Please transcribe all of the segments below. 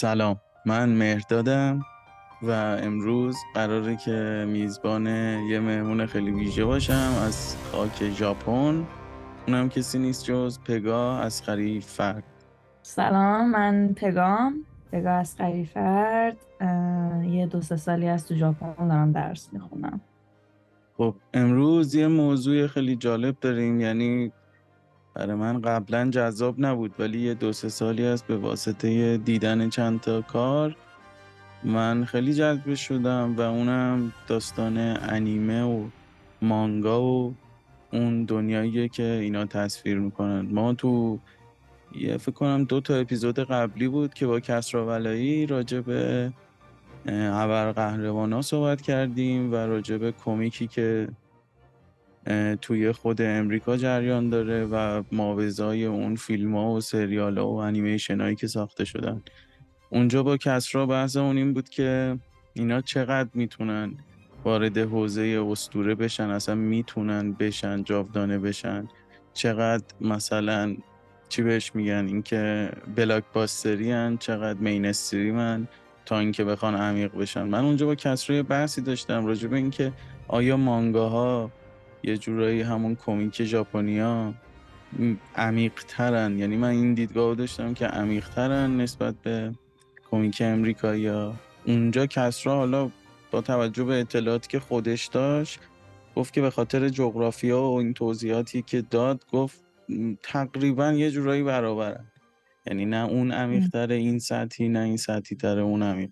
سلام. من مهردادم و امروز قراره که میزبان یه مهمون خیلی ویژه باشم از خاک ژاپن. اونم کسی نیست جز پگا از فرد. سلام من پگام پگا از فرد. یه دو سه سالی از تو ژاپن دارم درس می‌خونم. خب امروز یه موضوع خیلی جالب داریم یعنی برای من قبلا جذاب نبود ولی یه دو سه سالی است به واسطه دیدن چند تا کار. من خیلی جذب شدم و اونم داستان انیمه و مانگا و اون دنیاییه که اینا تصویر می‌کنن. ما تو یه فکر کنم دو تا اپیزود قبلی بود که با کسرا ولایی راجع به ابر قهرمانا صحبت کردیم و راجع به کمیکی که توی خود امریکا جریان داره و ماوزای اون فیلم ها و سریال ها و انیمیشن هایی که ساخته شدن. اونجا با کسرا بحث اون این بود که اینا چقدر می‌تونن وارد حوزه استوره بشن اصلا می‌تونن بشن جاودانه بشن. چقدر مثلا چی بهش میگن؟ اینکه بلاک باستری هن چقدر مینستری من تا اینکه بخوان عمیق بشن. من اونجا با کسرا بحثی داشتم راجع به اینکه آیا مانگاها یه جورایی همون کمیک ژاپنیا عمیق ترن یعنی من این دیدگاه داشتم که عمیق ترن نسبت به کمیک امریکایی اونجا کسرا حالا با توجه به اطلاعاتی که خودش داشت گفت که به خاطر جغرافیا و این توضیحاتی که داد گفت تقریبا یه جورایی برابرن. یعنی نه اون عمیقتره این سطحی نه این سطحی تره اون عمیق.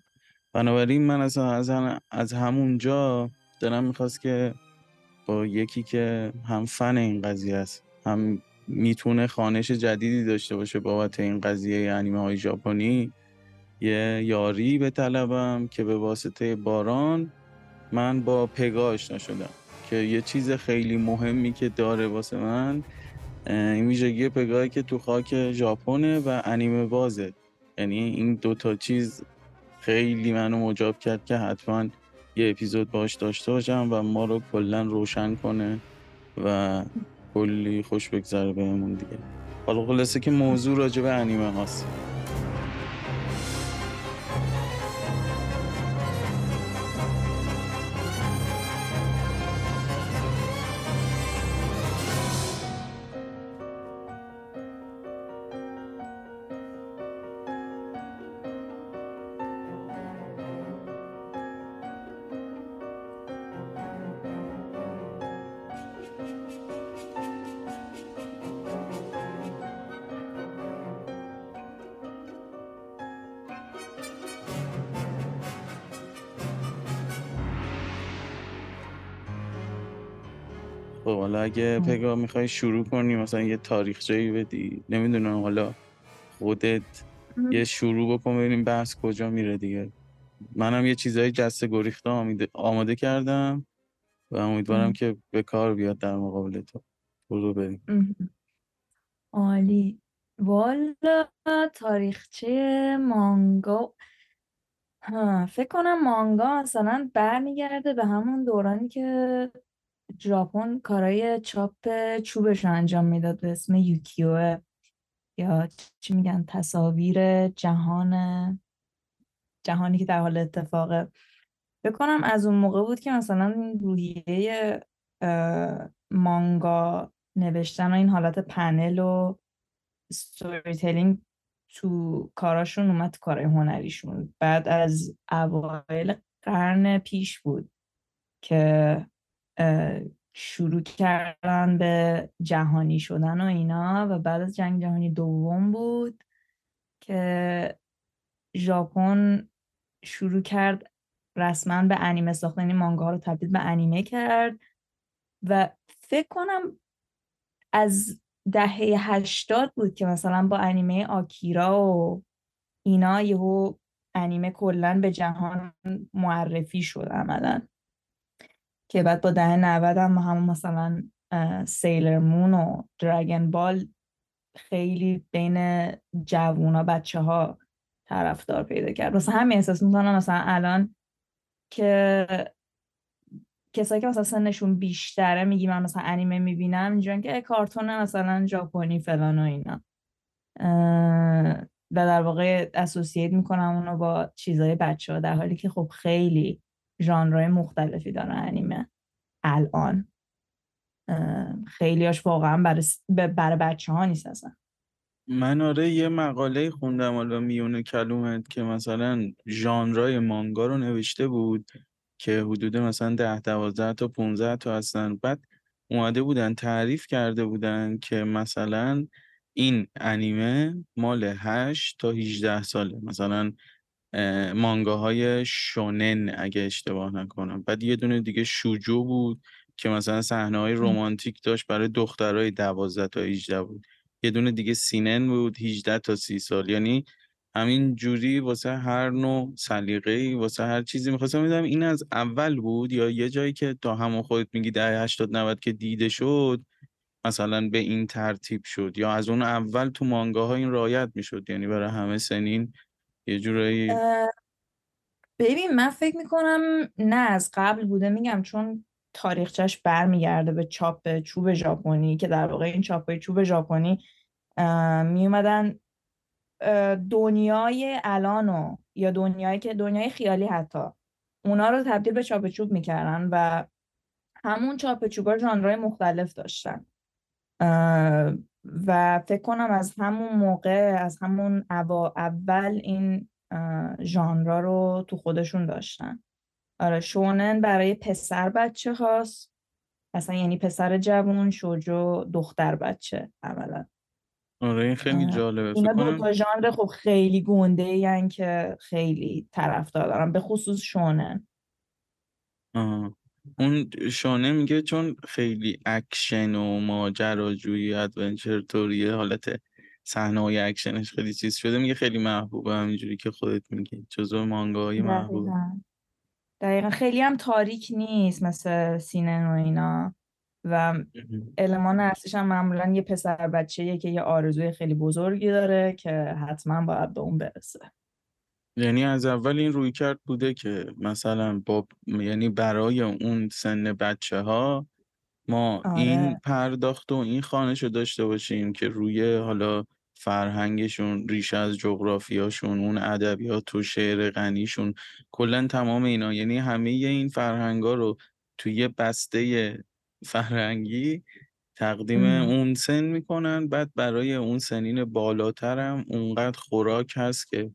بنابراین من از, از, از همونجا دارم می‌خواست که با یکی که هم فن این قضیه است هم می‌تونه خانش جدیدی داشته باشه بابت این قضیه انیمه های ژاپنی. یه یاری به طلبم که به واسطه باران من با پگا آشنا شدم که یه چیز خیلی مهمی که داره واسه من این ویژگی پگاهی که تو خاک ژاپنه و انیمه بازه. یعنی این دوتا چیز خیلی منو مجاب کرد که حتما یه اپیزود باش داشته باشم و ما رو کلا روشن کنه و کلی خوش بگذره بهمون دیگه. حالا خلاصه که موضوع راجع به انیمه هاست. حالا اگه پگاه می‌خوای شروع کنی مثلا یه تاریخچه‌ای بدی نمی‌دونم حالا خودت یه شروع بکن ببینیم بحث کجا میره دیگه. منم یه چیزای جسته گریخته آماده کردم و امیدوارم که به کار بیاد در مقابل تو. برو بریم. عالی. والا تاریخچه مانگا؟ ها فکر کنم مانگا مثلا برمیگرده به همون دورانی که ژاپن کارای چاپ چوبش رو انجام می‌داد به اسم یوکیو یا چی میگن تصاویر جهان جهانی که در حال اتفاقه. بکنم از اون موقع بود که مثلا روحیه مانگا نوشتن و این حالت پنل و ستوری تلینگ تو کاراشون اومد کارهای هنریشون. بعد از اوایل قرن پیش بود که شروع کردن به جهانی شدن و اینا و بعد از جنگ جهانی دوم بود که ژاپن شروع کرد رسما به انیمه ساختن این مانگا رو تبدیل به انیمه کرد و فکر کنم از دهه هشتاد بود که مثلا با انیمه آکیرا و اینا یهو انیمه کلا به جهان معرفی شد عملا. که بعد با دهه 90 هم همون مثلا سیلر مون و دراگن بال خیلی بین جوونا بچه ها طرفدار پیدا کرد. واسه همین احساس می‌کنم مثلا الان که کسایی که مثلا سنشون بیشتره میگی من مثلا انیمه می‌بینم اینجوری که کارتون مثلا ژاپنی فلان و اینا. و در واقع اسوسییت می‌کنم اونو با چیزای بچه ها در حالی که خب خیلی ژانرهای مختلفی داره انیمه. الان. خیلیاش واقعا برای, برای بچه ها نیست اصلا. من آره یه مقاله خوندم حالا میونه کلومت که مثلا ژانرای مانگا رو نوشته بود که حدود مثلا ده دوازده تا 15 تا هستن. بعد اومده بودن تعریف کرده بودن که مثلا این انیمه مال 8 تا 18 ساله. مثلا مانگاهای شونن اگه اشتباه نکنم. بعد یه دونه دیگه شوجو بود که مثلا صحنه های رومانتیک داشت برای دخترای 12 تا 18 بود. یه دونه دیگه سینن بود 18 تا 30 سال. یعنی همین جوری واسه هر نوع سلیقه‌ای واسه هر چیزی می‌خواستم میدم این از اول بود یا یه جایی که تا همون خودت میگی ده 80 90 که دیده شد مثلا به این ترتیب شد یا از اون اول تو مانگاها این رایت می‌شد. یعنی برای همه سنین یه جورایی ببین من فکر می‌کنم نه از قبل بوده. میگم چون تاریخچش برمیگرده به چاپ چوب ژاپنی که در واقع این چاپ چوب ژاپنی میومدن دنیای الانو یا دنیایی که دنیای خیالی حتی اونا رو تبدیل به چاپ چوب می‌کردن و همون چاپ چوبا ژانرهای مختلف داشتن. و فکر کنم از همون موقع از همون اول این ژانرا رو تو خودشون داشتن. آره شونن برای پسر بچه هاست اصلا یعنی پسر جوون شوجو دختر بچه عملا آره این خیلی جالبه. اینا دو تا ژانر خب خیلی گنده یعنی که خیلی طرفدار دارم به خصوص شونن. آه. اون شونن میگه چون خیلی اکشن و ماجراجویی adventure طوریه حالت صحنه های اکشنش خیلی چیز شده میگه خیلی محبوبه همینجوری که خودت میگی جزو مانگاهای محبوب. دقیقا. خیلی هم تاریک نیست مثل سینن و اینا و المان اصلیش هم معمولا یه پسر بچه که یه آرزوی خیلی بزرگی داره که حتما باید به اون برسه. یعنی از اول این روی کرد بوده که مثلا با یعنی برای اون سن بچه ها ما آره. این پرداخت و این خانش رو داشته باشیم که روی حالا فرهنگشون ریشه از جغرافیاشون اون ادبیات و شعر غنیشون کلا تمام اینا. یعنی همه این فرهنگا رو توی بسته فرهنگی تقدیم اون سن می‌کنن. بعد برای اون سنین بالاترم اونقدر خوراک هست که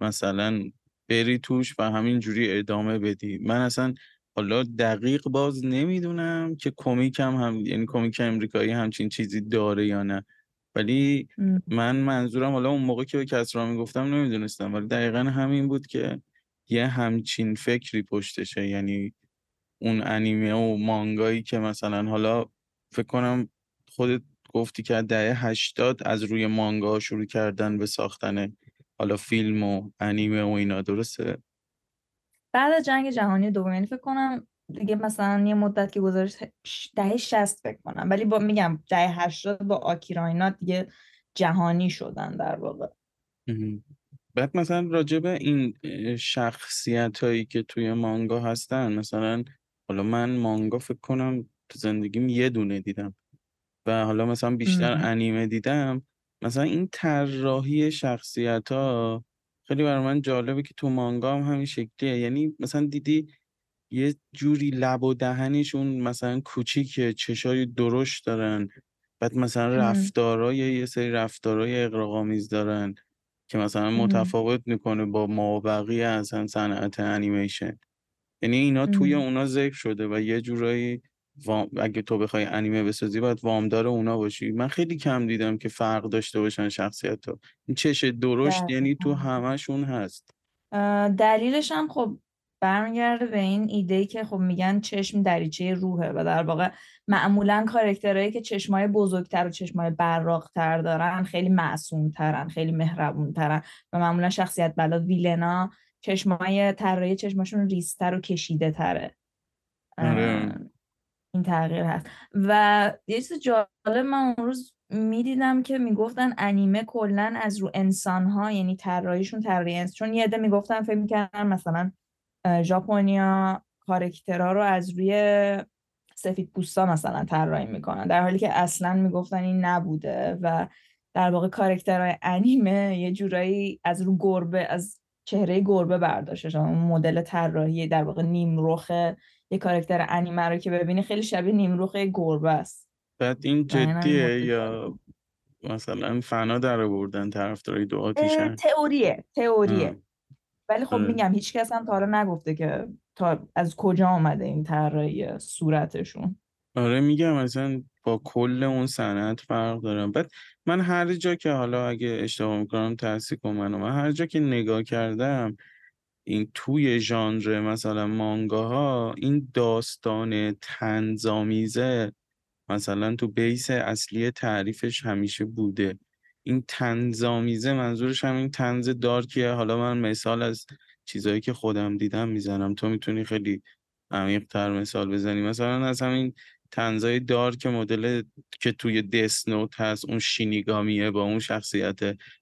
مثلا بری توش و همین جوری ادامه بدی. من اصلا حالا دقیق باز نمی‌دونم که کمیک هم, هم یعنی کمیک امریکایی همچین چیزی داره یا نه. ولی من منظورم حالا اون موقع که به کسرا می‌گفتم نمی‌دونستم. ولی دقیقا همین بود که یه همچین فکری پشتشه. یعنی اون انیمه و مانگایی که مثلا حالا فکر کنم خودت گفتی که دهه هشتاد از روی مانگا شروع کردن به ساختن حالا فیلم و انیمه و اینا درسته؟ بعد از جنگ جهانی دوم یعنی فکر کنم دیگه مثلا یه مدت که گذاشت دهه شست فکر کنم. ولی با میگم دهه هشتاد با آکیرا اینا دیگه جهانی شدن در واقع. بعد مثلا راجب این شخصیت هایی که توی مانگا هستن مثلا حالا من مانگا فکر کنم تو زندگیم یه دونه دیدم و حالا مثلا بیشتر انیمه دیدم. مثلا این طراحی شخصیت ها خیلی برای من جالبه که تو مانگا هم همین شکلیه. یعنی مثلا دیدی یه جوری لب و دهنشون مثلا کوچیکه چشای درشت دارن. بعد مثلا رفتارای یه سری رفتارای اقراق‌آمیز دارن که مثلا متفاوت می‌کنه با ما بقیه اصلا صنعت انیمیشن یعنی اینا توی اونا ذکر شده و یه جورایی اگه تو بخوای انیمه بسازی باید وامدار اونا باشی. من خیلی کم دیدم که فرق داشته باشن شخصیت ها این چش درشت یعنی تو همشون هست. دلیلش هم خب برمیگرده به این ایده که خب میگن چشم دریچه روحه و در واقع معمولا کارکترهایی که چشمای بزرگتر و چشمای براقتر دارن خیلی معصوم ترن خیلی مهربون ترن و معمولا شخصیت بلا ویلنا چشمای طراحی چشماشون ریستر و کشیده تره آره. این تغییر هست. و یه چیز جالب من اون روز می‌دیدم که می‌گفتن انیمه کلا از رو انسان ها یعنی طراحیشون طراحی چون یه عده می‌گفتن فکر می‌کردن مثلا ژاپنیا کارکترها رو از روی سفید پوستا مثلا طراحی می‌کنن. در حالی که اصلا می‌گفتن این نبوده و در واقع کارکترهای انیمه یه جورایی از رو گربه از چهره گربه برداشته اون مدل طراحی در واقع نیمروخ یه کارکتر انیمه رو که ببینی خیلی شبیه نیمروخ گربه است. بعد این جدیه یا مثلا فنا در آوردن طرفدارای دو آتیشن تئوریه تئوریه. ولی خب میگم هیچ کس هم تا حالا نگفته که تا از کجا آمده این طراحی صورتشون. آره میگم مثلا با کل اون صنعت فرق دارم بعد من هر جا که حالا اگه اشتباه می‌کنم تحصیل کن منو من هر جا که نگاه کردم این توی ژانر مثلا مانگاها این داستان تنظامیزه مثلا تو بیس اصلی تعریفش همیشه بوده. این تنظامیزه منظورش هم این تنز دارکیه. حالا من مثال از چیزهایی که خودم دیدم می‌زنم. تو می‌تونی خیلی عمیق تر مثال بزنی. مثلا از همین تنزای دارک مدل که توی دسنوت هست اون شینیگامیه با اون شخصیت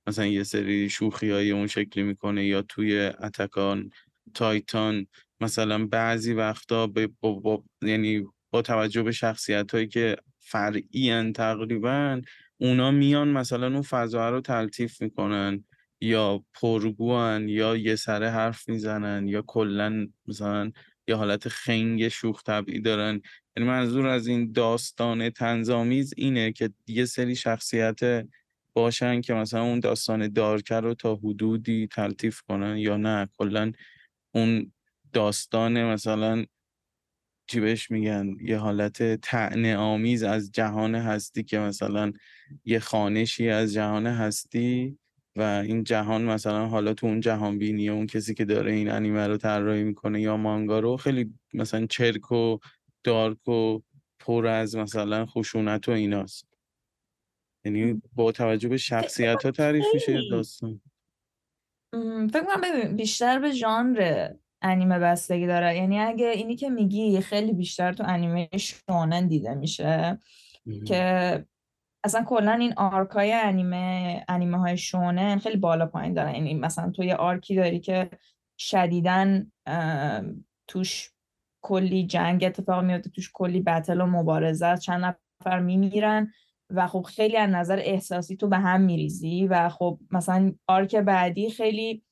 مثلا یه سری شوخی های اون شکلی می‌کنه یا توی اتکان تایتان مثلا بعضی وقتا به با, با, یعنی با توجه به شخصیت هایی که فرعی تقریبا اونا میان مثلا اون فضا رو تلطیف می‌کنن یا پرگوان یا یه سره حرف می‌زنن یا کلا مثلا یه حالت خنگ شوخ طبعی دارن. یعنی منظور از این داستان تنظامیز اینه که یه سری شخصیت باشن که مثلا اون داستان دارکر رو تا حدودی تلطیف کنن یا نه. کلا اون داستان مثلا چی بهش میگن؟ یه حالت تعنه آمیز از جهان هستی که مثلا یه خانشی از جهان هستی. و این جهان مثلا حالا تو اون جهان بینی اون کسی که داره این انیمه رو طراحی می‌کنه یا مانگا رو خیلی مثلا چرک و دارک و پر از مثلا خشونت و ایناست. یعنی با توجه به شخصیت ها تعریف میشه داستان؟ فکر کنم بیشتر به ژانر انیمه بستگی داره. یعنی اگه اینی که میگی خیلی بیشتر تو انیمه شونن دیده میشه که اصلا کلا این آرکای انیمه انیمه های شونن خیلی بالا پایین دارن. یعنی مثلا تو یه آرکی داری که شدیدن توش کلی جنگ اتفاق میفته توش کلی بتل و مبارزه چند نفر میمیرن و خب خیلی از نظر احساسی تو به هم میریزی و خب مثلا آرک بعدی خیلی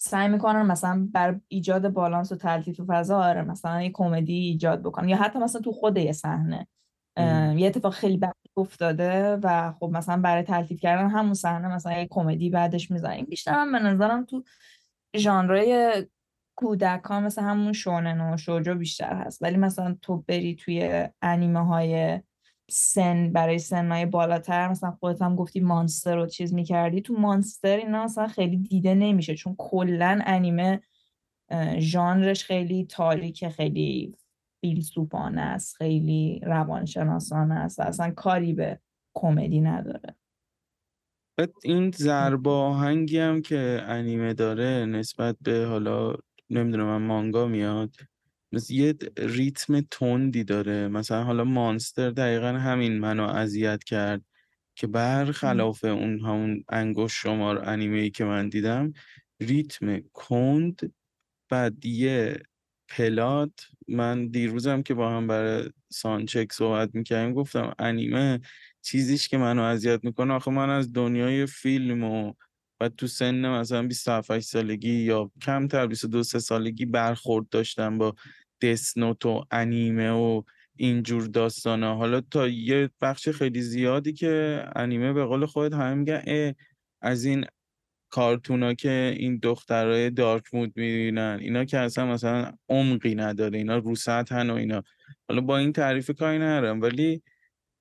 سعی می‌کنن مثلا بر ایجاد بالانس و تلطیف فضا آره مثلا یه کمدی ایجاد بکنن. یا حتی مثلا تو خود یه صحنه یه اتفاق خیلی بد افتاده و خب مثلا برای تلطیف کردن همون صحنه مثلا یه کمدی بعدش می‌زنن بیشتر هم به نظرم تو ژانرهای کودکان مثل همون شونن و شوجو بیشتر هست. ولی مثلا تو بری توی انیمه های سن برای سنهای بالاتر مثلا خودت هم گفتی مانستر رو چیز می‌کردی تو مانستر اینا مثلا خیلی دیده نمیشه. چون کلا انیمه ژانرش خیلی تاریک خیلی فیلسوفانه است خیلی روانشناسانه است اصلا کاری به کمدی نداره. این زرباهنگی هم که انیمه داره نسبت به حالا نمی‌دونم من مانگا میاد مثل یه ریتم تندی داره. مثلا حالا مانستر دقیقا همین منو اذیت کرد که برخلاف اون همون انگوش شمار انیمه ای که من دیدم ریتم کند بعد یه پلات. من دیروزم که با هم برای سانچک صحبت می‌کردیم گفتم انیمه چیزیش که منو اذیت می‌کنه آخه من از دنیای فیلم و و تو سن مثلا 27 سالگی یا کمتر 22 سالگی برخورد داشتم با دسنوت و انیمه و اینجور داستانه حالا تا یه بخش خیلی زیادی که انیمه به قول خودت همه میگن از این کارتونا که این دخترای دارک مود می‌بینن اینا که اصلا مثلا عمقی نداره اینا رو سطحن و اینا. حالا با این تعریف کاری ندارم ولی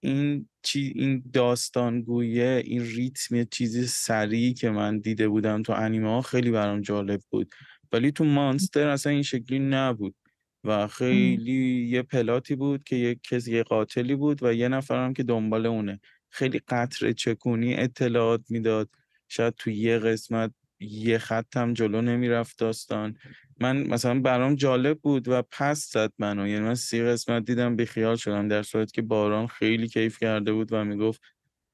این چی این داستانگویه این ریتم چیزی سریع که من دیده بودم تو انیمه ها خیلی برام جالب بود. ولی تو مانستر اصلا این شکلی نبود و خیلی یه پلاتی بود که یک کسی یه قاتلی بود و یه نفرم که دنبال اونه. خیلی قطر چکونی اطلاعات می‌داد. شاید تو یه قسمت یه خط هم جلو نمی‌رفت داستان. من مثلا برام جالب بود و پس زد منو. یعنی من سی قسمت دیدم بیخیال شدم در صورت که باران خیلی کیف کرده بود و می‌گفت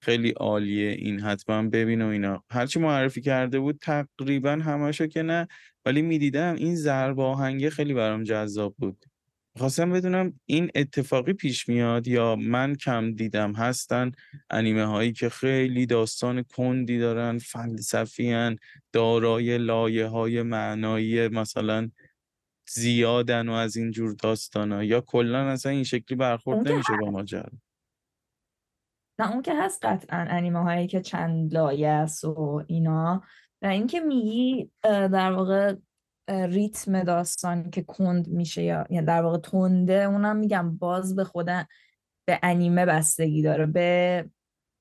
خیلی عالیه این حتما ببین و اینا. هرچی معرفی کرده بود تقریبا همشو که نه ولی می‌دیدم این ضرب آهنگه خیلی برام جذاب بود. خواستم بدونم این اتفاقی پیش میاد یا من کم دیدم هستن انیمه هایی که خیلی داستان کندی دارن فلسفی دارای لایه های معنایی مثلا زیادن و از اینجور داستان ها یا کلا اصلا این شکلی برخورد نمیشه با ماجرا؟ نه اون که هست قطعا انیمه هایی که چند لایه است و اینا. و اینکه میگی در واقع ریتم داستان که کند میشه یا یعنی در واقع تنده اونم میگم باز به خودن به انیمه بستگی داره به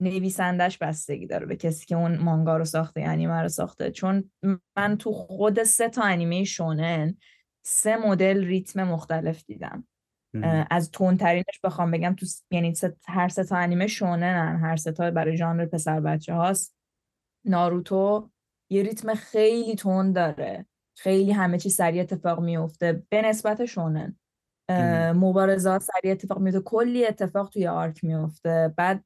نویسندش بستگی داره به کسی که اون مانگا رو ساخته انیمه رو ساخته. چون من تو خود سه تا انیمه شونن سه مدل ریتم مختلف دیدم. از تندترینش بخوام بگم تو یعنی هر سه تا انیمه شونن هر سه تا برای ژانر پسر بچه هاست ناروتو یه ریتم خیلی تند داره. خیلی همه چی سریع اتفاق میفته به نسبت شونن. مبارزات سریع اتفاق میفته کلی اتفاق توی arc میفته بعد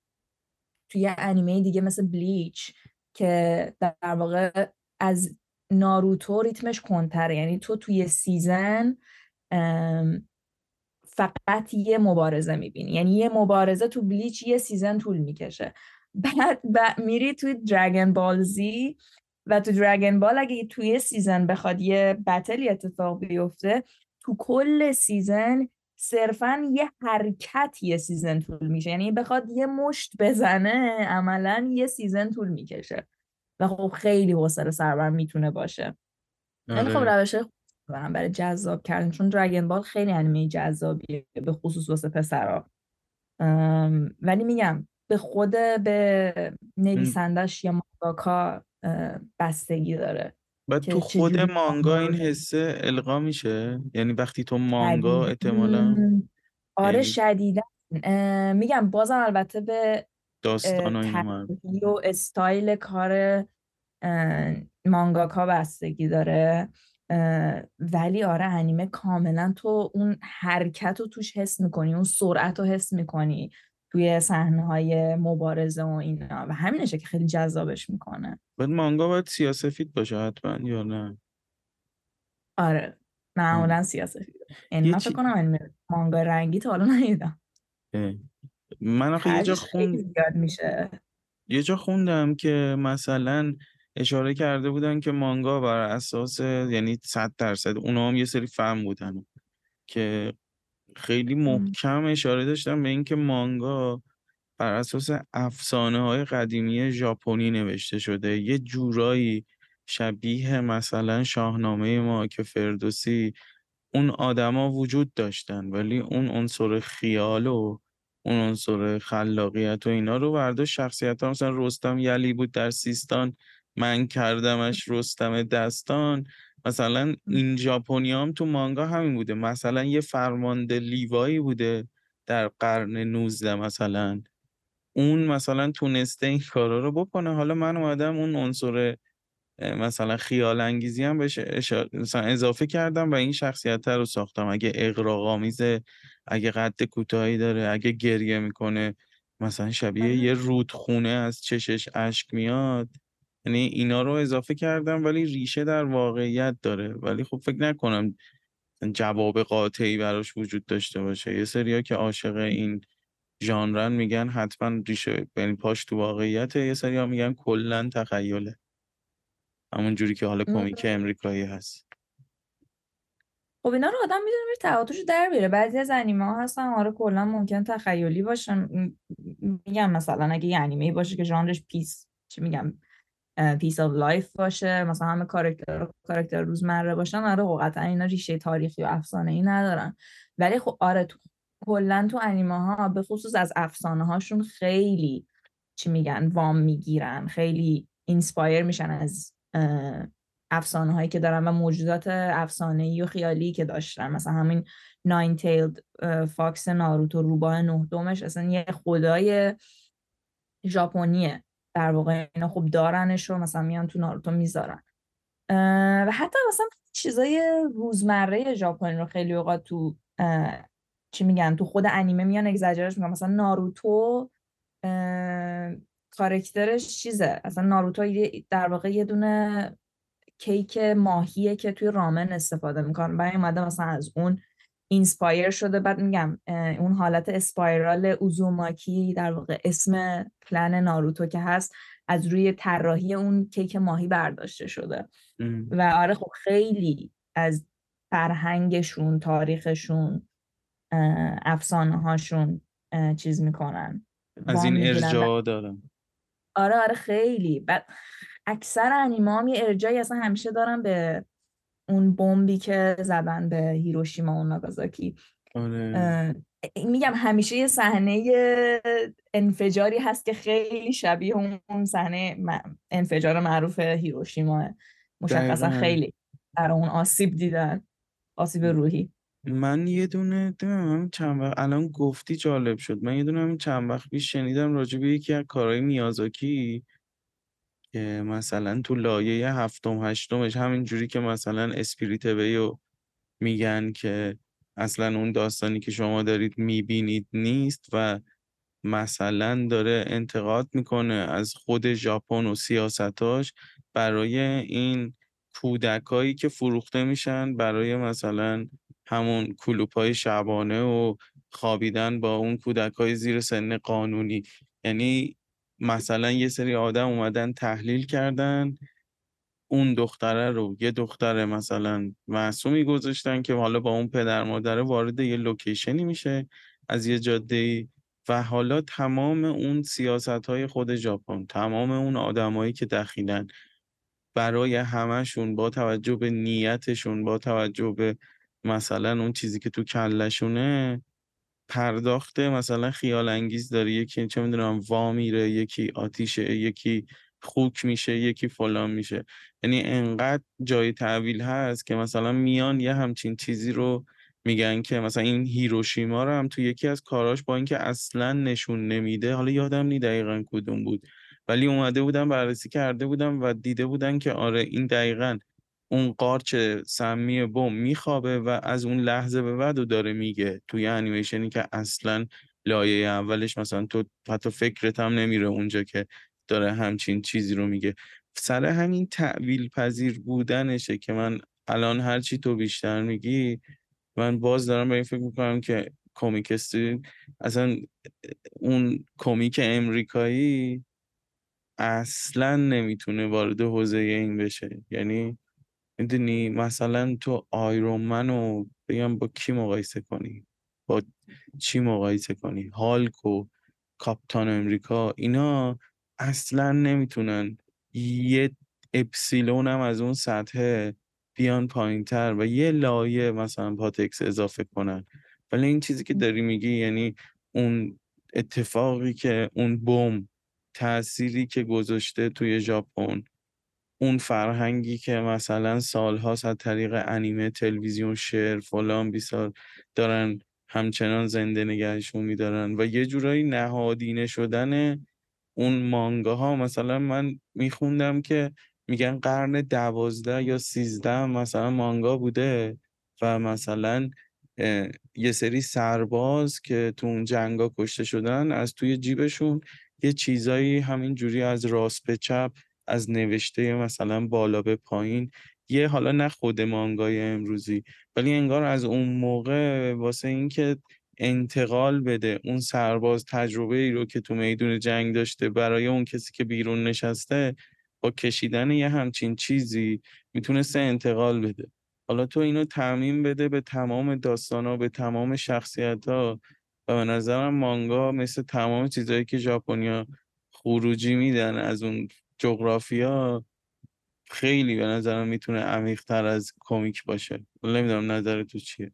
توی انیمه دیگه مثل بلیچ که در واقع از ناروتو ریتمش کندتره. یعنی تو تو یه season فقط یه مبارزه می‌بینی. یعنی یه مبارزه تو بلیچ یه season طول می‌کشه. بعد, بعد میری توی Dragon Ball Z و تو Dragon Ball اگه تو یه season بخواد یه battle ی اتفاق بیفته تو کل season صرفا یه حرکت یه season طول میشه یعنی بخواد یه مشت بزنه عملا یه season طول می‌کشه. و خب خیلی حوصله سربر می‌تونه باشه. خیلی خب آره. روش برم برای جذاب کردن. چون Dragon Ball خیلی انیمه جذابیه به خصوص واسه پسرا. ولی میگم به خود به نویسندش یا مانگاکا بستگی داره و تو خود مانگا این حسه القا میشه؟ یعنی وقتی تو مانگا احتمالا آره یعنی شدیدا. میگم بازم البته به داستان و استایل کار مانگاکا بستگی داره. ولی آره انیمه کاملا تو اون حرکت رو توش حس می‌کنی اون سرعت رو حس می‌کنی. توی صحنه های مبارزه و اینا و همینشه که خیلی جذابش می‌کنه. باید مانگا باید سیاسفید باشه حتما یا نه؟ آره معمولا سیاسفید. یعنی من فکر کنم مانگا رنگی تا حالا ندیدم. من آخه یه جا خوند... میشه. یه جا خوندم که مثلا اشاره کرده بودن که مانگا بر اساس یعنی صد درصد اونا هم یه سری فهم بودن که خیلی محکم اشاره داشتم به اینکه مانگا بر اساس افسانه های قدیمی ژاپنی نوشته شده. یه جورایی شبیه مثلا شاهنامه ما که فردوسی اون آدما وجود داشتن ولی اون عنصر خیال و اون عنصر خلاقیت و اینا رو برداشت. شخصیت ها مثلا رستم یلی بود در سیستان من کردمش رستم دستان. مثلا این ژاپنی هم تو مانگا همین بوده. مثلا یه فرمانده لیوایی بوده در قرن 19 مثلا. اون مثلا تونسته این کارا رو بکنه. حالا من اومدم اون عنصر مثلا خیال انگیزی هم بهش مثلا اضافه کردم و این شخصیت رو ساختم. اگه اقراق‌آمیزه اگه قد کوتاهی داره اگه گریه می‌کنه مثلا شبیه آره. یه رودخونه از چشش اشک میاد. یعنی اینا رو اضافه کردم ولی ریشه در واقعیت داره. ولی خب فکر نکنم جواب قاطعی براش وجود داشته باشه. یه سریا که عاشق این ژانرن میگن حتما ریشه یعنی پاش تو واقعیت یه سریا میگن کلا تخیله. همون جوری که حالا کمیک امریکایی هست. خب اینا رو آدم می‌دونه میره ته و توش در بیاره. بعضی از انیمه ها هستن آره کلا ممکن تخیلی باشن میگم مثلا اگه یه انیمه باشه که ژانرش piece چی میگم؟ piece of life باشه. مثلا همه کارکتر کارکتر روزمره باشن. آره قطعا اینا ریشه تاریخی و افسانه ای ندارن. ولی خب آره تو کلا تو انیمه ها به خصوص از افسانه هاشون خیلی چی میگن وام می‌گیرن. خیلی inspire میشن از افسانه هایی که دارن و موجودات افسانه ای و خیالی که داشتن. مثلا همین nine-tailed fox ناروتو روباه نه دمش اصلا یه خدای ژاپنیه. در واقع اینا خوب دارنش رو مثلا میان تو ناروتو می‌ذارن. و حتی مثلا چیزای روزمره ژاپنی رو خیلی اوقات تو چی میگن تو خود انیمه میان exaggerate ش می‌کنن مثلا ناروتو کارکترش چیزه. اصلا ناروتو در واقع یه دونه کیک ماهیه که توی رامن استفاده می‌کنن. برای اومده مثلا از اون inspire شده. بعد میگم اون حالت spiral اوزوماکی در واقع اسم پلن ناروتو که هست از روی طراحی اون کیک ماهی برداشته شده. و آره خب خیلی از فرهنگشون تاریخشون افسانه هاشون چیز می‌کنن. از این ارجاع دارم آره آره خیلی. بعد اکثر انیما هم یه ارجایی اصلا همیشه دارن به اون بمبی که زدن به هیروشیما و ناگازاکی. آره. میگم همیشه یه صحنه انفجاری هست که خیلی شبیه اون صحنه انفجار معروف هیروشیما. مشخصا خیلی در اون آسیب دیدن آسیب روحی. من یه دونه همین چند وقت الان گفتی جالب شد. من یه دونه چند وقت پیش شنیدم راجع به یکی از کارهای میازاکی. که مثلا تو لایه هفتم هشتمش همین جوری که مثلا اسپریت ویو میگن که اصلا اون داستانی که شما دارید می‌بینید نیست و مثلا داره انتقاد می‌کنه از خود ژاپن و سیاستاش برای این کودکایی که فروخته میشن برای مثلا همون کلوپای شبانه و خوابیدن با اون کودکای زیر سن قانونی. یعنی مثلا یه سری آدم اومدن تحلیل کردن اون دختره رو یه دختر مثلا معصومی گذاشتن که حالا با اون پدر مادره وارد یه لوکیشنی میشه از یه جاده و حالا تمام اون سیاست های خود ژاپن تمام اون آدمایی که دخیلن برای همهشون با توجه به نیتشون با توجه به مثلا اون چیزی که تو کلشونه پرداخت مثلا خیال انگیز داره یکی چه می‌دونم وا میره یکی آتیشه یکی خوک میشه یکی فلان میشه. یعنی انقدر جای تحویل هست که مثلا میان یه همچین چیزی رو میگن که مثلا این هیروشیما رو هم تو یکی از کاراش با اینکه اصلا نشون نمیده حالا یادم نی دقیقا کدوم بود. ولی اومده بودن بررسی کرده بودم و دیده بودن که آره این دقیقا اون قارچ سمی بم میخوابه و از اون لحظه به بعد و داره میگه توی انیمیشنی که اصلا لایه اولش مثلا تو حتی فکرت هم نمیره اونجا که داره همچین چیزی رو میگه. سر همین تعویل پذیر بودنشه که من الان هرچی تو بیشتر میگی من باز دارم به این فکر می‌کنم که کمیکستی اصلا اون کمیک امریکایی اصلا نمی‌تونه وارد حوزه این بشه. یعنی می‌دونی مثلا تو آیرون رو بگم با کی مقایسه کنی؟ با چی مقایسه کنی؟ هالک و کاپتان امریکا اینا اصلا نمی‌تونن یه اپسیلون هم از اون سطح بیان پایین تر و یه لایه مثلا پاتکس اضافه کنن. ولی این چیزی که داری میگی یعنی اون اتفاقی که اون بوم تأثیری که گذاشته توی ژاپن اون فرهنگی که مثلا سالها از طریق انیمه تلویزیون شعر فلان بیسار دارن همچنان زنده نگهشون میدارن و یه جورایی نهادینه شدن اون مانگا ها مثلا من میخوندم که میگن قرن دوازده یا سیزده مثلا مانگا بوده و مثلا یه سری سرباز که تو اون جنگا کشته شدن از توی جیبشون یه چیزایی همین جوری از راست به چپ از نوشته مثلا بالا به پایین یه حالا نه خود مانگای امروزی ولی انگار از اون موقع واسه اینکه انتقال بده اون سرباز تجربه ای رو که تو میدون جنگ داشته برای اون کسی که بیرون نشسته با کشیدن یه همچین چیزی می‌تونسته انتقال بده. حالا تو اینو تعمین بده به تمام داستان به تمام شخصیت ها و به نظرم مانگا مثل تمام چیزهایی که ژاپنیا خروجی میدن از اون جغرافیا خیلی به نظرم می‌تونه عمیقتر از کمیک باشه. نمی‌دونم نظر تو چیه.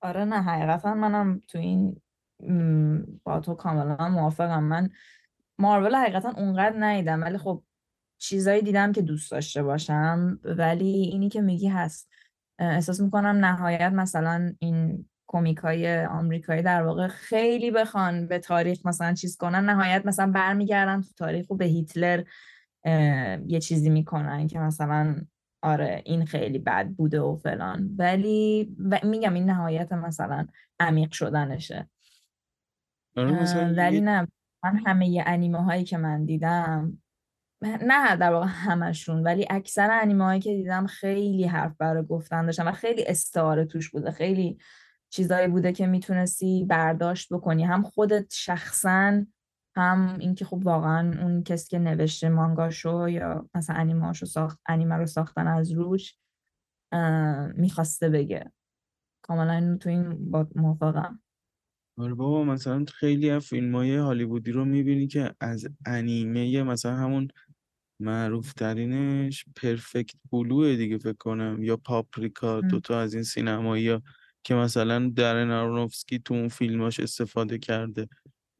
آره نه حقیقتا منم تو این با تو کاملا موافقم. من مارول حقیقتا اونقدر ندیدم ولی خب چیزایی دیدم که دوست داشته باشم. ولی اینی که میگی هست. احساس می‌کنم نهایت مثلا این کمیک های آمریکایی در واقع خیلی بخوان به تاریخ مثلا چیز کنن. نهایت مثلا برمیگردن تو تاریخ و به هیتلر یه چیزی می‌کنن که مثلا آره این خیلی بد بوده و فلان. ولی میگم این نهایت مثلا عمیق شدنشه. آره، ولی نه من همه ی انیمه هایی که من دیدم نه در واقع همشون ولی اکثر انیمه هایی که دیدم خیلی حرف برای گفتن داشتن و خیلی استعاره توش بوده خیلی چیزایی بوده که می‌تونستی برداشت بکنی. هم خودت شخصا هم اینکه خب واقعا اون کسی که نوشته مانگاشو یا مثلا انیمه ساخت انیمه رو ساختن از روش می‌خواسته بگه. کاملا تو این با موافقم. آره بابا مثلا خیلی از فیلم های هالیوودی رو می‌بینی که از انیمه مثلا همون معروف ترینش پرفکت بلوه دیگه فکر کنم یا پاپریکا دوتا از این سینمایی که مثلا درن آرونوفسکی تو اون فیلماش استفاده کرده.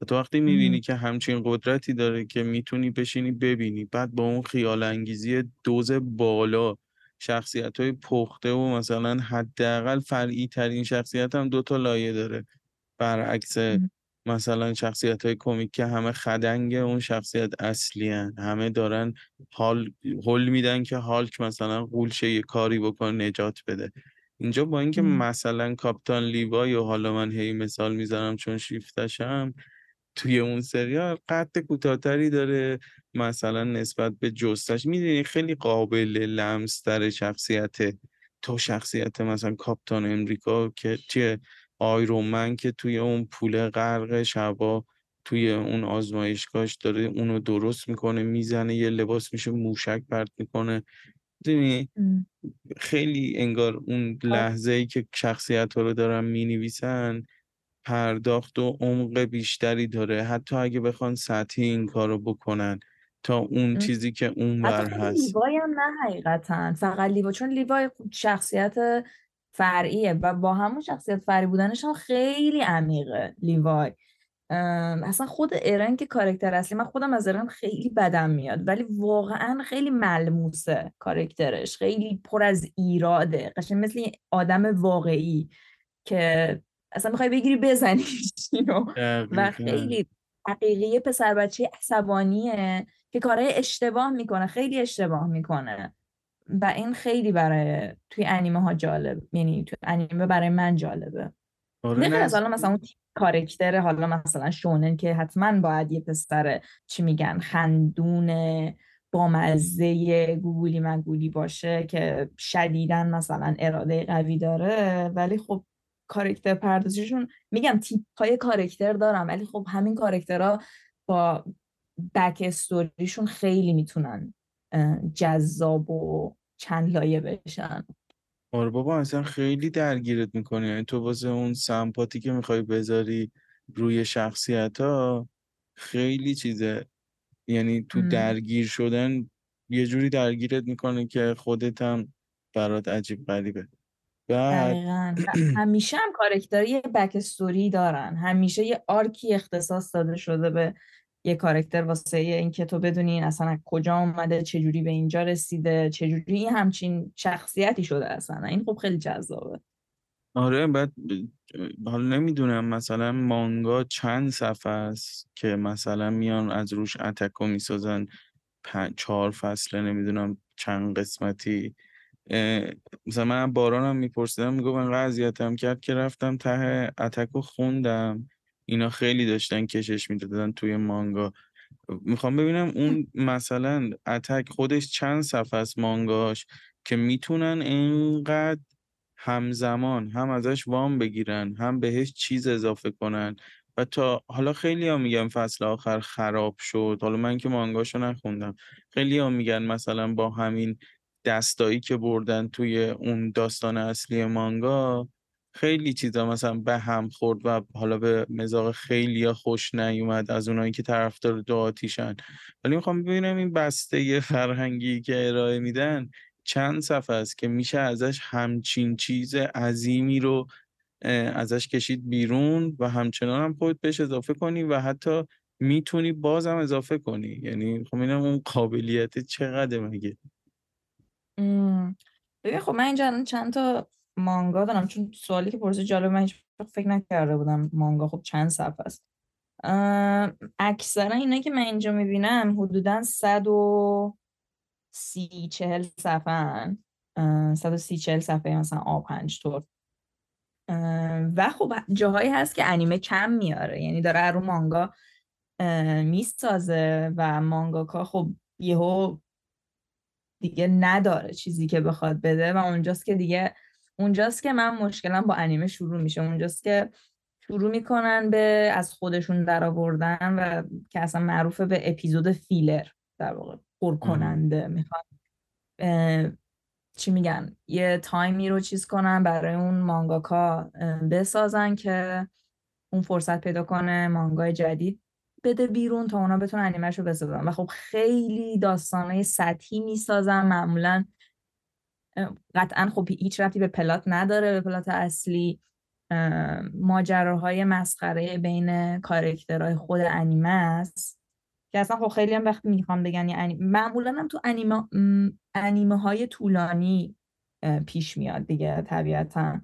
و تو وقتی می‌بینی که همچین قدرتی داره که می‌تونی بشینی ببینی بعد با اون خیال انگیزی دوز بالا شخصیت های پخته و مثلا حداقل فرعی ترین شخصیت هم دوتا لایه داره. برعکس مثلا شخصیت های کمیک که همه خدنگ اون شخصیت اصلی هن. همه دارن حال حل میدن که هالک مثلا قولشه یه کاری بکن نجات بده. اینجا با اینکه مثلا کاپتان لیوای و حالا من هی مثال می‌زنم چون شیفتشم توی اون سریال قد کوتاهتری داره مثلا نسبت به جستش. می‌دونی خیلی قابل لمس در شخصیت تو شخصیت مثلا کاپتان امریکا که چیه؟ آیرومن که توی اون پول غرق شبا توی اون آزمایشگاهش داره اونو درست می‌کنه می‌زنه یه لباس میشه موشک پرت می‌کنه. خیلی انگار اون لحظه ای که شخصیت ها رو دارن می‌نویسن پرداخت و عمق بیشتری داره. حتی اگه بخوان سطحی این کار رو بکنن تا اون چیزی که اون بر هست. لیوای هم نه حقیقتا. فقط لیوا چون لیوای شخصیت فرعیه و با همون شخصیت فرعی بودنش هم خیلی عمیقه لیوای. اصلا خود ارن که کارکتر اصلی من خودم از ارن خیلی بدم میاد ولی واقعا خیلی ملموسه کارکترش خیلی پر از ایراده قشنگ مثل آدم واقعی که اصلا می‌خوای بگیری بزنیش و خیلی حقیقی پسر بچه عصبانیه که کارهای اشتباه می‌کنه خیلی اشتباه می‌کنه. و این خیلی برای توی انیمه ها جالب یعنی توی انیمه برای من جالبه. آره نه مثلا اون کارکتر حالا مثلا شونن که حتما باید یه پسر چی میگن خندون با مزه گوگولی مگولی باشه که شدیدن مثلا اراده قوی داره. ولی خب کارکتر پردازششون میگم تیپ های کارکتر دارم ولی خب همین کارکترها با بک استوریشون خیلی می‌تونن جذاب و چند لایه بشن. آره بابا اصلا خیلی درگیرت می‌کنی. یعنی تو واسه اون سمپاتی که می‌خوای بذاری روی شخصیت ها خیلی چیزه. یعنی تو درگیر شدن یه جوری درگیرت می‌کنه که خودت هم برات عجیب غریبه. بعد همیشه هم کارکتری یه back story دارن. همیشه یه arc ی اختصاص داده شده به یه کارکتر واسه اینکه تو بدونی اصلا کجا اومده چجوری به اینجا رسیده چجوری همچین شخصیتی شده اصلا. این خب خیلی جذابه. آره بعد حالا نمی‌دونم مثلا مانگا چند صفحه است که مثلا میان از روش اتکو می‌سازن. چهار فصله نمی‌دونم چند قسمتی. مثلا من بارانم میپرسیدم میگو من اذیتم کرد که رفتم ته اتکو خوندم. اینا خیلی داشتن کشش می‌دادن توی مانگا. می‌خوام ببینم اون مثلا اتک خودش چند صفحه است مانگاش که می‌تونن اینقدر همزمان هم ازش وام بگیرن هم بهش چیز اضافه کنن. و تا حالا خیلی ها میگن فصل آخر خراب شد. حالا من که مانگاشو نخوندم. خیلی ها میگن مثلا با همین دستایی که بردن توی اون داستان اصلی مانگا خیلی چیزا مثلا به هم خورد و حالا به مزاق خیلی خوش نیومد از اونایی که طرفدار دو آتیشن. ولی می‌خوام ببینم این بسته فرهنگی که ارائه میدن چند صفحه است که میشه ازش همچین چیز عظیمی رو ازش کشید بیرون و همچنان هم خود بهش اضافه کنی و حتی می‌تونی بازم اضافه کنی. یعنی خب اینم اون قابلیت چقدر مگه؟ ببین خب من اینجا چند تا مانگا دارم. چون سوالی که پرسه جالب من فکر نکرده بودم مانگا خب چند صفحه است. اکثرا اینا که من اینجا می‌بینم حدودا صد و سی چهل صفحه صد و سی چهل صفحه مثلا آ پنج طور و خب جاهایی هست که انیمه کم میاره. یعنی داره رو مانگا می‌سازه و مانگاکا خب یهو دیگه نداره چیزی که بخواد بده و اونجاست که دیگه اونجاست که من مشکلم با انیمه شروع میشه. اونجاست که شروع می‌کنن به از خودشون در آوردن و که اصلا معروفه به اپیزود فیلر در واقع پر کننده می‌خوان چی میگن؟ یه تایمی رو چیز کنن برای اون مانگاکا بسازن که اون فرصت پیدا کنه مانگای جدید بده بیرون تا اونا بتونن انیمش رو بسازن. و خب خیلی داستانهای سطحی می‌سازن. معمولا قطعا خب هیچ رفتی به پلات نداره به پلات اصلی ماجراهای مسخره بین کارکترهای خود انیمه است. که اصلا خب خیلی هم وقتی می‌خوام بگن یعنی معمولا هم تو انیمه, انیمه های طولانی پیش میاد دیگه طبیعتا.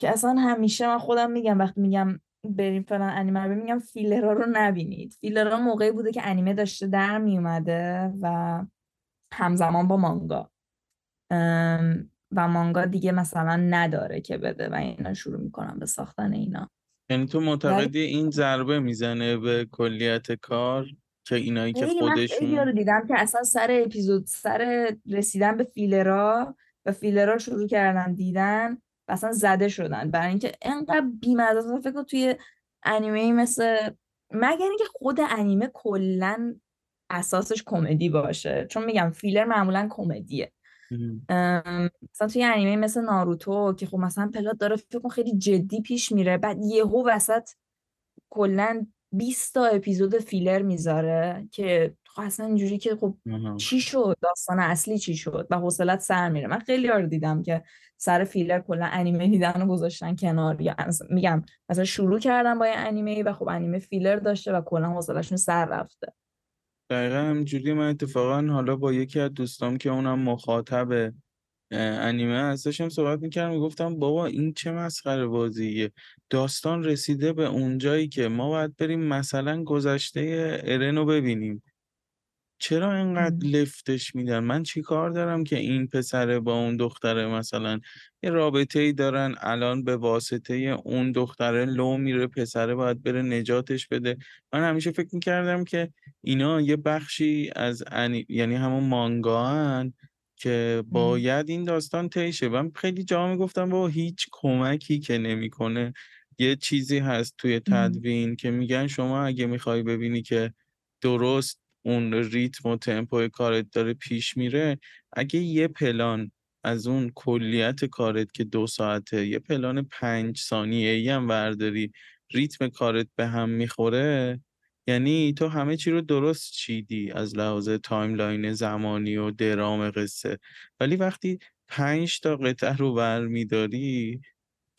که اصلا همیشه من خودم میگم وقتی میگم بریم فلان انیمه رو میگم فیلرها رو نبینید. فیلرها موقعی بوده که انیمه داشته در میومده و همزمان با مانگا. و مانگا دیگه مثلا نداره که بده و اینا شروع می‌کنم به ساختن اینا. یعنی تو معتقدی این ضربه می‌زنه به کلیت کار که اینایی که خودشون من رو دیدم که اصلا سر اپیزود سر رسیدن به فیلرا و فیلرا شروع کردن دیدن و اصلا زده شدن. برای اینکه انقدر بیمزه فکر توی انیمه مثل مگر اینکه خود انیمه کلا اساسش کمدی باشه. چون میگم فیلر معمولا کمدیه. مثلا توی انیمه مثل ناروتو که خب مثلا پلات داره فکر کن خیلی جدی پیش میره بعد یهو وسط کلا 20 تا اپیزود فیلر می‌ذاره که خب اصلا اینجوری که خب چی شد؟ داستان اصلی چی شد؟ و حوصلت سر میره. من خیلی رو دیدم که سر فیلر کلا انیمه دیدن و گذاشتن کنار. یا میگم مثلا شروع کردم با یه انیمه و خب انیمه فیلر داشته و کلا حوصلهشون سر رفته. دقیقا همینجوری من اتفاقا حالا با یکی از دوستام که اونم مخاطب انیمه هستشم صحبت می‌کردم می‌گفتم بابا این چه مسخره بازیه. داستان رسیده به اونجایی که ما باید بریم مثلا گذشته ارن رو ببینیم. چرا اینقدر لفتش میدن؟ من چی کار دارم که این پسره با اون دختره مثلا یه رابطه ای دارن الان به واسطه اون دختره لو میره پسره باید بره نجاتش بده. من همیشه فکر می‌کردم که اینا یه بخشی از یعنی همون مانگا هن که باید این داستان تیشه من خیلی جا می‌گفتم با هیچ کمکی که نمی‌کنه. یه چیزی هست توی تدوین که میگن شما اگه می‌خوای ببینی که درست اون ریتم و تمپوی کارت داره پیش میره اگه یه پلان از اون کلیت کارت که دو ساعته یه پلان پنج ثانیه ای هم برداری ریتم کارت به هم می‌خوره یعنی تو همه چی رو درست چیدی از لحاظ timeline زمانی و درام قصه. ولی وقتی پنج تا قطعه رو برمیداری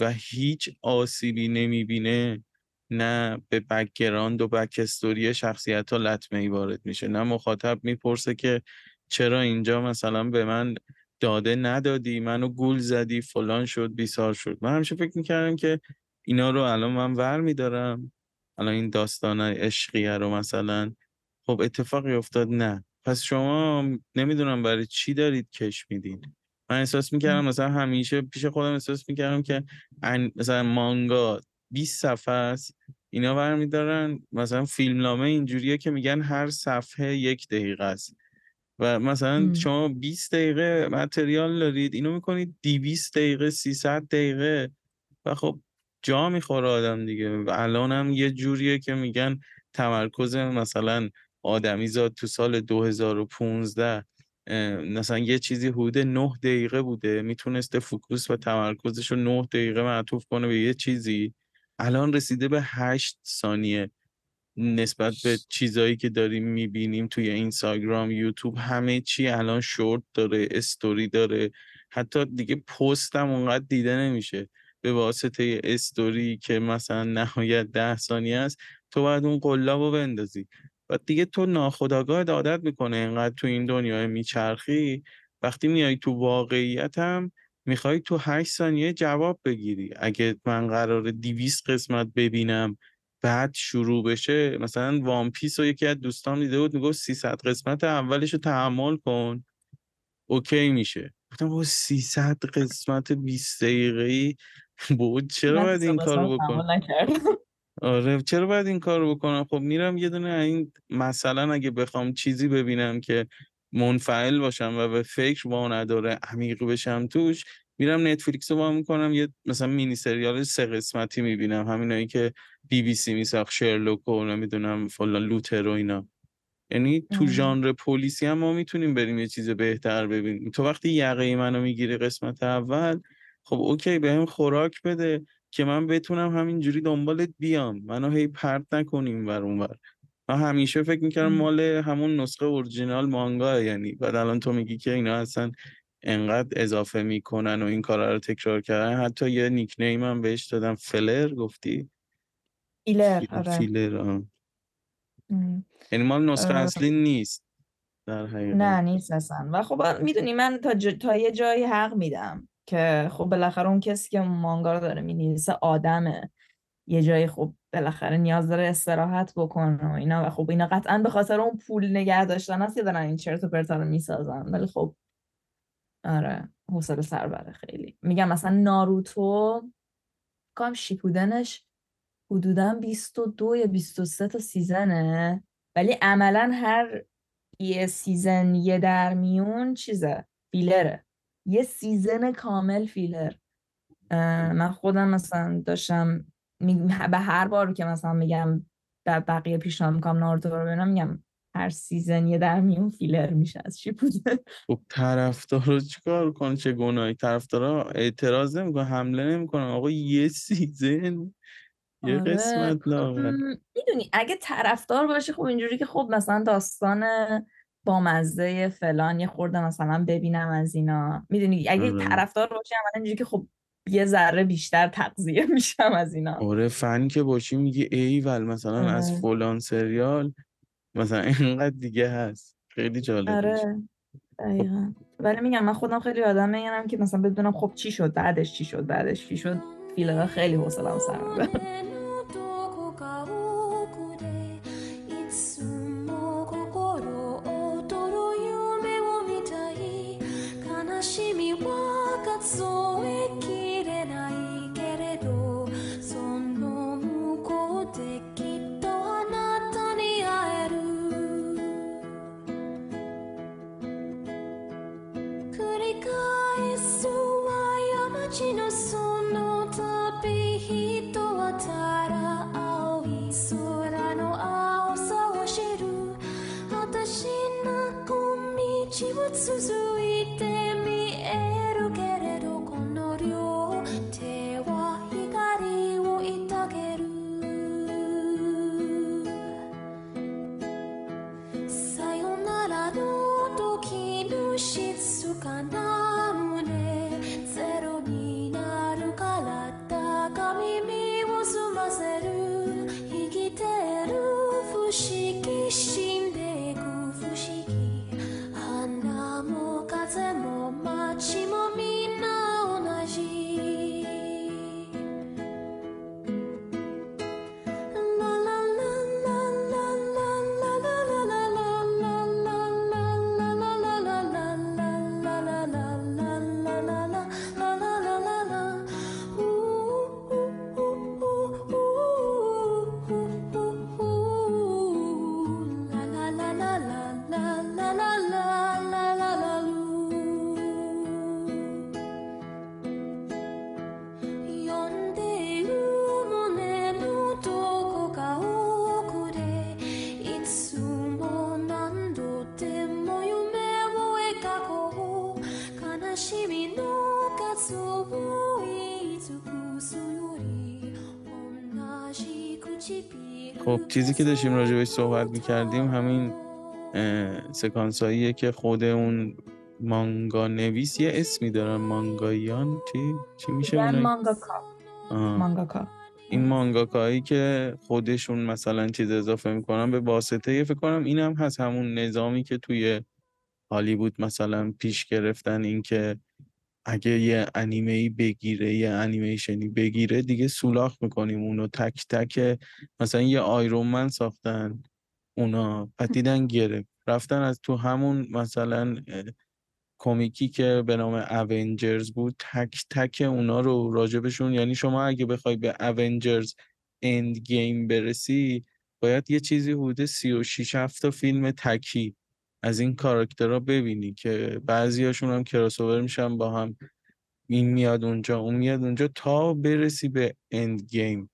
و هیچ آسیبی نمی‌بینه نه به background و backstory ی شخصیت ها لطمه ای وارد میشه. نه مخاطب می‌پرسه که چرا اینجا مثلا به من داده ندادی منو گول زدی فلان شد بیسار شد. من همیشه فکر می‌کردم که اینا رو الان من ور میدارم. الان این داستان عشقیه رو مثلا. خب اتفاقی افتاد نه. پس شما نمی‌دونم برای چی دارید کش میدین. من احساس می‌کردم مثلا همیشه پیش خودم احساس می‌کردم که مثلا مانگا 20 صفحه است. اینا برمیدارن. مثلا فیلمنامه اینجوریه که میگن هر صفحه یک دقیقه است. و مثلا شما 20 دقیقه متریال دارید اینو می‌کنید 200 دقیقه 300 دقیقه. و خب جا می‌خوره آدم دیگه. و الان هم یه جوریه که میگن تمرکز مثلا آدمی زاد تو سال 2015 مثلا یه چیزی حدود 9 دقیقه بوده. می‌تونسته فوکوس و تمرکزش رو 9 دقیقه معطوف کنه به یه چیزی. الان رسیده به 8 ثانیه. نسبت به چیزایی که داریم می‌بینیم توی اینستاگرام یوتیوب همه چی الان شورت داره استوری داره. حتی دیگه پست هم اونقدر دیده نمیشه. به واسطه استوری که مثلا نهایت ده ثانیه است تو باید اون قلاب رو بندازی. و دیگه تو ناخداگاه عادت می‌کنه اینقدر تو این دنیای میچرخی. وقتی میای تو واقعیت هم می‌خوای تو هشت ثانیه جواب بگیری. اگه من قرار دیویس قسمت ببینم بعد شروع بشه مثلا وان پیس رو یکی از دوستان دیده بود می‌گفت 300 قسمت اولش رو تحمل کن. اوکی میشه. گفتم با 300 قسمت 20 دقیقه ای بود چرا باید این کار رو بکن آره چرا باید این کار بکنم؟ خب میرم یه دونه این مثلا اگه بخوام چیزی ببینم که منفعل باشم و به فکر با نداره عمیق بشم توش میرم نتفلیکس رو با می‌کنم یه مثلا مینی سریال سه قسمتی می‌بینم همینایی که بی بی سی میساخت شرلوک و نمی‌دونم فلان لوتر و اینا. یعنی تو ژانر پلیسی هم ما می‌تونیم بریم یه چیز بهتر ببینیم. تو وقتی یقه منو می‌گیری قسمت اول خب اوکی بهم خوراک بده که من بتونم همینجوری دنبالت بیام. منو هی پرت نکنیم ور اونور. من همیشه فکر می‌کردم مال همون نسخه اورجینال مانگا یعنی بعد الان تو میگی که اینا اصلا انقدر اضافه می‌کنن و این کارا رو تکرار کردن. حتی یه نیک نیم هم بهش دادم فلر گفتی؟ فیلر آره. فیلر یعنی مال نسخه اصلی نیست در حقیقت. نه نیست اصلا. و خب می‌دونی من تا, تا یه جایی حق میدم که خب بالاخره اون کسی که مانگا رو داره می‌نویسه آدمه. یه جایی خب بالاخره نیاز داره استراحت بکنه و اینا. و خب اینا قطعا به خاطر اون پول نگه داشتن هست که دارن این چرت و پرتا رو می‌سازن. ولی خب آره حوصله سر بره خیلی. میگم مثلا ناروتو کام شیپودنش حدودا 22 یا 23 تا season ه. ولی عملا هر یه season یه در میون چیزه فیلره. یه season کامل فیلر. من خودم مثلا داشتم به هر بار که مثلا میگم در بقیه پیشنهاد می‌کنم ناروتو رو ببینم میگم هر season یه در میون فیلر میشه از چی بوده؟ خب طرفدار رو چیکار کن چه گناهی؟ طرفدارا اعتراض نمی‌کنه حمله نمی‌کنن آقا یه season؟ یه آره. قسمت لاغر. می‌دونی اگه طرفدار باشه خب اینجوری که خب مثلا داستان با مزه فلان یه خورده مثلا ببینم از اینا. می‌دونی اگه آره. طرفدار باشه عملا اینجوری که خب یه ذره بیشتر تغذیه میشم از اینا. آره فن که باشی میگه ایول مثلا آره. از فلان سریال مثلا اینقدر دیگه هست. خیلی جالب آره دقیقا. ولی میگم من خودم خیلی آدم میگم که مثلا بدونم خب چی شد بعدش چی شد بعدش چی شد. فیلرها خیلی حوصله‌ام سر می‌بره چیزی که داشتیم راجبش صحبت می‌کردیم همین سکانس هاییه که خود اون مانگا نویس یه اسمی دارن مانگایان چی؟ چی میشه مانگاکا. مانگاکا. این مانگاکایی که خودشون مثلا چیز اضافه می‌کنن به واسطه فکر کنم اینم هست همون نظامی که توی هالیوود مثلا پیش گرفتن اینکه اگه یه انیمه ای بگیره یه انیمیشنی بگیره دیگه سولاخ می‌کنیم اونو. تک تک مثلا یه Iron Man ساختن اونا دیدن گرفت. رفتن از تو همون مثلا کمیکی که به نام Avengers بود تک تک اونا رو راجبشون. یعنی شما اگه بخوای به Avengers Endgame برسی باید یه چیزی حدود 36 7 تا فیلم تکی از این کاراکترها ببینی که بعضیاشون هم کراسوور میشن با هم. این میاد اونجا اون میاد اونجا تا برسی به Endgame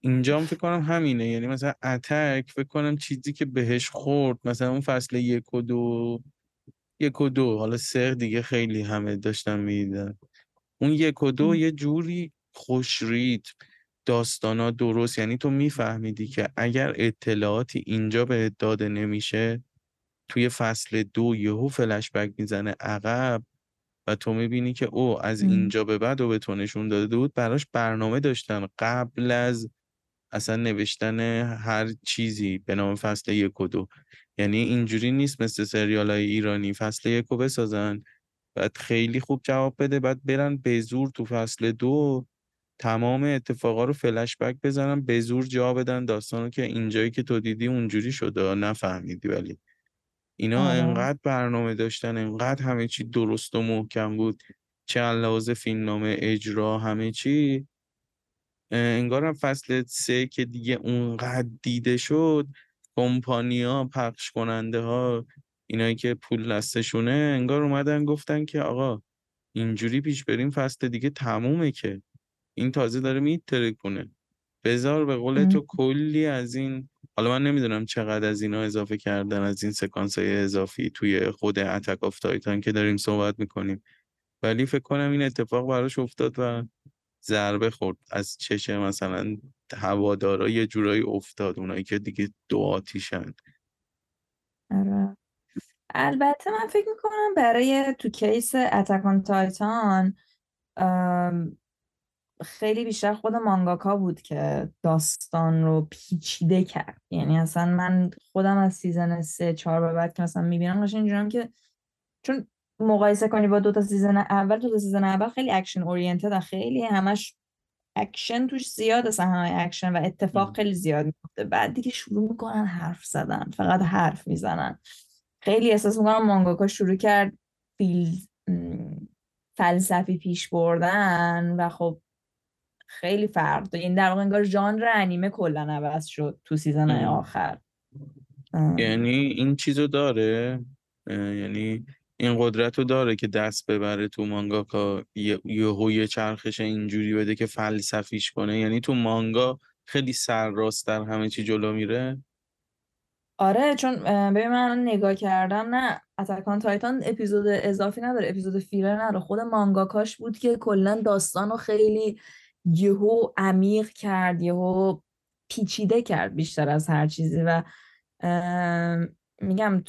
اینجا هم فکر کنم همینه یعنی مثلا اتک فکر کنم چیزی که بهش خورد مثلا اون فصل یک و دو یک و دو حالا سه دیگه خیلی همه داشتن می‌دیدن. اون یک و دو یه جوری خوشرید داستانا درست یعنی تو میفهمیدی که اگر اطلاعاتی اینجا به داده نمیشه توی فصل دو یهو فلش بک می‌زنه عقب و تو می‌بینی که او از اینجا به بعد و به تو نشون داده بود براش برنامه داشتن. قبل از اصلا نوشتن هر چیزی به نام فصل یک و دو. یعنی اینجوری نیست مثل سریال های ایرانی فصل یک رو بسازن بعد خیلی خوب جواب بده بعد برن به زور تو فصل دو تمام اتفاقا رو فلش بک بزنن به زور جا بدن داستانو که اینجایی که تو دیدی اونجوری شده نفهمیدی ولی. اینا آره. انقدر برنامه داشتن انقدر همه چی درست و محکم بود چه لحاظ فیلمنامه اجرا همه چی انگارم فصل سه که دیگه اونقدر دیده شد کمپانیا پخش کننده ها اینایی که پول دستشونه انگار اومدن گفتن که آقا اینجوری پیش بریم فصل دیگه تمومه که. این تازه داره میتره کنه بذار به قول تو کلی از این حالا من نمی‌دونم چقدر از اینا اضافه کردن از این سکانس های اضافی توی خود اتک آف تایتان که داریم صحبت می‌کنیم. ولی فکر کنم این اتفاق براش افتاد و ضربه خورد. از چشم مثلا هوادارا یه جورایی افتاد اونایی که دیگه دو آتیشن. آره. البته من فکر می‌کنم برای تو case Attack on Titan خیلی بیشتر خود مانگاکا بود که داستان رو پیچیده کرد. یعنی اصلا من خودم از season سه چهار به بعد که مثلا می‌بینم قشنگ اینجورم که چون مقایسه کنی با دو تا season اول دو تا season اول خیلی action oriented خیلی همش اکشن توش زیاد صحنه اکشن و اتفاق خیلی زیاد میفته بعد دیگه شروع می‌کنن حرف زدن فقط حرف می‌زنن. خیلی احساس می‌کنم مانگاکا شروع کرد feel فلسفی پیش بردن و خب خیلی فرق داره. این در واقع انگار ژانر انیمه کلا عوض شد تو season آخر. یعنی این چیزو داره؟ یعنی این قدرت رو داره که دست ببره تو مانگاکا یه یه چرخش اینجوری بده که فلسفیش کنه؟ یعنی تو مانگا خیلی سرراست در همه چی جلو میره؟ آره چون ببین من نگاه کردم نه اتکان تایتان اپیزود اضافی نداره اپیزود فیلر نداره. خود مانگاکاش بود که کلا داستان رو خیلی یهو عمیق کرد یهو پیچیده کرد بیشتر از هر چیزی و میگم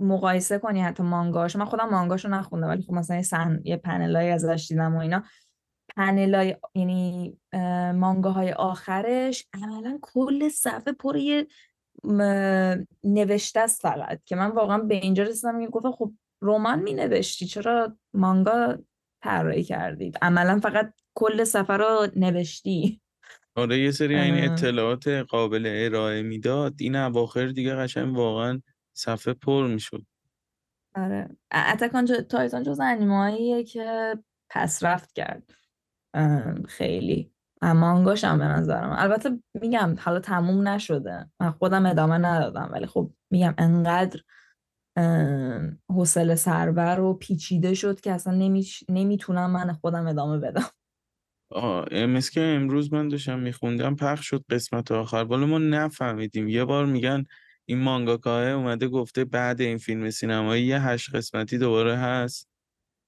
مقایسه کنی حتی مانگاش من خودم مانگاشو نخوندم ولی خب مثلا سن... یه پنلای ازش دیدم و اینا. پنلای یعنی مانگاهای آخرش عملا کل صفحه پر یه نوشته است فقط که من واقعا به اینجا رسیدم که گفتم خب رمان می نوشتی چرا مانگا طراحی کردید عملا فقط کل سفر رو نوشتی. آره یه سری این اطلاعات قابل ارائه می‌داد. این اواخر دیگه قشنگ واقعا صفحه پر می‌شد. آره. اتکان تایتان جز انیماییه که پس رفت کرد. خیلی. مانگاش هم به نظرم البته میگم حالا تموم نشده. من خودم ادامه ندادم ولی خب میگم انقدر حوصله سربر و پیچیده شد که اصلا نمی‌تونم من خودم ادامه بدم. آه که امروز من داشتم میخوندم پخش شد قسمت آخر. بالا ما نفهمیدیم. یه بار میگن این مانگاکاه اومده گفته بعد این فیلم سینمایی یه هشت قسمتی دوباره هست.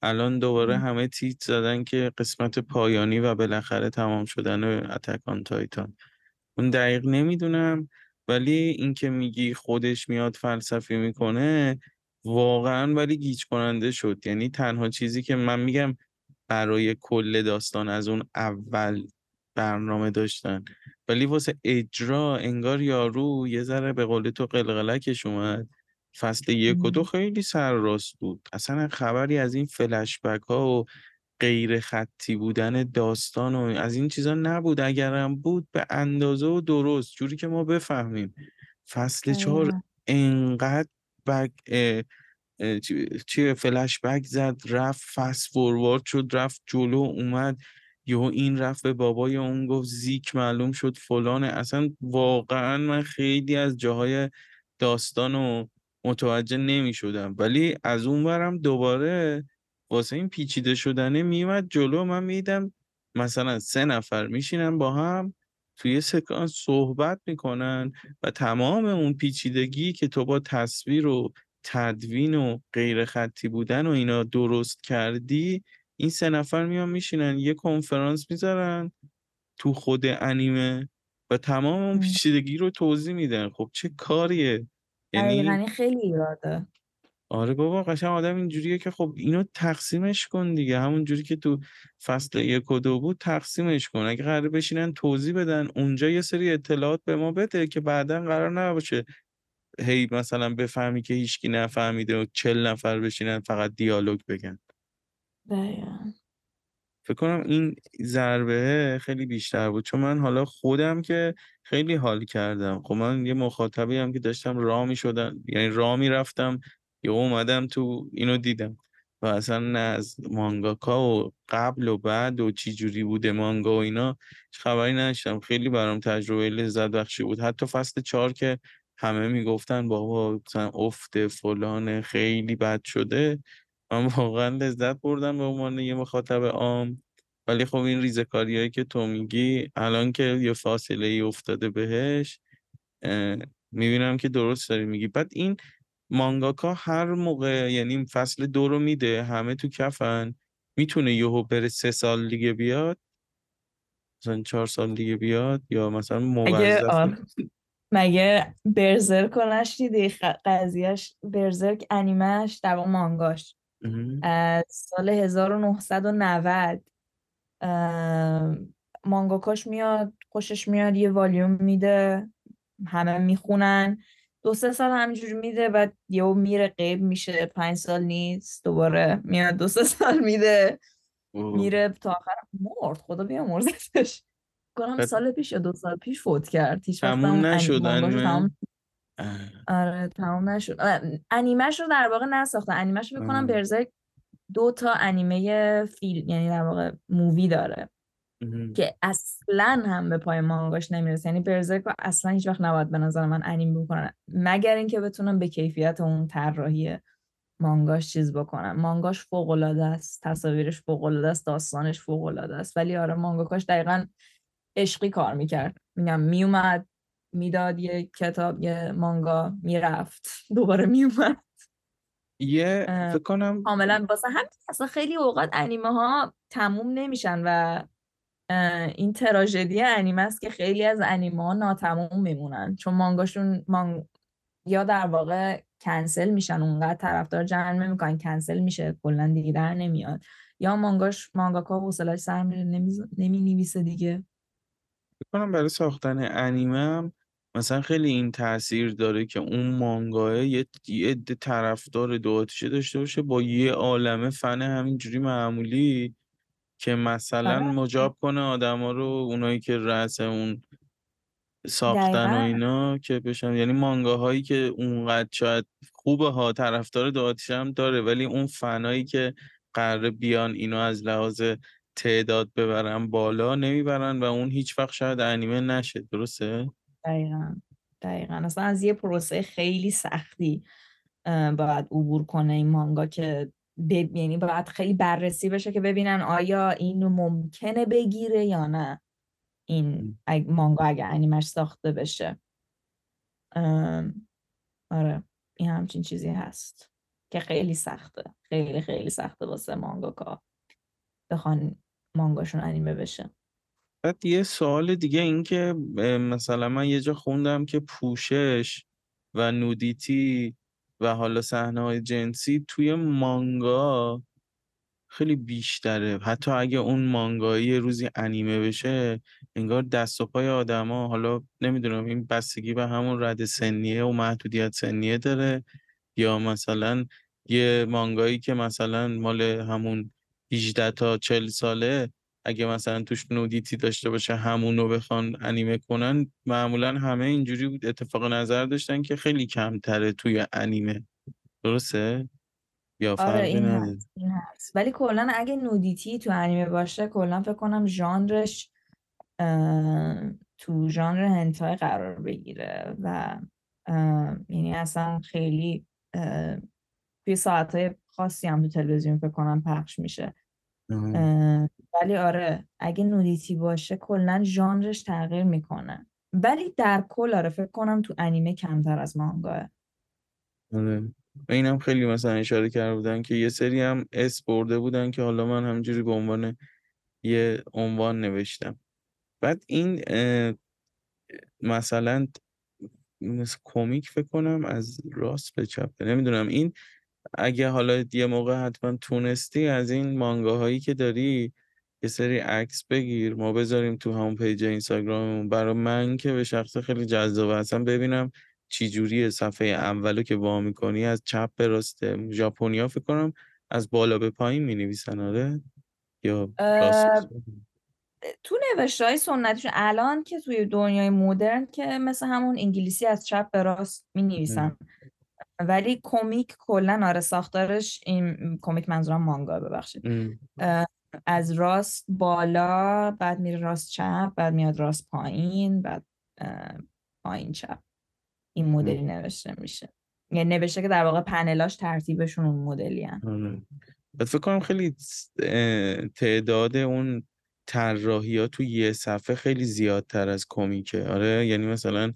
الان دوباره همه تیت زدن که قسمت پایانی و بالاخره تمام شدن اتکان تایتان اون دقیق نمی‌دونم ولی اینکه میگی خودش میاد فلسفی می‌کنه واقعا ولی گیج کننده شد. یعنی تنها چیزی که من میگم برای کل داستان از اون اول برنامه داشتن. ولی واسه اجرا انگار یارو یه ذره به قول تو قلقلکش اومد. فصل یک و دو خیلی سر راست بود. اصلا خبری از این فلشبک ها و غیر خطی بودن داستان و از این چیزا نبود. اگرم بود به اندازه و درست. جوری که ما بفهمیم. فصل چهار انقدر بگ چی فلش بک زد رفت فست فوروارد شد رفت جلو اومد یهو این رفت به بابای اون گفت زیک معلوم شد فلانه. اصلا واقعا من خیلی از جاهای داستان رو متوجه نمی شدم ولی از اون برم دوباره واسه این پیچیده شدنه میومد جلو من میدم مثلا سه نفر میشینن با هم توی سکانس صحبت می‌کنن و تمام اون پیچیدگی که تو با تصویر و تدوین و غیر خطی بودن و اینا درست کردی این سه نفر میان میشینن یه کنفرانس می‌ذارن تو خود انیمه و تمام اون پیچیدگی رو توضیح میدن. خب چه کاریه؟ یعنی خیلی ایراده آره بابا قشنگ آدم اینجوریه که خب اینو تقسیمش کن دیگه. همون جوری که تو فصل یک و دو بود تقسیمش کن. اگه قرار بشینن توضیح بدن اونجا یه سری اطلاعات به ما بده که بعدا قرار نباشه هی مثلا بفهمی که هیچکی نفهمیده و چل نفر بشینن فقط دیالوگ بگن. فکر کنم این ضربه خیلی بیشتر بود. چون من حالا خودم که خیلی حال کردم. خب من یه مخاطبی هم که داشتم راه می شدم. یعنی راه می رفتم یا اومدم تو اینو دیدم. و اصلا نه از مانگاکا و قبل و بعد و چی جوری بوده مانگا و اینا خبری نشتم خیلی برام تجربه لذت بخشی بود. حتی فصل چهار که همه می‌گفتن بابا مثلا افت فلان خیلی بد شده. من واقعا لذت بردم به عنوان یه مخاطب عام. ولی خب این ریزکاریایی که تو میگی الان که یه فاصله ای افتاده بهش می‌بینم که درست داری میگی. بعد این مانگاکا هر موقع یعنی فصل دو رو میده همه تو کفن می‌تونه یهو بره سه سال دیگه بیاد؟ مثلا چهار سال دیگه بیاد؟ یا مثلا موظف مگه برزرک رو نشنیدی؟ قضیهش برزرک انیمش در مانگاش. از سال 1990 مانگاکاش میاد خوشش میاد یه والیوم میده همه می‌خونن. دو سه سال همینجور میده و یهو میره قیب میشه پنج سال نیست دوباره میاد دو سه سال میده. میره تا آخر مرد خدا بیا مرزتش کنم سال پیش یا دو سال پیش فوت کرد. هیچ تموم نشد تمام... آره تمام نشد. انیمش رو در واقع نساختن انیمش رو بکنم برزرک دو تا انیمه فیلم یعنی در واقع مووی داره. که اصلا هم به پای مانگاش نمی‌رسه. یعنی برزرک اصلا هیچ وقت نباید به نظر من انیم بکنن مگر اینکه بتونم به کیفیت اون طراحی مانگاش چیز بکنم. مانگاش فوق العاده است. تصاویرش فوق العاده است. داستانش فوق العاده است. ولی آره مانگاکاش دقیقا عشقی کار می‌کرد. میگم میومد می‌داد یه کتاب یه مانگا می‌رفت. دوباره میومد یه فکر کنم کاملا واسه هم اصلا خیلی اوقات انیمه ها تموم نمیشن و این تراژدی انیمه است که خیلی از انیمه ها ناتموم میمونن. چون مانگاشون مانگ... یا در واقع کنسل میشن اونقدر طرفدار جمع نمی‌کنن کنسل میشه کلا دیگه در نمیاد. یا مانگاش مانگاکا حوصله‌اش سر میره نمی... نویسه دیگه. کنم برای ساختن انیمه مثلا خیلی این تاثیر داره که اون مانگاه یه عده طرفدار دو داشته باشه با یه عالمه فن همینجوری معمولی که مثلا آره. مجاب کنه آدما رو اونایی که رأس اون ساختن و اینا که بشن یعنی مانگاهایی که اونقدر شاید خوبه ها طرفدار دو هم داره ولی اون فنایی که قرار بیان اینو از لحاظ تعداد ببرن بالا نمی‌برن و اون هیچ وقت شاید انیمه نشه درسته؟ دقیقا دقیقا. اصلا از یه پروسه خیلی سختی باید عبور کنه این مانگا که یعنی باید خیلی بررسی بشه که ببینن آیا اینو ممکنه بگیره یا نه این مانگا اگه انیمش ساخته بشه. آره این همچین چیزی هست که خیلی سخته خیلی خیلی سخته واسه مانگاکا. بخوان مانگاشون انیمه بشه. بعد یه سوال دیگه این که مثلا من یه جا خوندم که پوشش و نودیتی و حالا صحنه های جنسی توی مانگا خیلی بیشتره. حتی اگه اون مانگایی روزی انیمه بشه انگار دست و پای آدما حالا نمی‌دونم این بستگی به همون رد سنیه و محدودیت سنیه داره یا مثلا یه مانگایی که مثلا مال همون 18 تا 40 ساله اگه مثلا توش نودیتی داشته باشه همونو بخوان انیمه کنن معمولا همه اینجوری بود. اتفاق نظر داشتن که خیلی کمتره توی انیمه. درسته؟ یا آره این هست این هست. ولی کلا اگه نودیتی تو انیمه باشه کلا فکر کنم ژانرش تو ژانر هنتای قرار بگیره و یعنی اصلا خیلی توی ساعتهای خاصی هم تو تلویزیون فکر کنم پخش میشه. ولی آره اگه نودیتی باشه کلا ژانرش تغییر می‌کنه. ولی در کل آره فکر کنم تو انیمه کمتر از مانگاه. آره. اینم خیلی مثلا اشاره کرده بودن که یه سری هم اسم برده بودن که حالا من همجوری به عنوان یه عنوان نوشتم. بعد این مثلا مثل کمیک فکر کنم از راست به چپ. نمی‌دونم. این اگه حالا یه موقع حتما تونستی از این مانگاهایی که داری یه سری عکس بگیر. ما بذاریم تو همون page اینستاگراممون. برای من که به شخص خیلی جذابه اصلا ببینم چی جوریه صفحه اولو که وا می‌کنی. از چپ به راست ژاپنیا فکر کنم از بالا به پایین می نویسن آره؟ یا راست؟ تو نوشته های سنتیشون الان که توی دنیای مدرن که مثل همون انگلیسی از چپ به راست می نویسن ولی کمیک کلا آره ساختارش این کمیک منظورم مانگا ببخشید. از راست بالا بعد میره راست چپ بعد میاد راست پایین بعد پایین چپ. این مدلی نوشته میشه. یعنی نوشته که در واقع پنلاش ترتیبشون اون مدلی هن. آره. بعد فکر کنم خیلی تعداد اون طراحی ها تو یه صفحه خیلی زیادتر از کمیکه. آره یعنی مثلا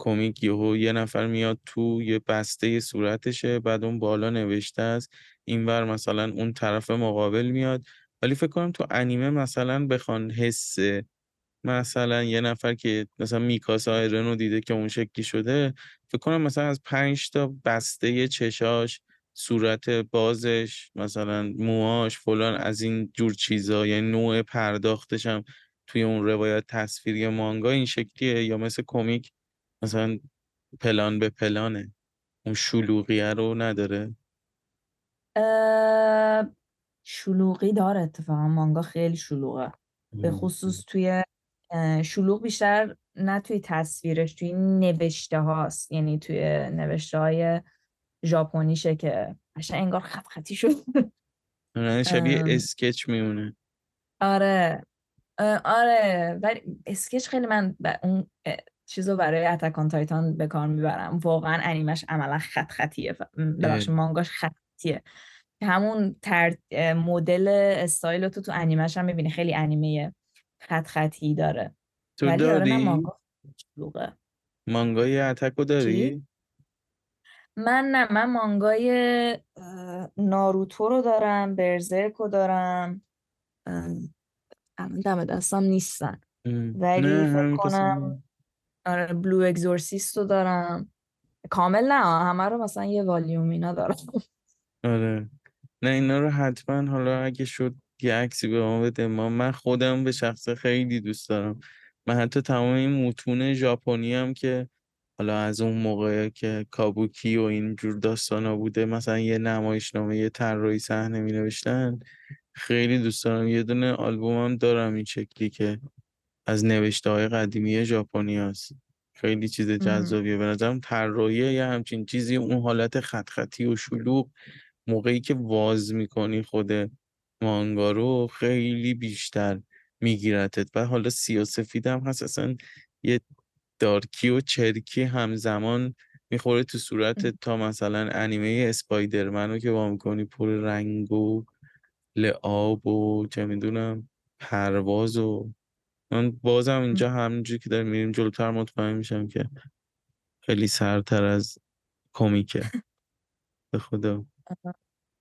کمیک یهو یه نفر میاد تو یه بسته صورتشه بعد اون بالا نوشته است اینور مثلا اون طرف مقابل میاد. ولی فکر کنم تو انیمه مثلا بخوان حس مثلا یه نفر که مثلا میکاسا ایرن رو دیده که اون شکلی شده فکر کنم مثلا از پنج تا بسته چشاش صورت بازش مثلا موهاش فلان از این جور چیزا یعنی نوع پرداختش هم توی اون روایت تصویری مانگا این شکلیه یا مثل کمیک مثلا پلان به پلانه. اون شلوغیه رو نداره؟ اه، شلوغی داره اتفاقا. مانگا خیلی شلوغه. به خصوص توی شلوغ بیشتر نه توی تصویرش توی نوشته هاست. یعنی توی نوشته های ژاپنیشه که قشنگ انگار خط خطی شد. نه شبیه. اسکچ میمونه. آره. آره. ولی اسکچ خیلی من اون اه، چیزو برای اتکان تایتان به کار می‌برم. واقعا انیمش عملا خط خطیه. ببخشید مانگاش خط خطیه. همون تر... مدل استایل تو تو انیمش هم می‌بینی. خیلی انیمه خط خطی داره. تو ولی آره داری؟ مانگا. مانگای Attack و داری؟ من نه من مانگای ناروتو رو دارم Berserk رو دارم. دم دستم نیستن. ولی فکر کنم آره Blue Exorcist رو دارم. کامل نه همه رو مثلا یه والیوم اینا دارم. آره. نه اینا رو حتما حالا اگه شد یه عکسی به ما بده. ما من خودم به شخص خیلی دوست دارم. من حتی تمام این متون ژاپنی هم که حالا از اون موقع که کابوکی و اینجور داستانا بوده مثلا یه نمایشنامه یه طراحی صحنه می نوشتن خیلی دوست دارم. یه دونه آلبومم دارم این شکلی که از نوشته های قدیمی ژاپنی هست. خیلی چیز جذابیه. به نظرم طراحی یه همچین چیزی اون حالت خط خطی و شلوغ موقعی که واز می‌کنی خود مانگا رو خیلی بیشتر میگیرتت. و حالا سیاسفید هم هست. اصلا یه دارکی و چرکی همزمان می‌خوره تو صورتت تا مثلا انیمه اسپایدرمن رو که با می‌کنی پر رنگ و لعاب و چه می‌دونم پرواز و من بازم اینجا همینجوری که داریم میریم جلوتر مطمئن میشم که خیلی سرتر از کمیکه. به خدا.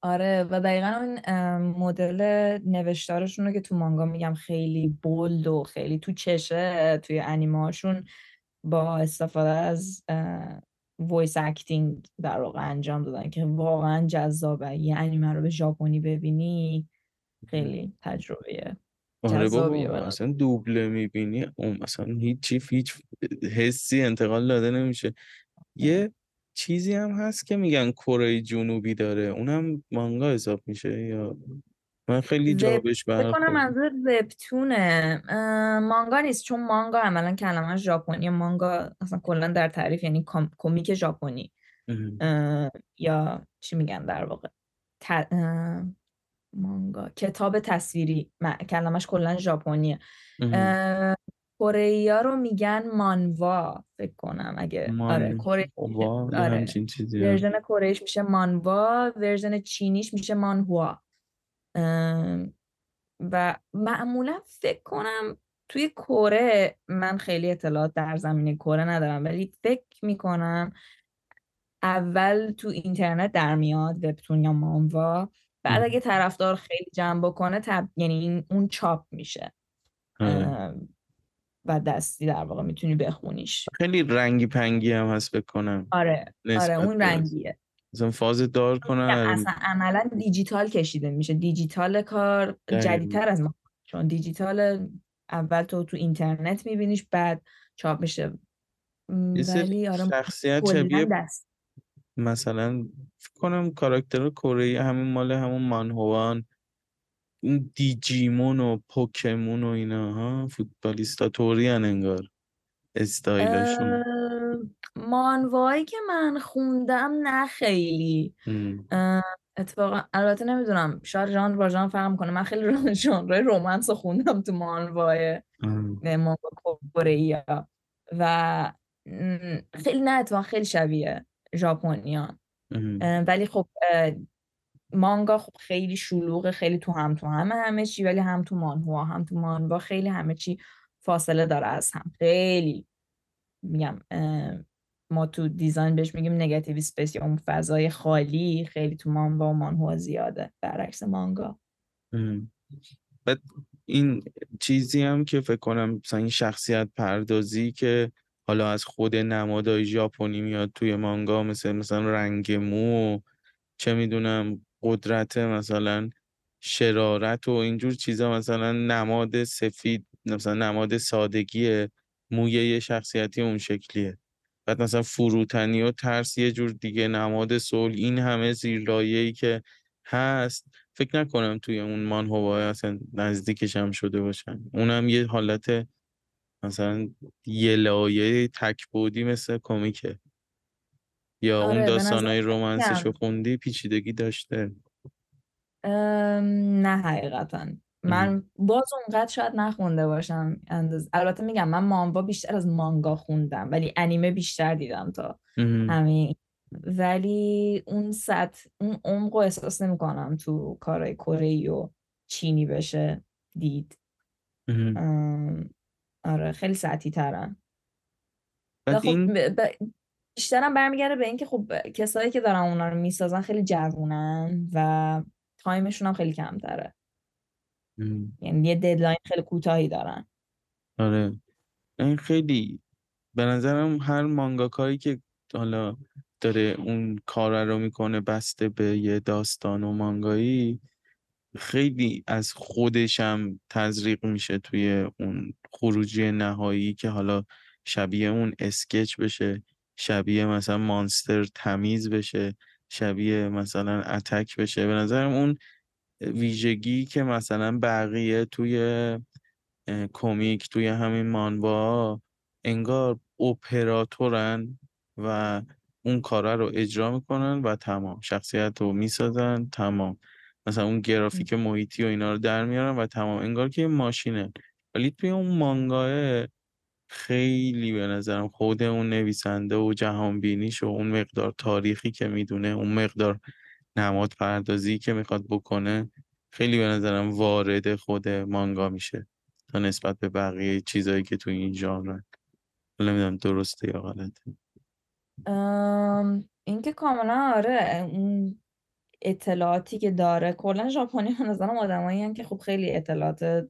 آره و دقیقا اون مدل نوشتارشون رو که تو مانگا میگم خیلی bold و خیلی تو چشه توی انیماشون با استفاده از voice acting در واقع انجام دادن که واقعا جذابه. یه انیمه رو به ژاپنی ببینی خیلی تجربه آره بابا. اصلا دوبله می‌بینی. اون مثلا هیچی هیچ حسی انتقال داده نمیشه. یه چیزی هم هست که میگن کره جنوبی داره. اونم مانگا حساب میشه یا من خیلی جا وب بهش فکر کنم منظور وبتونه. مانگا نیست چون مانگا عملا کلمه ژاپنی. مانگا اصلا کلا در تعریف یعنی کمیک ژاپنی. یا چی میگن در واقع؟ مانگا. کتاب تصویری. کلمش کلا ژاپنیه. کره رو میگن مانوا فکر کنم. اگه آره کره آره. version کره‌ش میشه مانوا. version چینیش میشه مانهوا. و معمولا فکر کنم توی کره من خیلی اطلاعات در زمینه کره ندارم ولی فکر می‌کنم اول تو اینترنت در میاد وبتون یا مانوا. بعد اگه طرفدار خیلی جمع بکنه تب... یعنی اون چاپ میشه. و دستی در واقع می‌تونی بخونیش. خیلی رنگی پنگی هم هست بکنم آره آره اون رنگیه. مثلا فاز دار کنن. اصلا عملا دیجیتال کشیده میشه. دیجیتال کار جدیدتر از ما. چون دیجیتال اول تو تو اینترنت میبینیش بعد چاپ میشه. ولی آره شخصیت شبیه مثلا فکر کنم کاراکتر کره همین مال همون مانهوان این دیجیمون و پوکمون و اینا ها؟ فوتبالیستا طوری انگار استایلشون. مانوایی که من خوندم نه خیلی. اتفاقا البته نمی‌دونم شاید جان با جان فهم کنه من خیلی رای romance رو خوندم تو مانوای مانوا کره و خیلی نه اتفاقا خیلی شبیه. ژاپنیان ولی خب مانگا خب خیلی شلوغه خیلی تو هم تو همه همه چی ولی هم تو مانهوا هم تو مانوا خیلی همه چی فاصله داره از هم. خیلی میگم ما تو design بهش میگیم negative space یا اون فضای خالی خیلی تو مانوا و مانهوا زیاده برعکس مانگا. این چیزی هم که فکر کنم مثلا این شخصیت پردازی که حالا از خود نمادهای ژاپنی میاد توی مانگا مثل مثلا رنگ مو چه می‌دونم قدرت مثلا شرارت و اینجور چیزا مثلا نماد سفید مثلا نماد سادگی مویه شخصیتی اون شکلیه. بعد مثلا فروتنی و ترس یه جور دیگه نماد سول این همه زیرلایه‌ای که هست. فکر نکنم توی اون مانهوای اصلا نزدیکش هم شده باشن. اونم یه حالت مثلا یه لایه تکبودی مثل کمیکه یا آره، اون داستانهای رومنسش خوندی پیچیدگی داشته؟ نه حقیقتا. من باز اونقدر شاید نخونده باشم. انداز البته میگم من مانوا بیشتر از مانگا خوندم ولی انیمه بیشتر دیدم تا همین. ولی اون سطح اون عمق رو احساس نمی کنم تو کارهای کره و چینی بشه دید. آره خیلی سطحی ترن خب این... بیشترم برمیگرده به اینکه خب کسایی که دارن اونا رو می‌سازن خیلی جوونن و time شون هم خیلی کمتره. یعنی یه deadline خیلی کوتاهی دارن. آره. این خیلی به نظرم هر مانگاکایی که حالا داره اون کار رو می‌کنه بسته به یه داستان و مانگایی خیلی از خودشم تزریق میشه توی اون خروجی نهایی که حالا شبیه اون اسکچ بشه شبیه مثلا مانستر تمیز بشه شبیه مثلا اتک بشه. به نظرم اون ویژگی که مثلا بقیه توی کمیک توی همین مانوا انگار اپراتورن و اون کارا رو اجرا می‌کنن و تمام. شخصیت رو می‌سازن تمام. مثلا اون گرافیک محیطی و اینا رو در میارن و تمام انگار که یه ماشینه. ولی توی اون مانگاه خیلی به نظرم خود اون نویسنده و جهان بینیش و اون مقدار تاریخی که می‌دونه اون مقدار نماد پردازی که می‌خواد بکنه خیلی به نظرم وارد خود مانگا میشه تا نسبت به بقیه چیزایی که تو این ژانر. نمی‌دونم درسته یا غلطه. این که کاملا آره اون اطلاعاتی که داره. کلا ژاپنی به نظرم آدمایی که خب خیلی اطلاعات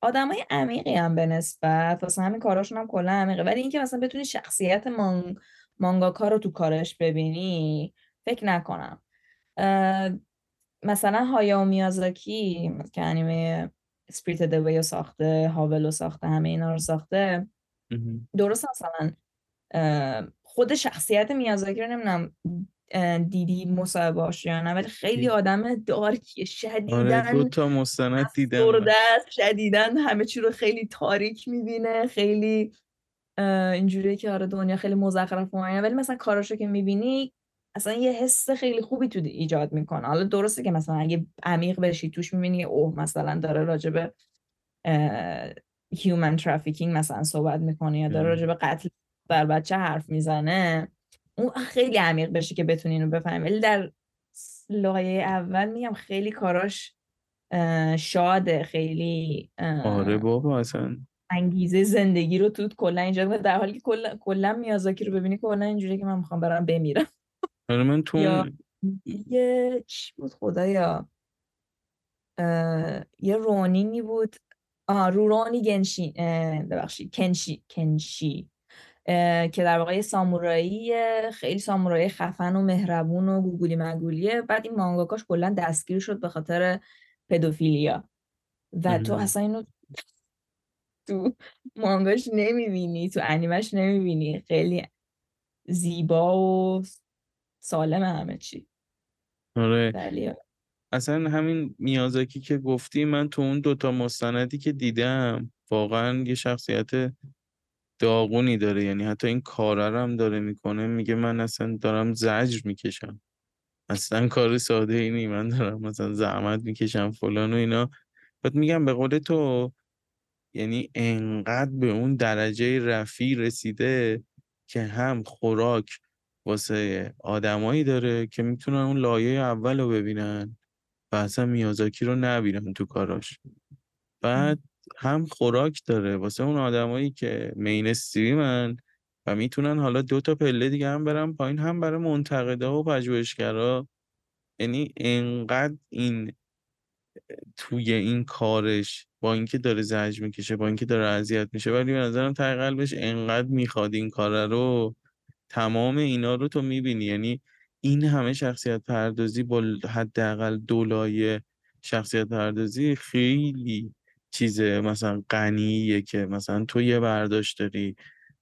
آدمای عمیقی هم به نسبت. واسه همین کاراشون هم کلا عمیقه. ولی اینکه مثلا بتونی شخصیت مانگ... مانگاکا رو تو کارش ببینی فکر نکنم. مثلا هایا میازاکی که انیمه سپریت دوی ساخته هاول ساخته همه اینا رو ساخته. درست مثلا خود شخصیت میازاکی رو نمی‌دونم دیدی مصاحبه یا نه ولی خیلی آدم دارکیه شدیدن آره دو تا مستند دیدم. شدیدن همه چی رو خیلی تاریک می‌بینه خیلی اینجوریه که آره دنیا خیلی مزخرف و ولی مثلا کاراشو که می‌بینی اصلا یه حس خیلی خوبی تو ایجاد می‌کنه. حالا درسته که مثلا اگه عمیق بشی توش می‌بینی اوه مثلا داره راجبه human trafficking مثلا صحبت می‌کنه یا داره راجبه قتل در بچه حرف می‌زنه اون خیلی عمیق بشه که بتونی اینو بفهمی. ولی در لایه اول میگم خیلی کاراش شاده خیلی آره بابا اصلا. انگیزه زندگی رو تو کلا اینجا در حالی که کلا میازاکی رو ببینی کلا اینجوری که من می‌خوام برم بمیرم. آره من تو یه چی بود خدایا؟ یه رونینگی بود. آه رورانی گنشی ببخشید کنشی کنشی. که در واقع سامورایی خیلی سامورایی خفن و مهربون و گوگولی مگولیه. بعد این مانگاکاش کلا دستگیر شد به خاطر پدوفیلیا. و تو اصلا اینو تو مانگاش نمی‌بینی تو انیمش نمی‌بینی. خیلی زیبا و سالم همه چی. آره. اصلا همین میازاکی که گفتی من تو اون دوتا مستندی که دیدم واقعا یه شخصیت داغونی داره یعنی حتی این کاره هم داره می‌کنه میگه من اصلا دارم زجر می‌کشم. اصلا کار ساده ای نی من دارم مثلا زحمت می‌کشم فلان و اینا. بعد میگم به قول تو یعنی انقدر به اون درجه رفی رسیده که هم خوراک واسه آدمایی داره که می‌تونن اون لایه اول رو ببینن و اصلا میازاکی رو نبینن تو کاراش. بعد هم خوراک داره. واسه اون آدمایی که مین استریمن و می‌تونن حالا دو تا پله دیگه هم برن پایین هم برای منتقدا و پژوهشگرا. یعنی انقدر این توی این کارش با اینکه داره زجر می‌کشه با اینکه داره اذیت میشه ولی به نظرم ته قلبش انقدر می‌خواد این کار رو تمام اینا رو تو می‌بینی. یعنی این همه شخصیت پردازی با حداقل دولای شخصیت پردازی خیلی چیز مثلا غنیه که مثلا تو یه برداشت داری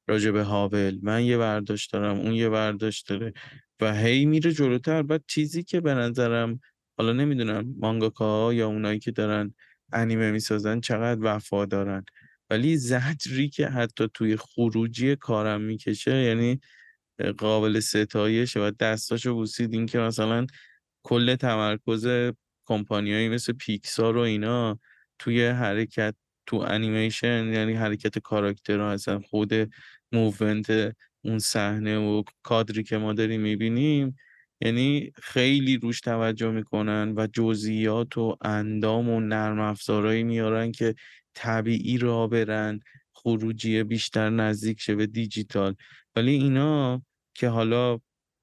راجع به هاول من یه برداشت دارم اون یه برداشت داره و هی میره جلوتر. بعد چیزی که به نظرم حالا نمی‌دونم مانگاکا یا اونایی که دارن انیمه می‌سازن چقدر وفا دارن ولی زجری که حتی توی خروجی کارم می‌کشه یعنی قابل ستایشه و دستاشو بوسید این که مثلا کل تمرکز کمپانیایی مثل پیکسار و اینا توی حرکت تو انیمیشن یعنی حرکت کاراکترها هستن خود movement اون صحنه و کادری که ما داریم می‌بینیم یعنی خیلی روش توجه می‌کنن و جزئیات و اندام و نرم افزارهایی میارن که طبیعی را برن خروجی بیشتر نزدیک شه به دیجیتال. ولی اینا که حالا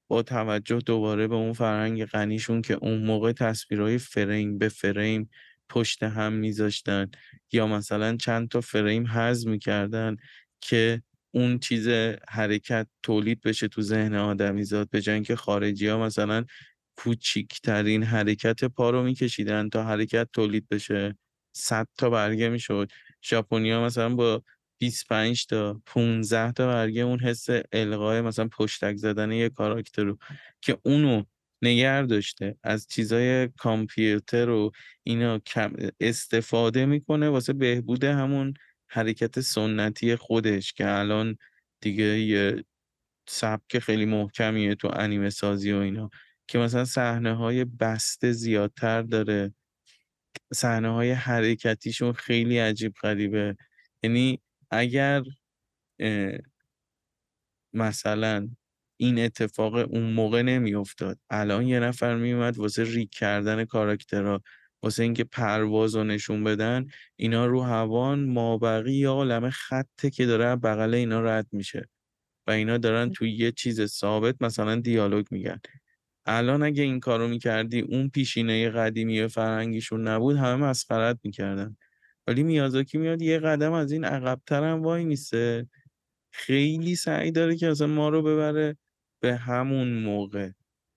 با توجه دوباره به اون فرهنگ غنیشون که اون موقع تصویرهای فریم به فریم پشت هم میذاشتن یا مثلا چند تا فریم حذف می‌کردن که اون چیز حرکت تولید بشه تو ذهن آدمیزاد به جای اینکه خارجی ها مثلا کوچیکترین حرکت پا رو میکشیدن تا حرکت تولید بشه. صد تا برگه می‌شد. ژاپنیا مثلا با 25 تا 15 تا برگه اون حس القای مثلا پشتک زدن یه کاراکتر رو که اونو نگر داشته. از چیزای کامپیوتر و اینا استفاده می‌کنه واسه بهبود همون حرکت سنتی خودش که الان دیگه یه سبک خیلی محکمیه تو انیمه سازی و اینا که مثلا صحنه های بسته زیادتر داره. صحنه های حرکتیشون خیلی عجیب غریبه. یعنی اگر مثلا این اتفاق اون موقع نمیافتاد. الان یه نفر میومد واسه ریک کردن کاراکترها واسه اینکه پرواز رو نشون بدن اینا رو هوان مابقی یا عالم خطه که داره بغل اینا رد میشه. و اینا دارن توی یه چیز ثابت مثلا دیالوگ میگن. الان اگه این کارو می‌کردی اون پیشینه قدیمی فرهنگیشون نبود همه مسخرت می‌کردن. ولی میازاکی میاد یه قدم از این عقبتر هم وای میسه. خیلی سعی داره که اصلا ما رو ببره به همون موقع.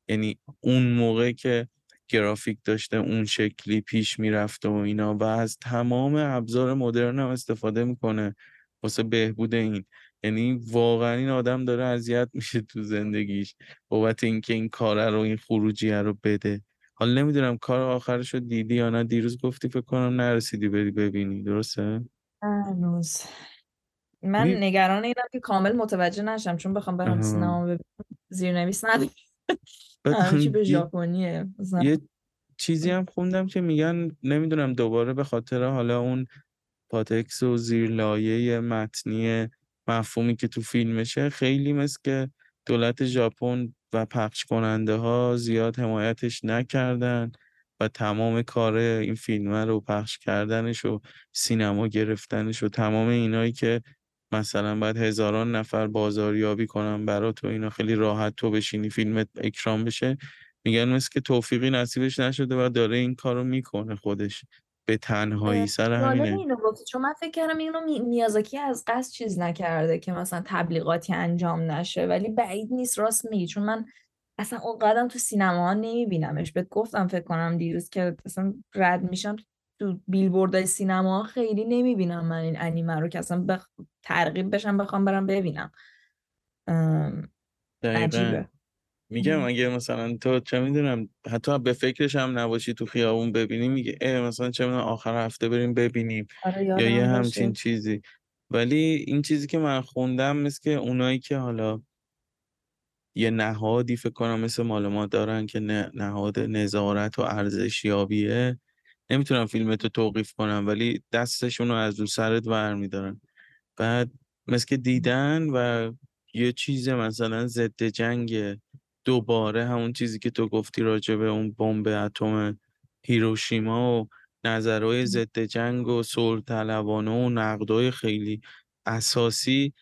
یعنی اون موقع که گرافیک داشته اون شکلی پیش می‌رفته و اینا و از تمام ابزار مدرن هم استفاده می‌کنه واسه بهبود این. یعنی واقعا این آدم داره اذیت میشه تو زندگیش بابت اینکه این کار رو این خروجیه رو بده. حالا نمی‌دونم کار آخرش رو دیدی یا نه دیروز گفتی فکر کنم نرسیدی بری ببینی درسته؟ هنوز من نگران اینم که کامل متوجه نشم چون بخوام برم سینما ببینم زیرنویس همه به ژاپنیه. یه چیزی هم خوندم که میگن نمی‌دونم دوباره به خاطر حالا اون پاتکس و زیرلایه متنی مفهومی که تو فیلمشه خیلی مثل که دولت ژاپن و پخش کننده ها زیاد حمایتش نکردن و تمام کار این فیلم رو پخش کردنش و سینما گرفتنش و تمام اینایی که مثلا باید هزاران نفر بازاریابی کنن برا تو اینا خیلی راحت تو بشینی فیلمت اکرام بشه. میگن مثل که توفیقی نصیبش نشده و داره این کارو می‌کنه خودش. به تنهایی سر همینه. اینو گفتی. چون من فکر کردم اینو میازاکی از قصد چیز نکرده که مثلا تبلیغاتی انجام نشه. ولی بعید نیست راست میگی. چون من اصلا اون قدم تو سینما ها نمیبینمش. بهت گفتم فکر کنم دیروز که اصلا رد میشم. تو بیلبوردهای سینما خیلی نمی‌بینم من این انیمه رو که اصلا بخ... ترغیب بشم بخوام برم ببینم. عجیبه. میگم اگه مثلا تو چه می‌دونم حتی به فکرش هم نباشی تو خیابون ببینی میگه اه مثلا چه می‌دونم آخر هفته بریم ببینیم آره یا یه همچین چیزی. ولی این چیزی که من خوندم مثل که اونایی که حالا یه نهادی فکر کنم مثل مال ما دارن که نهاد نظارت و ارزشیابیه نمی‌تونم فیلمتو توقیف کنم ولی دستشون رو از رو سرت برمیدارن. بعد مثل که دیدن و یه چیز مثلا ضد جنگ دوباره همون چیزی که تو گفتی راجع به اون بمب اتم هیروشیما و نظرهای ضد جنگ و صلح طلبانه و نقدای خیلی اساسی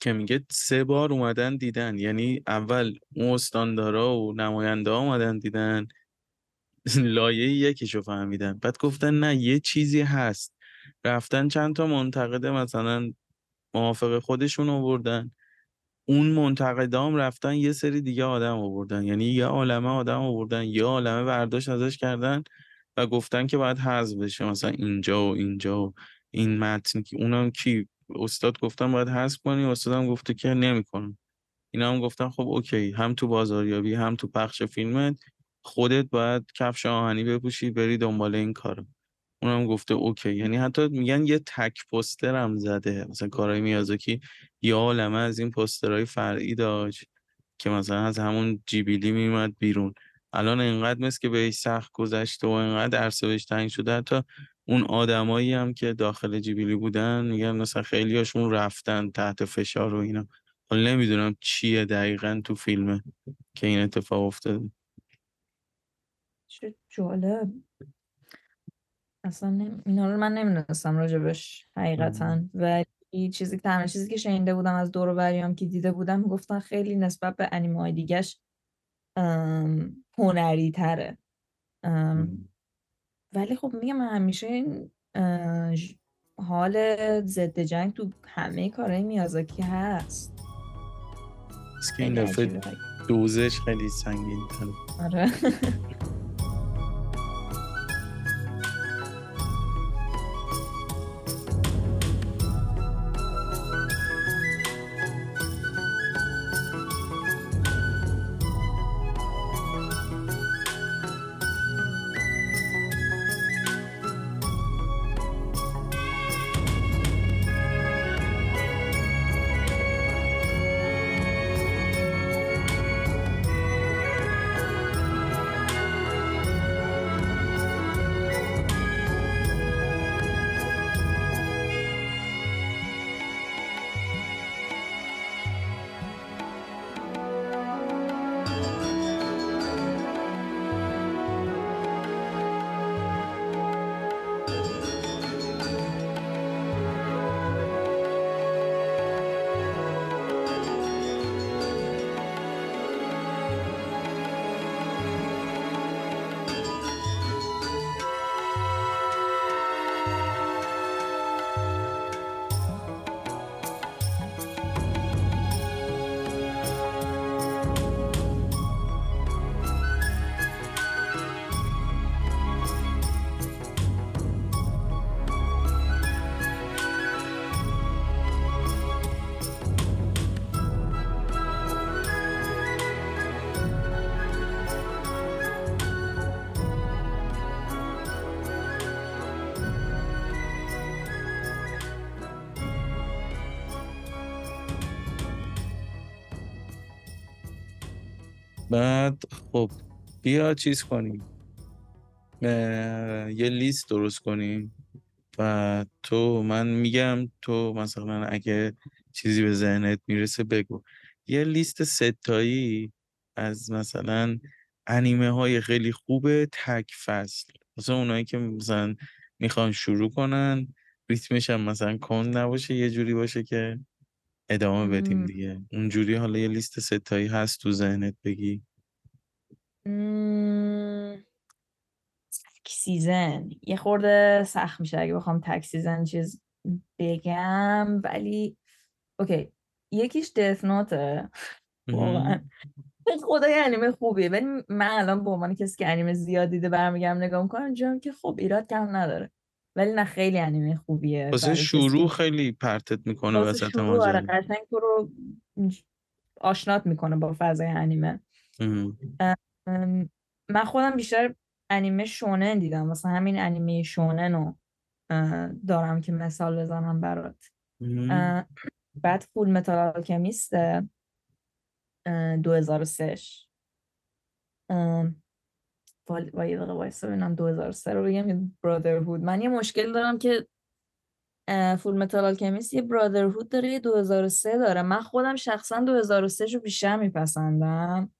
که میگه سه بار اومدن دیدن. یعنی اول اون استاندارا و نماینده ها اومدن دیدن. لایه یکیشو فهمیدن بعد گفتن نه یه چیزی هست. رفتن چند تا منتقده مثلا موافق خودشون آوردن. اون منتقدام رفتن یه سری دیگه آدم آوردن. یعنی یه عالمه آدم آوردن یه عالمه برداشت ازش کردن و گفتن که باید حذف بشه. مثلا اینجا و اینجا و این متن که اونم کی؟ استاد گفتن باید حذف کنی استادم گفته که نمی‌کنم. اینا هم گفتن خب OK هم تو بازاریابی هم تو پخش فیلمت. خودت باید کفش آهنی بپوشی بری دنبال این کارو اونم گفته OK. یعنی حتی میگن یه تک پوستر هم زده. مثلا کارهای میازاکی یه عالمه از این پوسترهای فرعی داشت که مثلا از همون Ghibli میومد بیرون. الان انقدر مثل که بهش سخت گذشته و انقدر عرصه تنگ شده. حتی اون آدمایی هم که داخل جیبیلی بودن میگن مثلا خیلی هاشون رفتن تحت فشار و اینا. حالا نمی‌دونم چیه دقیقا تو فیلمه که این اتفاق افتاده. چه جالب. اصلا اینا رو من نمی‌دونستم راجبش حقیقتا. و چیزی که تنها چیزی که شنیده بودم از دور و که دیده بودم گفتن خیلی نسبت به انیمه های دیگهش هنری تره ولی خب میگم همیشه این حال ضد جنگ تو همه کارهای میازاکی هست. که این دفعه دوزش خیلی سنگین آره. خب بیا چیز کنیم. یه لیست درست کنیم و تو من میگم تو مثلا اگه چیزی به ذهنت می‌رسه بگو. یه لیست ستایی از مثلا انیمه های خیلی خوبه تک فصل. مثلا اونایی که مثلا می‌خوان شروع کنن ریتمش هم مثلا کند نباشه یه جوری باشه که ادامه بدیم. دیگه. اونجوری حالا یه لیست ستایی هست تو ذهنت بگی. مم، تک season یه خورده سخت میشه اگه بخوام تک season چیز بگم ولی اوکی. یکیش Death Note ه واقعا. خدای انیمه خوبیه. ولی من الان به عنوان کسی که انیمه زیاد دیده برمیگردم نگاه می‌کنم جام که خب ایراد کم نداره. ولی نه خیلی انیمه خوبیه واسه شروع خیلی پرتت می‌کنه وسط شروع آره ماجرا قشنگ تو رو آشنات می‌کنه با فضای انیمه. من خودم بیشتر انیمه شونن دیدم. واسه همین انیمه شونن رو دارم که مثال بزنم برات. بعد فول متال آلکمیست اه، 2003 ام، وای وای یه دقیقه وایسا ببینم 2003 رو بگم یا برادرهود من یه مشکل دارم که Fullmetal Alchemist یه Brotherhood داره یه 2003 داره. من خودم شخصا 2003 رو بیشتر میپسندم.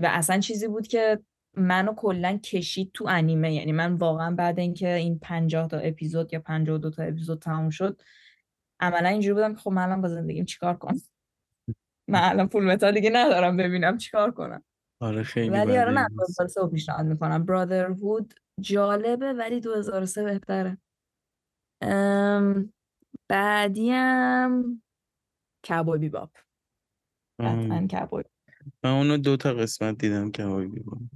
و اصلا چیزی بود که منو کلا کشید تو انیمه. یعنی من واقعا بعد اینکه این 50 تا اپیزود یا 52 تا اپیزود تموم شد عملا اینجوری بودم که خب من الان با زندگیم چیکار کنم؟ من الان Fullmetal دیگه ندارم ببینم چیکار کنم. آره خیلی ولی آره نه 2003 رو پیشنهاد می‌کنم. Brotherhood جالبه ولی 2003 بهتره. ام، بعدیم کبوی بیباپ قطعا کبوی من اونو دو تا قسمت دیدم که هوای بیبان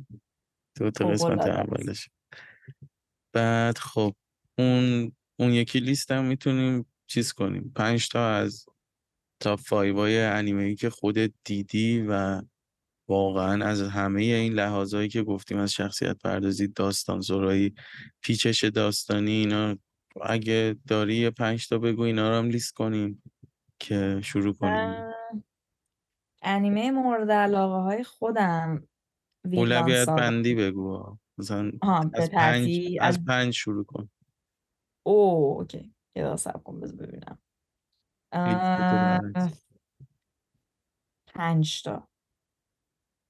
دو تا قسمت فوق‌العاده است. اولش. بعد خب اون اون یکی لیست هم می‌تونیم چیز کنیم. پنج تا از تاپ فایوای انیمه ای که خودت دیدی و واقعا از همه این لحاظایی که گفتیم از شخصیت پردازی داستان زورایی پیچش داستانی اینا اگه داری یه پنج تا بگو اینا رو هم لیست کنیم که شروع کنیم. انیمه مورد علاقه های خودم اولویت بندی بگو. مثلا به از پنج ترتیب از از پنج شروع کن. او اوکی. یه دقیقه صبر کن بذار ببینم. اه،. پنج تا.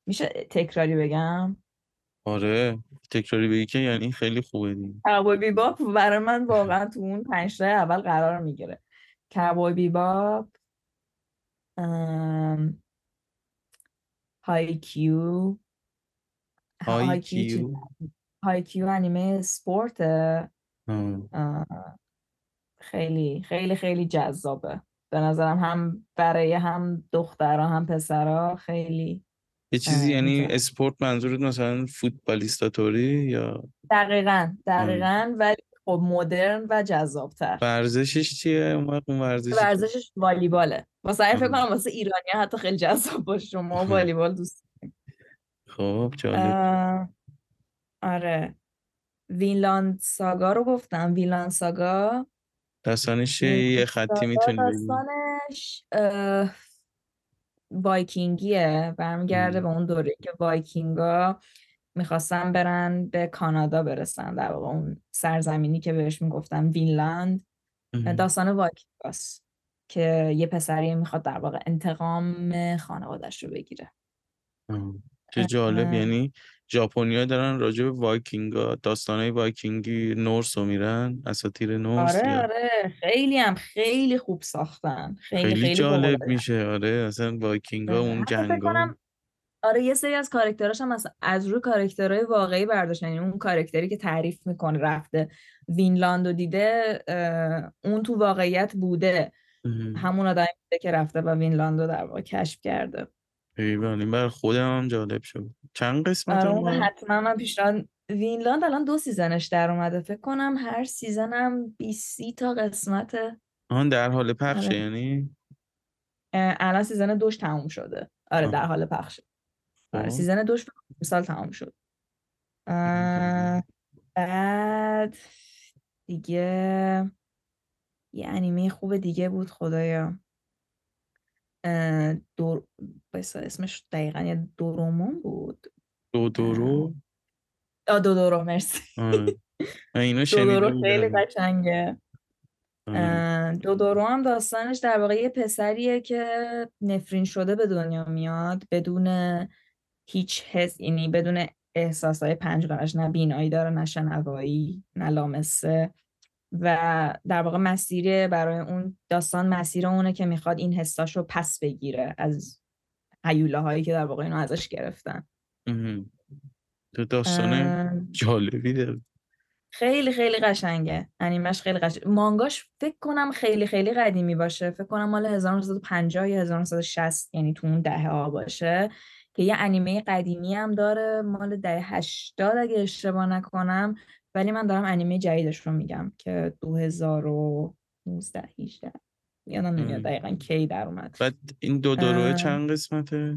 میشه تکراری بگم؟ آره. تکراری بگی که یعنی خیلی خوبه دیگه. Cowboy Bebop برای من واقعا تو اون پنج تا اول قرار می‌گیره. Cowboy Bebop ام، های کیو های های کیو چیز کیو های کیو انیمه سپورته آه. اه، خیلی خیلی خیلی جذابه. به نظرم هم برای هم دخترها هم پسرها خیلی یه چیزی اه، یعنی اسپورت منظورت مثلا فوتبالیستاتوری یا؟ دقیقا. دقیقا ولی خب مدرن و جذابتر. ورزشش چیه؟ اون وقت اون ورزشی که ورزشش والیباله. واسه فکر آه. کنم واسه ایرانی حتی خیلی جذاب باشه شما والیبال دوست خب جالب. آره. Vinland Saga رو گفتم. Vinland Saga. داستانش یه خطی می‌تونی داستانش وایکینگیه. برمیگرده به اون دوره که وایکینگا می‌خواستن برن به کانادا برسن. در واقع اون سرزمینی که بهش می‌گفتن وینلند. داستان وایکینگاست که یه پسری می‌خواد در واقع انتقام خانوادش رو بگیره. چه جالب یعنی ژاپنیا دارن راجع به وایکینگا داستانای وایکینگی Norse رو میرن اساطیر Norse آره یا آره. خیلی هم خیلی خوب ساختن. خیلی خیلی خیلی جالب میشه. آره اصلا وایکینگا اون جنگا. آره یه سری از کاراکتراش هم از, از روی کاراکترهای واقعی برداشتن. یعنی اون کاراکتری که تعریف می‌کنه رفته وینلاند رو دیده اون تو واقعیت بوده. همون آدمی بوده که رفته و وینلاند رو در واقع کشف کرده. ای وای این برا خودم هم جالب شد. چند قسمت آره؟ حتما من پیشنهاد وینلاند الان دو season ش در اومده. فکر کنم هر season هم 20 تا قسمت آن در حال پخشه آره. یعنی؟ الان season دوش تموم شده. آره آه. در حال پخش آره خب. سیزن دوش سال تموم شد. بعد دیگه یه انیمه خوب دیگه بود خدایا. دور بایستا اسمش دقیقا یه دورومون بود. دو دورو؟ آه دودورو مرسی. آره. اینو شنیده دودورو خیلی قشنگه. آره. دودورو هم داستانش در واقع یه پسریه که نفرین شده به دنیا میاد بدون هیچ حس یعنی بدون احساسای پنجگانش نه بینایی داره نه شنوایی نه لامسه. و در واقع مسیر برای اون داستان مسیر اونه که می‌خواد این حساش رو پس بگیره از حیوله هایی که در واقع اینو ازش گرفتن. تو داستان اه، جالبی داره خیلی خیلی قشنگه. انیمش خیلی قشنگ مانگاش فکر کنم خیلی خیلی قدیمی باشه. فکر کنم مال 1950 یا 1960 یعنی تو اون دهه ها باشه. که یه انیمه قدیمی هم داره. مال دهه 80 اگه اشتباه نکنم. ولی من دارم انیمه جدیدش رو میگم که 2019 18 یادم نمیاد. دقیقا کی در اومد بعد این دو دوروه اه، چند قسمته؟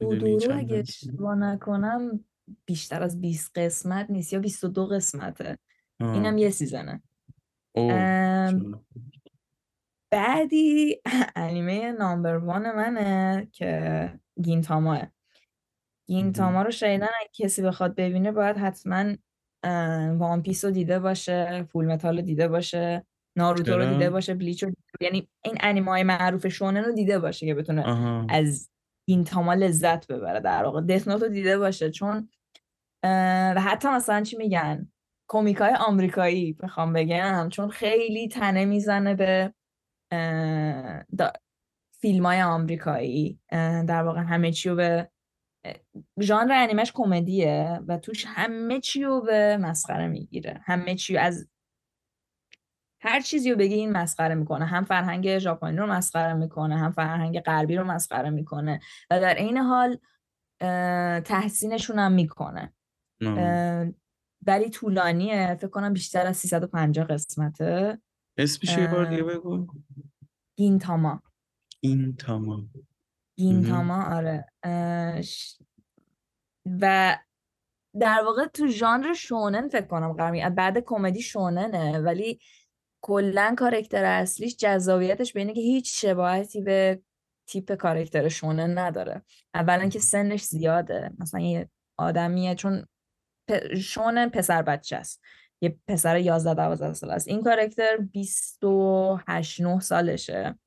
دو چند اگه؟ اشتباه نکنم بیشتر از 20 قسمت نیست یا 22 قسمته آه. اینم یه سیزنه؟ بعدی انیمه نامبر وان منه که گینتاماه گینتاما رو شنیدن اگه کسی بخواد ببینه باید حتما One Piece رو دیده باشه Fullmetal رو دیده باشه ناروتو رو؟ دیده باشه بلیچ رو یعنی این انیمه های معروف شونن رو دیده باشه که بتونه آها. از گینتاما لذت ببره. در واقع Death Note رو دیده باشه. چون و حتی مثلا چی میگن؟ کمیک های آمریکایی بخوام بگم. چون خیلی تنه می‌زنه به فیلم های آمریکایی. در واقع همه چی رو به ژانر انیمش کمدیه و توش همه چی رو به مسخره می‌گیره. همه چی از هر چیزی رو بگی این مسخره می‌کنه. هم فرهنگ ژاپنی رو مسخره می‌کنه هم فرهنگ غربی رو مسخره می‌کنه و در عین حال تحسینشون هم می‌کنه. ولی طولانیه. فکر کنم بیشتر از 350 قسمته. اسمش یه بار دیگه بگو. گینتاما. این تمام گینتاما آره. و در واقع تو ژانر شونن فکر کنم قرار می- بعد کمدی شوننه ولی کلا کارکتر اصلیش جذابیتش به اینه که هیچ شباهتی به تیپ کارکتر شونن نداره. اولا که سنش زیاده. مثلا یه آدمیه چون پ... شونن پسر بچه است. یه پسر 11 12 ساله است. این کارکتر 28 9 سالشه.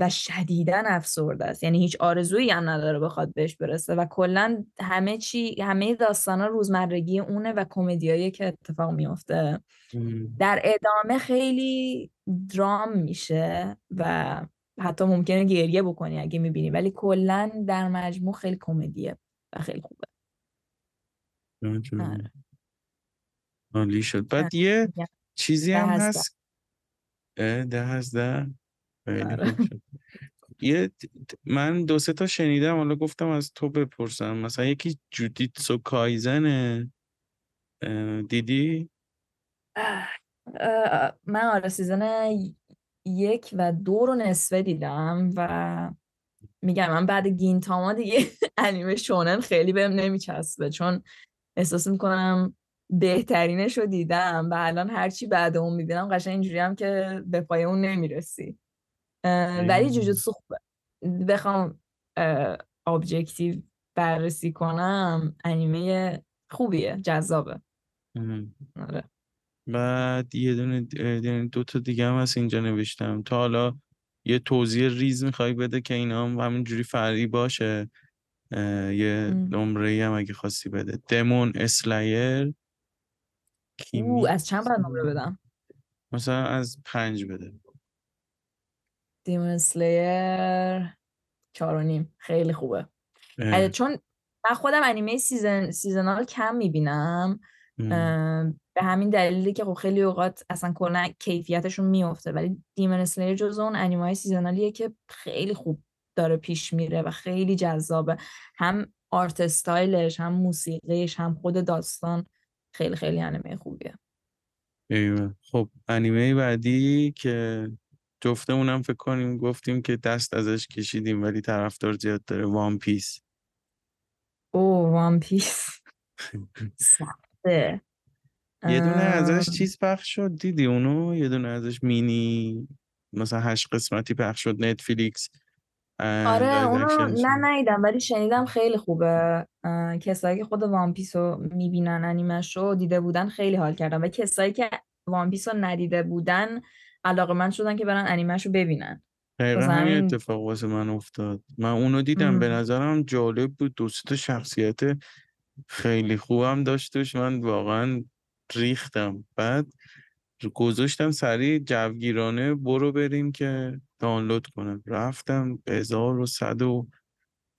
و شدیداً افسرده است یعنی هیچ آرزویی هم نداره بخواد بهش برسه و کلا همه چی همه داستانا روزمرگی اونه و کمدیایی که اتفاق میفته. در ادامه خیلی درام میشه و حتی ممکنه گریه بکنی اگه می‌بینی ولی کلا در مجموع خیلی کمدیه و خیلی خوبه. آره. عالی شد بعد یه میگم چیزی هم. هست ده از ده خیلی آره. خوب شد یه من دو سه تا شنیدم حالا گفتم از تو بپرسم مثلا یکی جودیتسو کایزنه اه، دیدی؟ من آره سیزن یک و دو رو نصفه دیدم و میگم من بعد گینتاما دیگه انیمه شونن خیلی بهم نمیچسبه چون احساس می‌کنم بهترینش رو دیدم و الان هرچی بعد اون می‌بینم قشنگ اینجوری هم که به پای اون نمی‌رسی ولی. جوجوتسو خوبه بخوام objective بررسی کنم انیمه خوبیه جذابه. آره. بعد یه دونه دو تا دیگه هم هست اینجا نوشتم. تا حالا یه توضیح ریز می‌خوای بده که اینا هم همینجوری فرعی باشه؟ یه. نمره هم اگه خواستی بده. Demon Slayer کیمی او از چند بعد نمره بدم؟ مثلا از پنج بده. Demon Slayer چهار و نیم خیلی خوبه. چون من خودم انیمه season seasonal کم می‌بینم. به همین دلیلی که خب خیلی اوقات اصلا کلا کیفیتشون میفته ولی دیمون اسلیر جز اون انیمه های seasonal یه که خیلی خوب داره پیش میره و خیلی جذابه هم art style ش هم موسیقیش هم خود داستان خیلی خیلی انیمه خوبیه. خب انیمه بعدی که جفتمونم فکر کنیم گفتیم که دست ازش کشیدیم ولی طرفدار زیاد داره. وان پیس او وان پیس سخته. یه دونه ازش چیز پخش شد دیدی اونو؟ یه دونه ازش مینی مثلا هشت قسمتی پخش شد نتفلیکس آره اونو نه ندیدم ولی شنیدم خیلی خوبه. کسایی که خود One Piece رو می‌بینن انیمش رو دیده بودن خیلی حال کردن و کسایی که One Piece رو ندیده بودن علاقه‌مند شدن که برن انیمش رو ببینن. دقیقا همین اتفاق واسه من افتاد. من اونو دیدم به نظرم جالب بود. دوست شخصیت خیلی خوبم داشتش. من واقعا ریختم. بعد گذاشتم سریع جوگیرانه برو بریم که دانلود کنم. رفتم هزار و صد و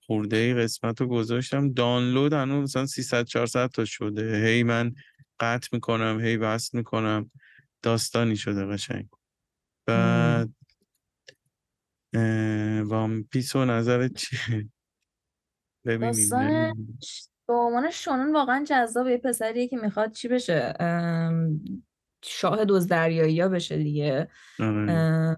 خورده ای قسمت رو گذاشتم. دانلود هنوز مثلا 300 400 تا شده. هی من قطع می‌کنم هی وصل می‌کنم. داستانی شده قشنگ. بعد وام پیس و نظرت چیه؟ ببینیم به عنوان شانون واقعا جذاب یه پسریه که می‌خواد چی بشه؟ شاه دوز دریایی ها بشه دیگه. آره.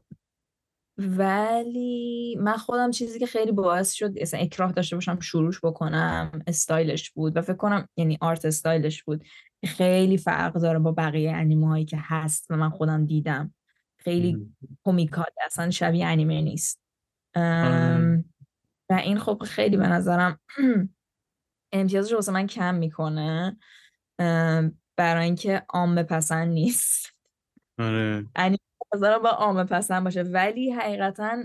ولی من خودم چیزی که خیلی باعث شد اصلا اکراه داشته باشم شروعش بکنم استایلش بود و فکر کنم یعنی آرت استایلش بود. خیلی فرق داره با بقیه انیمه هایی که هست و من خودم دیدم. خیلی کمیکال اصلا شبیه انیمه نیست. آره. و این خب خیلی به نظرم امتیازش واسه من کم می‌کنه. برای اینکه عام پسند نیست. آره. یعنی با عام پسند باشه. ولی حقیقتا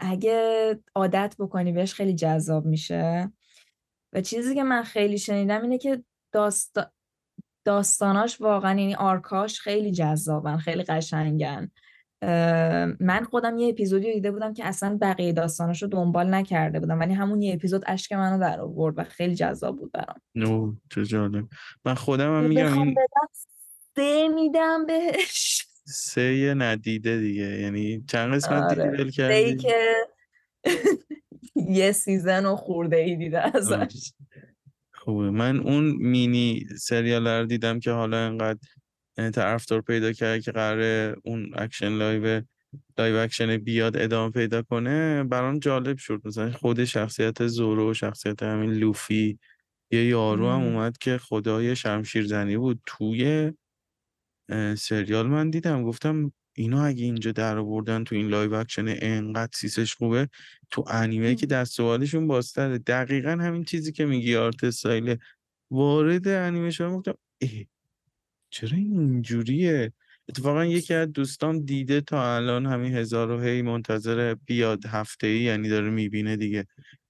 اگه عادت بکنی بهش خیلی جذاب میشه. و چیزی که من خیلی شنیدم اینه که داست... داستاناش واقعا یعنی آرکاش خیلی جذابن خیلی قشنگن. من خودم یه اپیزودی دیده بودم که اصلا بقیه داستانش رو دنبال نکرده بودم ولی همون یه اپیزود اشک منو در آورد و خیلی جذاب بود برام. نو چه جالب. من خودم هم میگم این سه میدم بهش. سه ندیده دیگه. یعنی چند قسمت آره. دیدی کردی؟ که یه سیزن و خورده ای دیده ازش. خوبه. من اون مینی سریال رو دیدم که حالا انقدر طرفدار پیدا کرده که قراره اون action live live action بیاد ادامه پیدا کنه برام جالب شد. مثلا خود شخصیت زورو شخصیت همین لوفی یه یارو هم اومد که خدای شمشیر زنی بود. توی سریال من دیدم. گفتم اینو اگه اینجا در آوردن تو این live action انقدر سیسش خوبه تو انیمه که دست بالشون بازتره. دقیقا همین چیزی که میگی art style وارد انیمه شدم گفتم چرا اینجوریه؟ اتفاقا یکی از دوستان دیده تا الان همین هزار و هی منتظر بیاد هفته ای یعنی داره می‌بینه دیگه.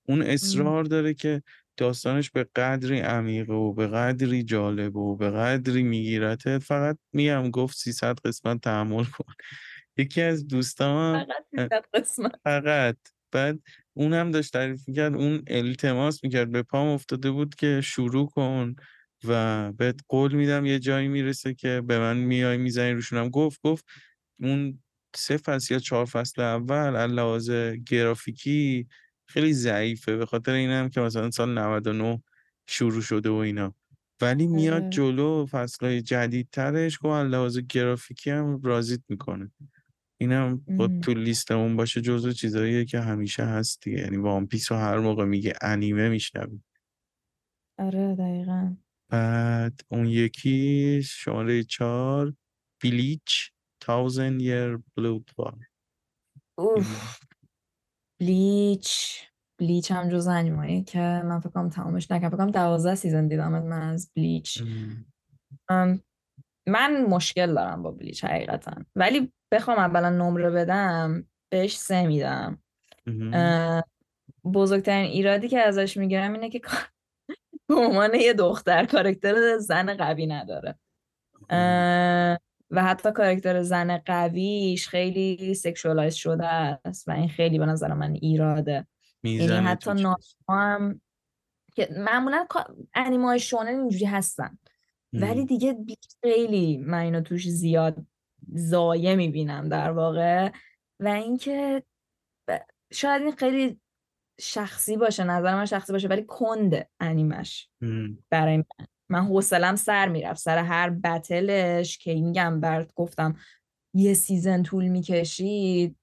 اون اصرار داره که داستانش به قدری عمیقه و به قدری جالب و به قدری میگیرته. فقط میگم گفت 300 قسمت تحمل کن. یکی از دوستان فقط قسمت. فقط. بعد اونم داشت تعریف می‌کرد اون التماس می‌کرد به پام افتاده بود که شروع کن و بهت قول میدم یه جایی می‌رسه که به من میای می‌زنی روشونم. گفت گفت اون سه فصل یا چهار فصل اول لحاظ گرافیکی خیلی ضعیفه به خاطر اینم که مثلا سال 99 شروع شده و اینا. ولی میاد آره. جلو فصلهای جدیدترش که لحاظ گرافیکی هم رازیت می‌کنه. اینم خود تو لیستمون باشه جزو چیزاییه که همیشه هست دیگه. یعنی One Piece رو هر موقع میگه انیمه میشنویم آره دقیقا. بعد اون یکی شماره چهار Bleach Thousand-Year Blood War Bleach Bleach هم جز انیمایی که من فکر کنم تمامش نکنم فکر کنم دوازده season دیدم من از Bleach من مشکل دارم با Bleach حقیقتا. ولی بخوام اولا نمره بدم بهش سه میدم. بزرگترین ایرادی که ازش می‌گیرم اینه که به عنوان یه دختر کارکتر زن قوی نداره. و حتی کارکتر زن قویش خیلی sexualize شده است و این خیلی به نظر من ایراده. یعنی حتی هم که معمولا انیمای شونن اینجوری هستن. ولی دیگه خیلی من اینو توش زیاد زایه می‌بینم در واقع. و اینکه شاید این خیلی شخصی باشه نظر من شخصی باشه ولی کنده انیمش برای من. من حوصلم سر می‌رفت سر هر بتلش که میگم برات گفتم یه سیزن طول می‌کشید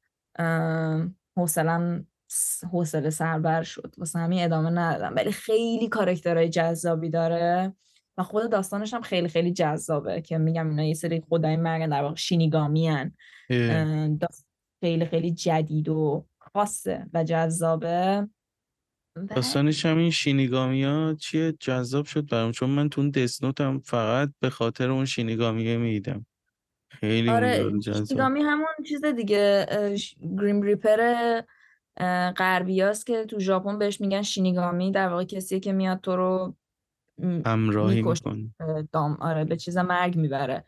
حوصلم حوصله سربر شد. واسه همین ادامه ندادم. ولی خیلی کارکترهای جذابی داره و خود داستانش هم خیلی خیلی جذابه که میگم اینا یه سری خدای مرگن در واقع شینیگامی هن. خیلی خیلی جدید و خاصه و جذابه. داستانش هم این شینیگامی ها چیه؟ جذاب شد برام چون من تو اون دسنوت فقط به خاطر اون شینیگامی میدم خیلی آره شینیگامی همون چیز دیگه گریم ریپر غربی که تو ژاپن بهش میگن شینیگامی در واقع کسیه که میاد تو رو همراهی می‌کنه. دام آره به چیز مرگ می‌بره.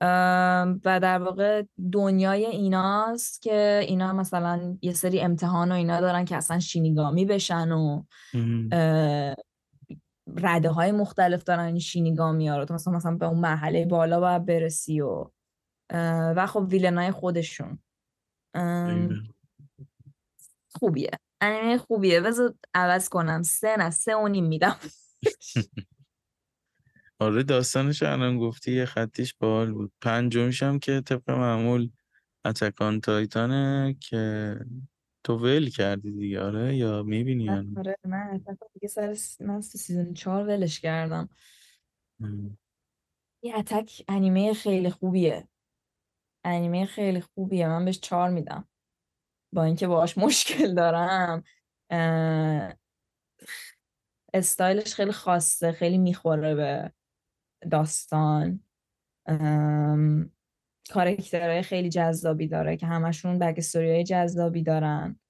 و در واقع دنیای ایناست که اینا مثلا یه سری امتحان و اینا دارن که اصلا شینیگامی بشن و رده های مختلف دارن این شینیگامی ها رو. تو مثلا مثلا به اون مرحله بالا باید برسی و و خب ویلنای خودشون. خوبیه. انیمه خوبیه. بذار عوض کنم. سه نه سه و نیم میدم. آره داستانش الان گفتی یه خطیش بال بود. پنجمیش هم که طبق معمول اتکان تایتانه که تو ول کردی دیگه آره؟ یا می‌بینی آره من اتکان دیگه سر من سیزن چهار ولش کردم. یه اتک انیمه خیلی خوبیه. انیمه خیلی خوبیه. من بهش چهار میدم. با اینکه باهاش مشکل دارم. استایلش خیلی خاصه خیلی می‌خوره به داستان. کارکترهای خیلی جذابی داره که همشون بکستوری های جذابی دارن.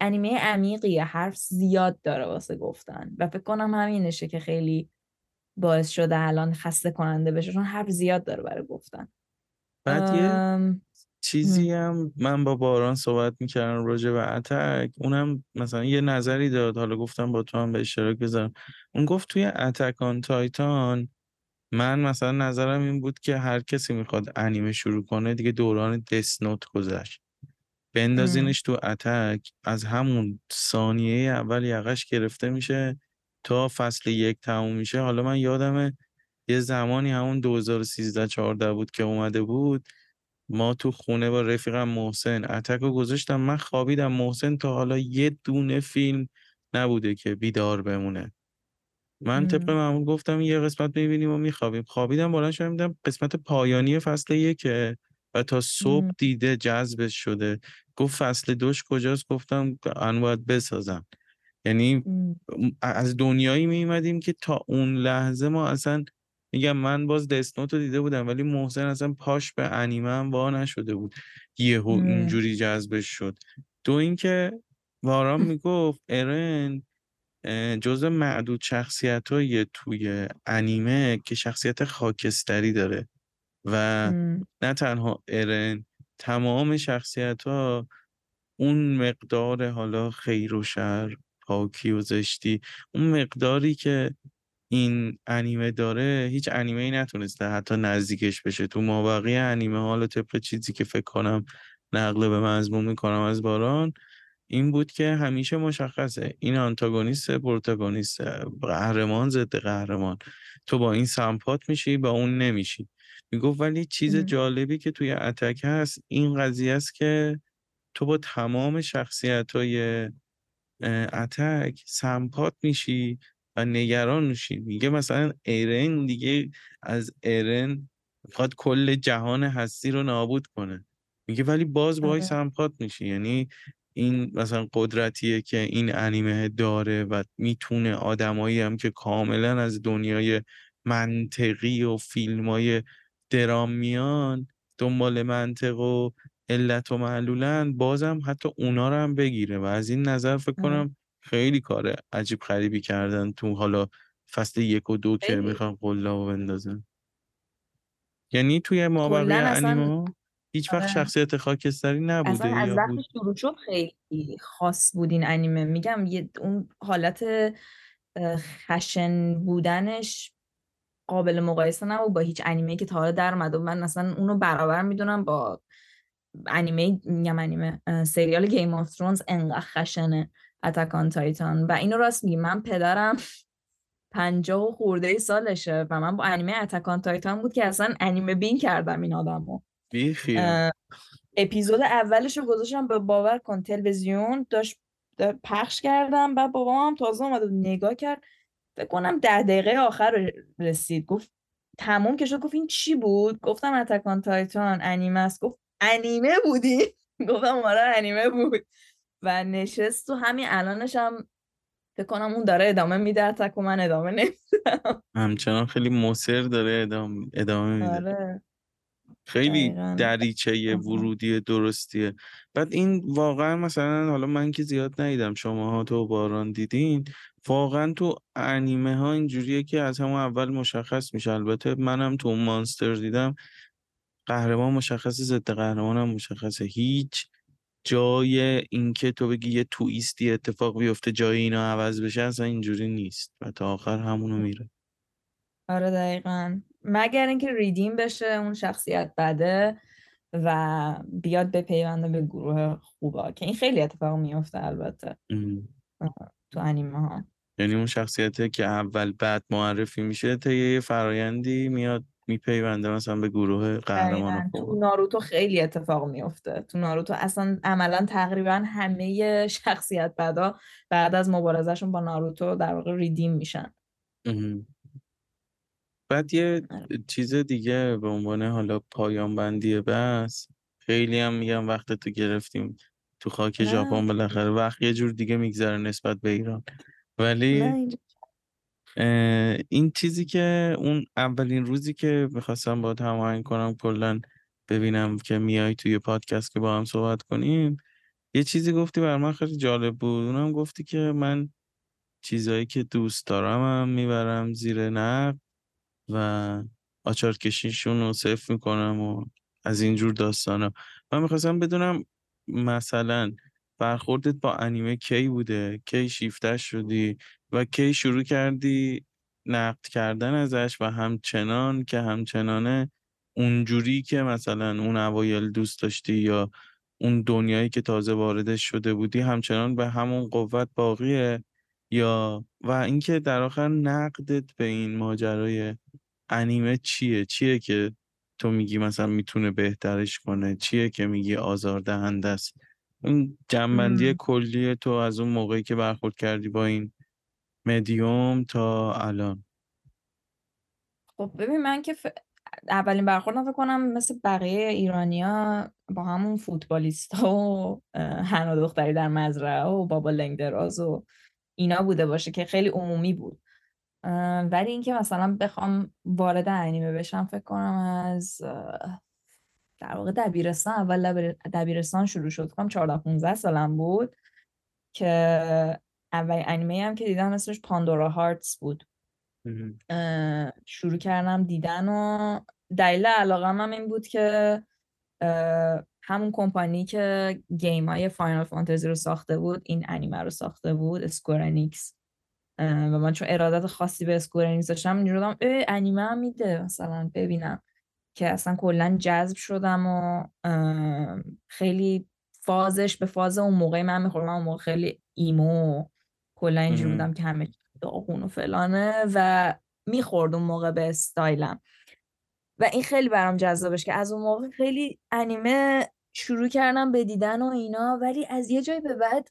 انیمه عمیقیه حرف زیاد داره واسه گفتن و فکر کنم همینشه که خیلی باعث شده الان خسته کننده بشه چون حرف زیاد داره برای گفتن. بعد یه چیزی هم من با باران صحبت می‌کردم راجع به اتک اونم مثلا یه نظری داد. حالا گفتم با تو هم به اشتراک بذارم. اون گفت توی اتک آن تایتان من مثلا نظرم این بود که هر کسی می‌خواد انیمه شروع کنه دیگه دوران دسنوت گذشت. بندازینش تو اتک. از همون ثانیه اول یقش گرفته میشه تا فصل یک تموم میشه. حالا من یادمه یه زمانی همون 2013 14 بود که اومده بود. ما تو خونه با رفیقم محسن اتک رو گذاشتم. من خوابیدم. محسن تا حالا یه دونه فیلم نبوده که بیدار بمونه. من طبق معمول گفتم یه قسمت می‌بینیم و میخوابیم. خوابیدم بلند شدم دیدم قسمت پایانی فصل یکه و تا صبح دیده جذبش شده. گفت فصل دوش کجاست؟ گفتم ان باید بسازم. یعنی از دنیایی میمدیم که تا اون لحظه ما اصلا میگم من باز دستنوت رو دیده بودم ولی محسن اصلا پاش به انیمه هم وا نشده بود. یهو اینجوری جذبش شد. دو اینکه وارام می‌گفت ارن جز معدود شخصیت های توی انیمه که شخصیت خاکستری داره و نه تنها ارن تمام شخصیت ها اون مقدار حالا خیر و شر پاکی و زشتی اون مقداری که این انیمه داره هیچ انیمه ای نتونسته حتی نزدیکش بشه. تو مابقی انیمه حالا طبق چیزی که فکر کنم نقل به مضمون می‌کنم از باران این بود که همیشه مشخصه. این آنتاگونیست پروتاگونیست قهرمان ضد قهرمان. تو با این سمپات میشی با اون نمیشی. می‌گفت ولی چیز جالبی که توی اتک هست این قضیه است که تو با تمام شخصیت های اتک سمپات میشی. و نگران میشی. میگه مثلا ایرن دیگه از ایرن می‌خواد کل جهان هستی رو نابود کنه. میگه ولی باز باهاش آره. سمپات میشی. یعنی این مثلا قدرتیه که این انیمه داره و می‌تونه آدمایی هم که کاملا از دنیای منطقی و فیلم های درام میان دنبال منطق و علت و معلولن بازم حتی اونا رو هم بگیره. و از این نظر فکر کنم خیلی کار عجیب خریبی کردن تو حالا فصل یک و دو که می‌خوان قلا بندازن. یعنی توی مابقی انیمه هیچ وقت آره. شخصیت خاکستری نبوده اصلا از وقتی شروع شد خیلی خاص بود این انیمه. میگم یه اون حالت خشن بودنش قابل مقایسه نبود با هیچ انیمه که تا حالا در اومده من اصلا اونو برابر می‌دونم با انیمه میگم انیمه سریال Game of Thrones انقدر خشنه. Attack on Titan و اینو راست میگی من پدرم پنجاه و خورده سالشه و من با انیمه Attack on Titan بود که اصلا انیمه بین کردم این آدمو. اپیزود اولش رو گذاشتم به باور کن تلویزیون داشت پخش کردم بعد بابام هم تازه اومد نگاه کرد. فکر کنم ده دقیقه آخر رسید. گفت تموم که شد گفت این چی بود؟ گفتم اتکان تایتان انیمه است. گفت انیمه بودی؟ گفتم آره انیمه بود. و نشست و همین الانش هم فکر کنم اون داره ادامه میده اتک و من ادامه نمیدم. همچنان خیلی مصر داره ادامه, ادامه میده. آره. خیلی دقیقاً. دریچه ورودی درستیه. بعد این واقعا مثلا حالا من که زیاد ندیدم شماها تو باران دیدین واقعا تو انیمه ها اینجوریه که از همون اول مشخص میشه. البته منم تو مانستر دیدم قهرمان مشخص ضد قهرمانم مشخصه. هیچ جای اینکه تو بگی یه تویستی اتفاق بیفته جای اینا عوض بشه اصلا اینجوری نیست و تا آخر همونو میره. آره دقیقا. مگر اینکه ریدیم بشه اون شخصیت بده و بیاد به پیونده به گروه خوبا که این خیلی اتفاق میفته البته. تو انیمه ها یعنی اون شخصیته که اول بعد معرفی میشه تا یه فرایندی میاد میپیونده مثلا به گروه قهرمان. تو ناروتو خیلی اتفاق میفته تو ناروتو اصلا عملا تقریبا همه شخصیت بدا بعد از مبارزهشون با ناروتو در واقع ریدیم میشن. بعد یه آره. چیز دیگه به عنوان حالا پایان بندی بس خیلی هم میگم وقت تو گرفتیم تو خاک. ژاپن بالاخره وقت یه جور دیگه میگذره نسبت به ایران ولی این چیزی که اون اولین روزی که می‌خواستم با هماهنگ کنم کلا ببینم که میای توی پادکست که با هم صحبت کنیم یه چیزی گفتی بر من خیلی جالب بود. اونم گفتی که من چیزایی که دوست دارم هم می‌برم زیر نقد و آچار کشیشون رو صفر می‌کنم و از اینجور داستانا. من می‌خواستم بدونم مثلا برخوردت با انیمه کی بوده؟ کی شیفتش شدی؟ و کی شروع کردی نقد کردن ازش؟ و همچنان که همچنانه اونجوری که مثلا اون اوایل دوست داشتی یا اون دنیایی که تازه واردش شده بودی همچنان به همون قوت باقیه؟ یا و اینکه در آخر نقدت به این ماجرای انیمه چیه؟ چیه که تو میگی مثلا می‌تونه بهترش کنه؟ چیه که میگی آزاردهنده است؟ اون جنبندی. کلی تو از اون موقعی که برخورد کردی با این مدیوم تا الان خب ببین من که ف... اولین برخوردم فکر کنم مثل بقیه ایرانیا با همون فوتبالیستا و اه، حنا دختری در مزرعه و بابا لنگ دراز و اینا بوده باشه که خیلی عمومی بود ولی اینکه مثلا بخوام وارد انیمه بشم فکر کنم از در واقع دبیرستان اول دبیر- دبیرستان شروع شد. کنم 14 15 سالم بود که اولین انیمه هم که دیدم اسمش Pandora Hearts بود. شروع کردم دیدن و دلیل علاقم هم این بود که همون کمپانی که game های Final Fantasy رو ساخته بود این انیمه رو ساخته بود Square Enix و من چون ارادت خاصی به Square Enix داشتم اینجوری بودم انیمه هم میده مثلا ببینم. که اصلا کلا جذب شدم و خیلی فازش به فاز اون موقع من می‌خورم من اون موقع خیلی emo کلا اینجوری مهم. بودم که همه داغون و فلانه و می‌خورد اون موقع به استایلم و این خیلی برام جذاب شد که از اون موقع خیلی انیمه شروع کردم به دیدن و اینا ولی از یه جایی به بعد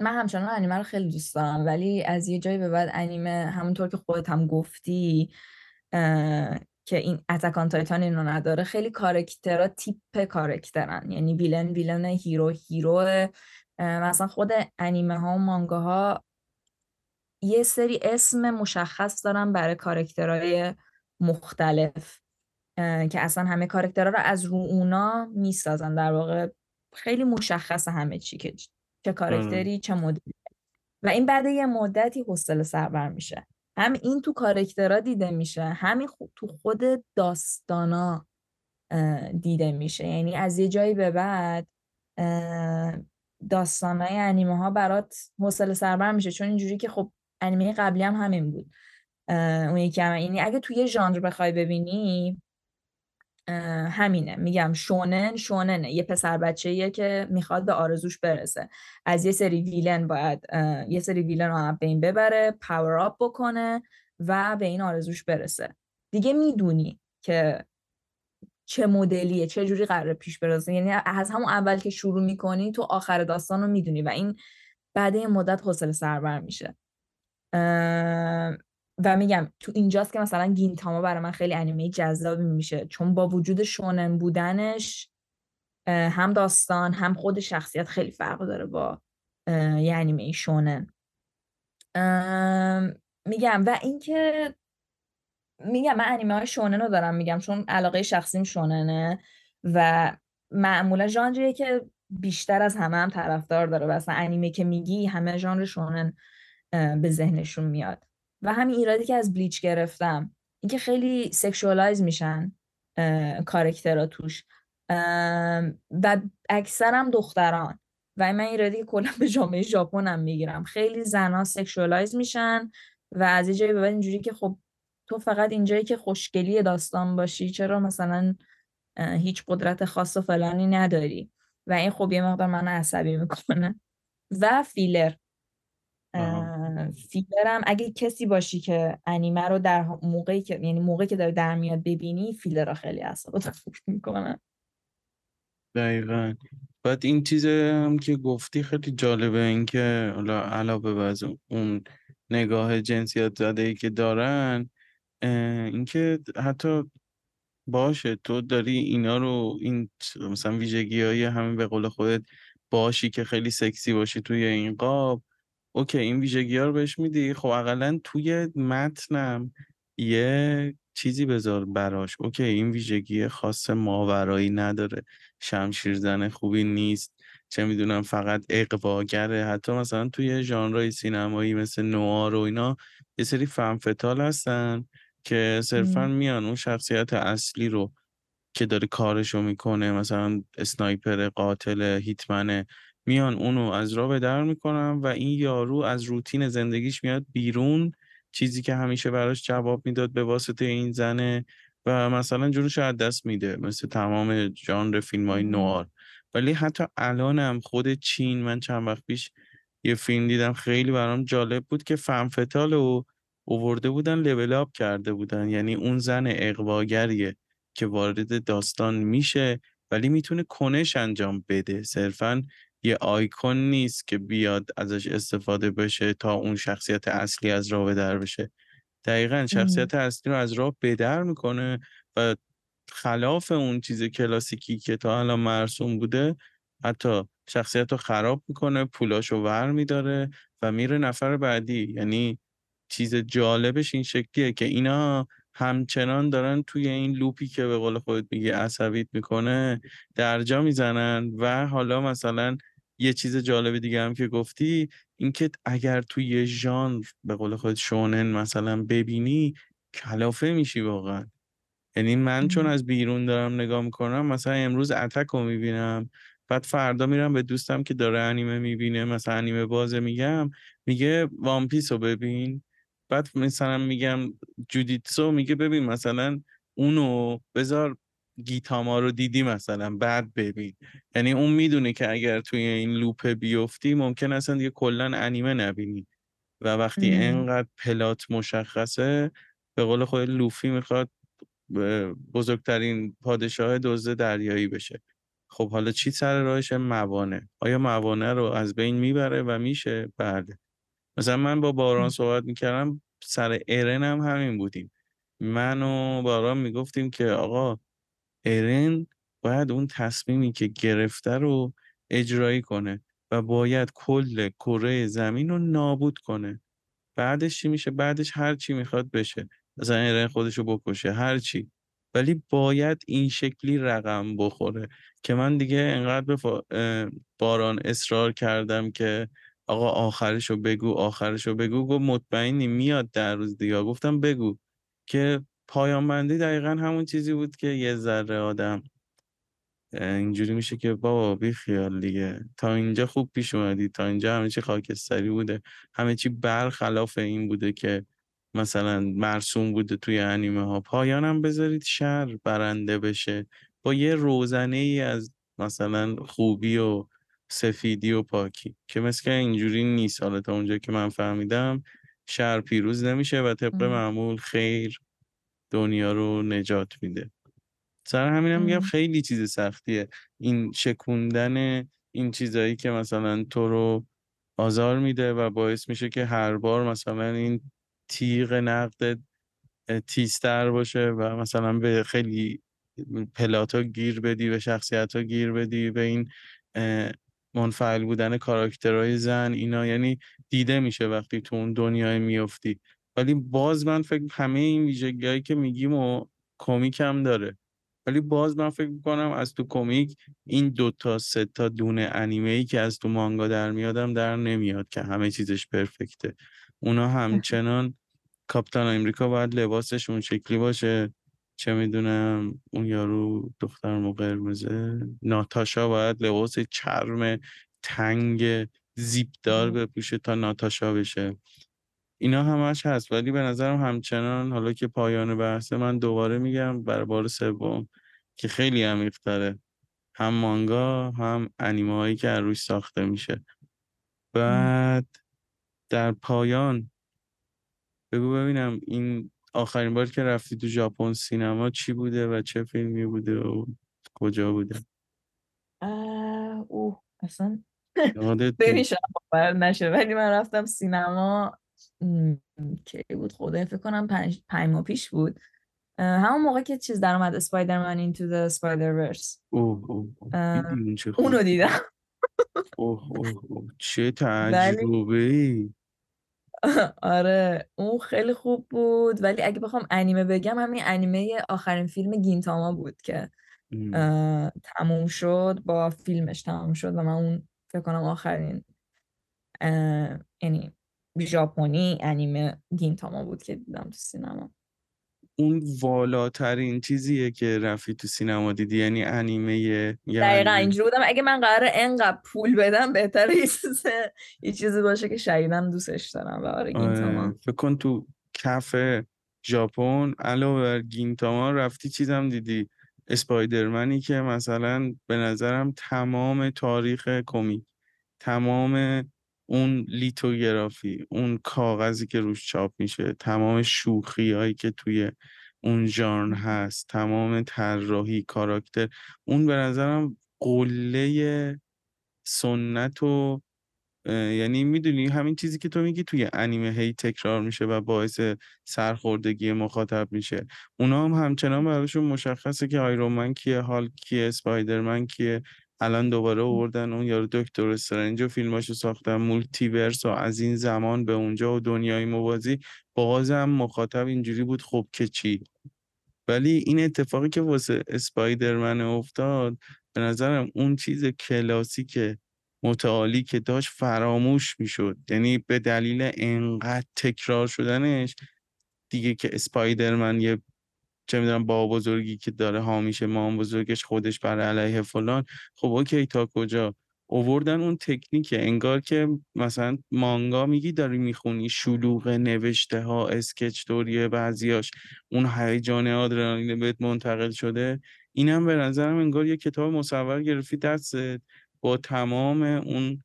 من همچنان انیمه رو خیلی دوست دارم ولی از یه جایی به بعد انیمه همونطور که خودت هم گفتی که این Attack on Titan اینو نداره خیلی کارکترها تیپ کارکترن یعنی villain villain hero hero. مثلا خود انیمه ها و مانگا ها یه سری اسم مشخص دارن برای کارکترهای مختلف. که اصلا همه کارکترها رو از رو اونا می‌سازن. در واقع خیلی مشخص همه چی که چه کارکتری چه مدلی. و این بعد یه مدتی حوصله سربر میشه. هم این تو کارکترها دیده میشه همین تو خود داستانا دیده میشه. یعنی از یه جایی به بعد داستانای انیمه ها برات حوصله سربر میشه. چون اینجوری که خب انیمه قبلی هم همین بود. اون یکی هم. یعنی اگه توی ژانر بخوای ببینی همینه. میگم شونن شوننه. یه پسر بچه‌ایه که می‌خواد به آرزوش برسه. از یه سری ویلن باید یه سری ویلن رو به این ببره پاور آپ بکنه و به این آرزوش برسه. دیگه می‌دونی که چه مدلیه چه جوری قراره پیش برسه. یعنی از همون اول که شروع می‌کنی تو آخر داستان رو می‌دونی و این بعد یه مدت حوصله سربر میشه. و میگم تو اینجاست که مثلا گینتاما برای من خیلی انیمه جذابی میشه. چون با وجود شونن بودنش هم داستان هم خود شخصیت خیلی فرق داره با یه انیمه شونن. میگم و اینکه میگم من انیمه های شونن رو دارم میگم چون علاقه شخصیم شوننه و معمولا ژانریه که بیشتر از همه هم طرفدار داره و اصلا انیمه که میگی همه ژانر شونن به ذهنشون میاد. و همین ایرادی که از Bleach گرفتم اینکه خیلی sexualize میشن کارکترها توش. و اکثرم دختران. و من ایرادی که کلا به جامعه ژاپن هم می‌گیرم. خیلی زنها sexualize میشن و از یه جایی به اینجوری که خب تو فقط اینجایی که خوشگلی داستان باشی چرا مثلا هیچ قدرت خاص و فلانی نداری؟ و این خب یه مقدار من عصبی می‌کنه. و فیلر. فیلرم اگه کسی باشی که انیمه رو در موقعی که یعنی موقعی که داری در میاد ببینی فیلر رو خیلی اصابت خوب می‌کنه. دقیقا. بعد این چیز هم که گفتی خیلی جالبه اینکه حالا علاوه بر اون نگاه جنسیت زده ای که دارن اینکه حتی باشه تو داری اینا رو این مثلا ویژگی های همین به قول خودت باشی که خیلی سکسی باشی توی این قاب OK این ویژگی ها رو بهش میدی؟ خب اقلا توی متنم یه چیزی بذار براش. OK این ویژگی خاص ماورایی نداره. شمشیر زن خوبی نیست. چه می‌دونم فقط اغواگره. حتی مثلا توی ژانرهای سینمایی مثل نوآر و اینا یه سری femme fatale هستن که صرفا میان اون شخصیت اصلی رو که داره کارشو می‌کنه. مثلا اسنایپر قاتل هیتمنه میان اونو از راه به در می‌کنن و این یارو از روتین زندگیش میاد بیرون. چیزی که همیشه براش جواب می‌داد به واسطه این زنه و مثلا جونش از دست میده مثل تمام ژانر فیلم های نوار. ولی حتی الانم خود چین من چند وقت پیش یه فیلم دیدم خیلی برام جالب بود که فنفتال و اوورده بودن لول اپ کرده بودن. یعنی اون زن اقواگریه که وارد داستان میشه ولی می‌تونه کنش انجام بده. صرفا یه آیکون نیست که بیاد ازش استفاده بشه تا اون شخصیت اصلی از راه در بشه. دقیقا شخصیت اصلی رو از راه بدر می‌کنه و خلاف اون چیز کلاسیکی که تا الان مرسوم بوده حتی شخصیت رو خراب می‌کنه پولاشو ور میداره و میره نفر بعدی. یعنی چیز جالبش این شکلیه که اینا همچنان دارن توی این لوپی که به قول خودت میگه عصبیت می‌کنه درجا می‌زنن و حالا مثلا یه چیز جالب دیگه هم که گفتی اینکه اگر توی یه ژانر به قول خود شونن مثلا ببینی کلافه میشی واقعا. یعنی من چون از بیرون دارم نگاه می‌کنم مثلا امروز اتک رو می‌بینم بعد فردا میرم به دوستم که داره انیمه می‌بینه مثلا انیمه بازه میگم میگه وامپیس رو ببین. بعد مثلا میگم جودیتسو میگه ببین مثلا اونو بذار گیتاما رو دیدی مثلا؟ بعد ببین. یعنی اون می‌دونه که اگر توی این لوپ بیفتی ممکن اصلا دیگه کلا انیمه نبینی. و وقتی انقدر پلات مشخصه به قول خود لوفی می‌خواد بزرگترین پادشاه دزد دریایی بشه. خب حالا چی سر راهش موانه آیا موانه رو از بین می‌بره و میشه؟ بله. مثلا من با باران صحبت می‌کردم سر ارن هم همین بودیم. من و باران می‌گفتیم که آقا ارن باید اون تصمیمی که گرفته رو اجرایی کنه و باید کل کره زمین رو نابود کنه. بعدش چی میشه؟ بعدش هر چی می‌خواد بشه. مثلا ارن خودش رو بکشه هر چی. ولی باید این شکلی رقم بخوره که من دیگه انقدر به باران اصرار کردم که آقا آخرش رو بگو آخرش رو بگو. گفت مطمئنی میاد در روز دیگه. گفتم بگو که پایان بندی دقیقا همون چیزی بود که یه ذره آدم اینجوری میشه که بابا بی خیال دیگه. تا اینجا خوب پیش اومدی تا اینجا همه چی خاکستری بوده. همه چی برخلاف این بوده که مثلا مرسوم بوده توی انیمه ها پایانم بذارید شر برنده بشه. با یه روزنه ای از مثلا خوبی و سفیدی و پاکی. که مثل اینجوری نیست. حالا تا اونجا که من فهمیدم شر پیروز نمیشه و طبق معمول خیر دنیا رو نجات میده. سر همینم میگم خیلی چیز سختیه. این شکوندن این چیزایی که مثلا تو رو آزار میده و باعث میشه که هر بار مثلا این تیغ نقد تیزتر باشه و مثلا به خیلی پلاتا گیر بدی به شخصیت ها گیر بدی به این منفعل بودن کاراکترهای زن اینا. یعنی دیده میشه وقتی تو اون دنیای میفتی ولی باز من فکر همه این ویژگیهایی که میگیم و کمیک هم داره. ولی باز من فکر می‌کنم از تو کمیک این دوتا سه تا دونه انیمه ای که از تو مانگا در میادم در نمیاد که همه چیزش پرفکته. اونا همچنان کاپتان امریکا باید لباسش اون شکلی باشه. چه می‌دونم اون یارو دختر قرمزه ناتاشا باید لباس چرم تنگ زیبدار بپوشه تا ناتاشا بشه. اینا همش هست ولی به نظرم همچنان حالا که پایان بحثه من دوباره میگم بر بار سوم که خیلی عمیق تره. هم مانگا هم انیمه هایی که روش ساخته میشه. بعد در پایان بگو ببینم این آخرین بار که رفتی تو ژاپن سینما چی بوده و چه فیلمی بوده و کجا بوده؟ اوه اصلا باور نشه ولی من رفتم سینما کی بود؟ خدا فکر کنم پنج, پنج ماه پیش بود. همون موقع که چیز در اومد اسپایدرمن اینتو د اسپایدر ورس اونو دیدم. اوه اوه چه تجربه ای. آره اون خیلی خوب بود. ولی اگه بخوام انیمه بگم همین انیمه آخرین فیلم گینتاما بود که تموم شد با فیلمش تموم شد و من اون فکر کنم آخرین یعنی ژاپنی انیمه گینتاما بود که دیدم تو سینما. اون والاترین چیزیه که رفی تو سینما دیدی؟ یعنی انیمه یه دقیقا اینجوری بودم. اگه من قراره انقدر پول بدم بهتره یه چیزی باشه که شهیدم دوستش دارم. و آره گینتاما فکر کن تو کف ژاپن علاوه بر گینتاما رفتی چیزم دیدی؟ اسپایدرمنی که مثلا به نظرم تمام تاریخ کمیک تمام اون لیتوگرافی اون کاغذی که روش چاپ میشه تمام شوخی هایی که توی اون ژانر هست تمام طراحی کاراکتر اون به نظرم قله سنت و یعنی می‌دونی همین چیزی که تو میگی توی انیمه هی تکرار میشه و باعث سرخوردگی مخاطب میشه. اونا هم همچنان براشون مشخصه که آیرون کیه هال کیه اسپایدرمن کیه. الان دوباره آوردن اون یارو دکتر استرنج و فیلماشو ساختن مولتیورس و از این زمان به اونجا و دنیای موازی. بازم مخاطب اینجوری بود خب که چی؟ ولی این اتفاقی که واسه اسپایدرمن افتاد به نظرم اون چیز کلاسیک متعالی که داشت فراموش می‌شد. یعنی به دلیل انقدر تکرار شدنش دیگه که اسپایدرمن یه چه می‌دونم با بزرگی که داره هامیشه مام بزرگش خودش بر علیه فلان. خب اوکی تا کجا؟ اووردن اون تکنیک انگار که مثلا مانگا میگی داری می‌خونی شلوغ نوشته ها اسکچ دوریه بعضیاش. اون هیجان آدرنالین بهت منتقل شده. اینم به نظرم انگار یه کتاب مصور گرفتی دستت. با تمام اون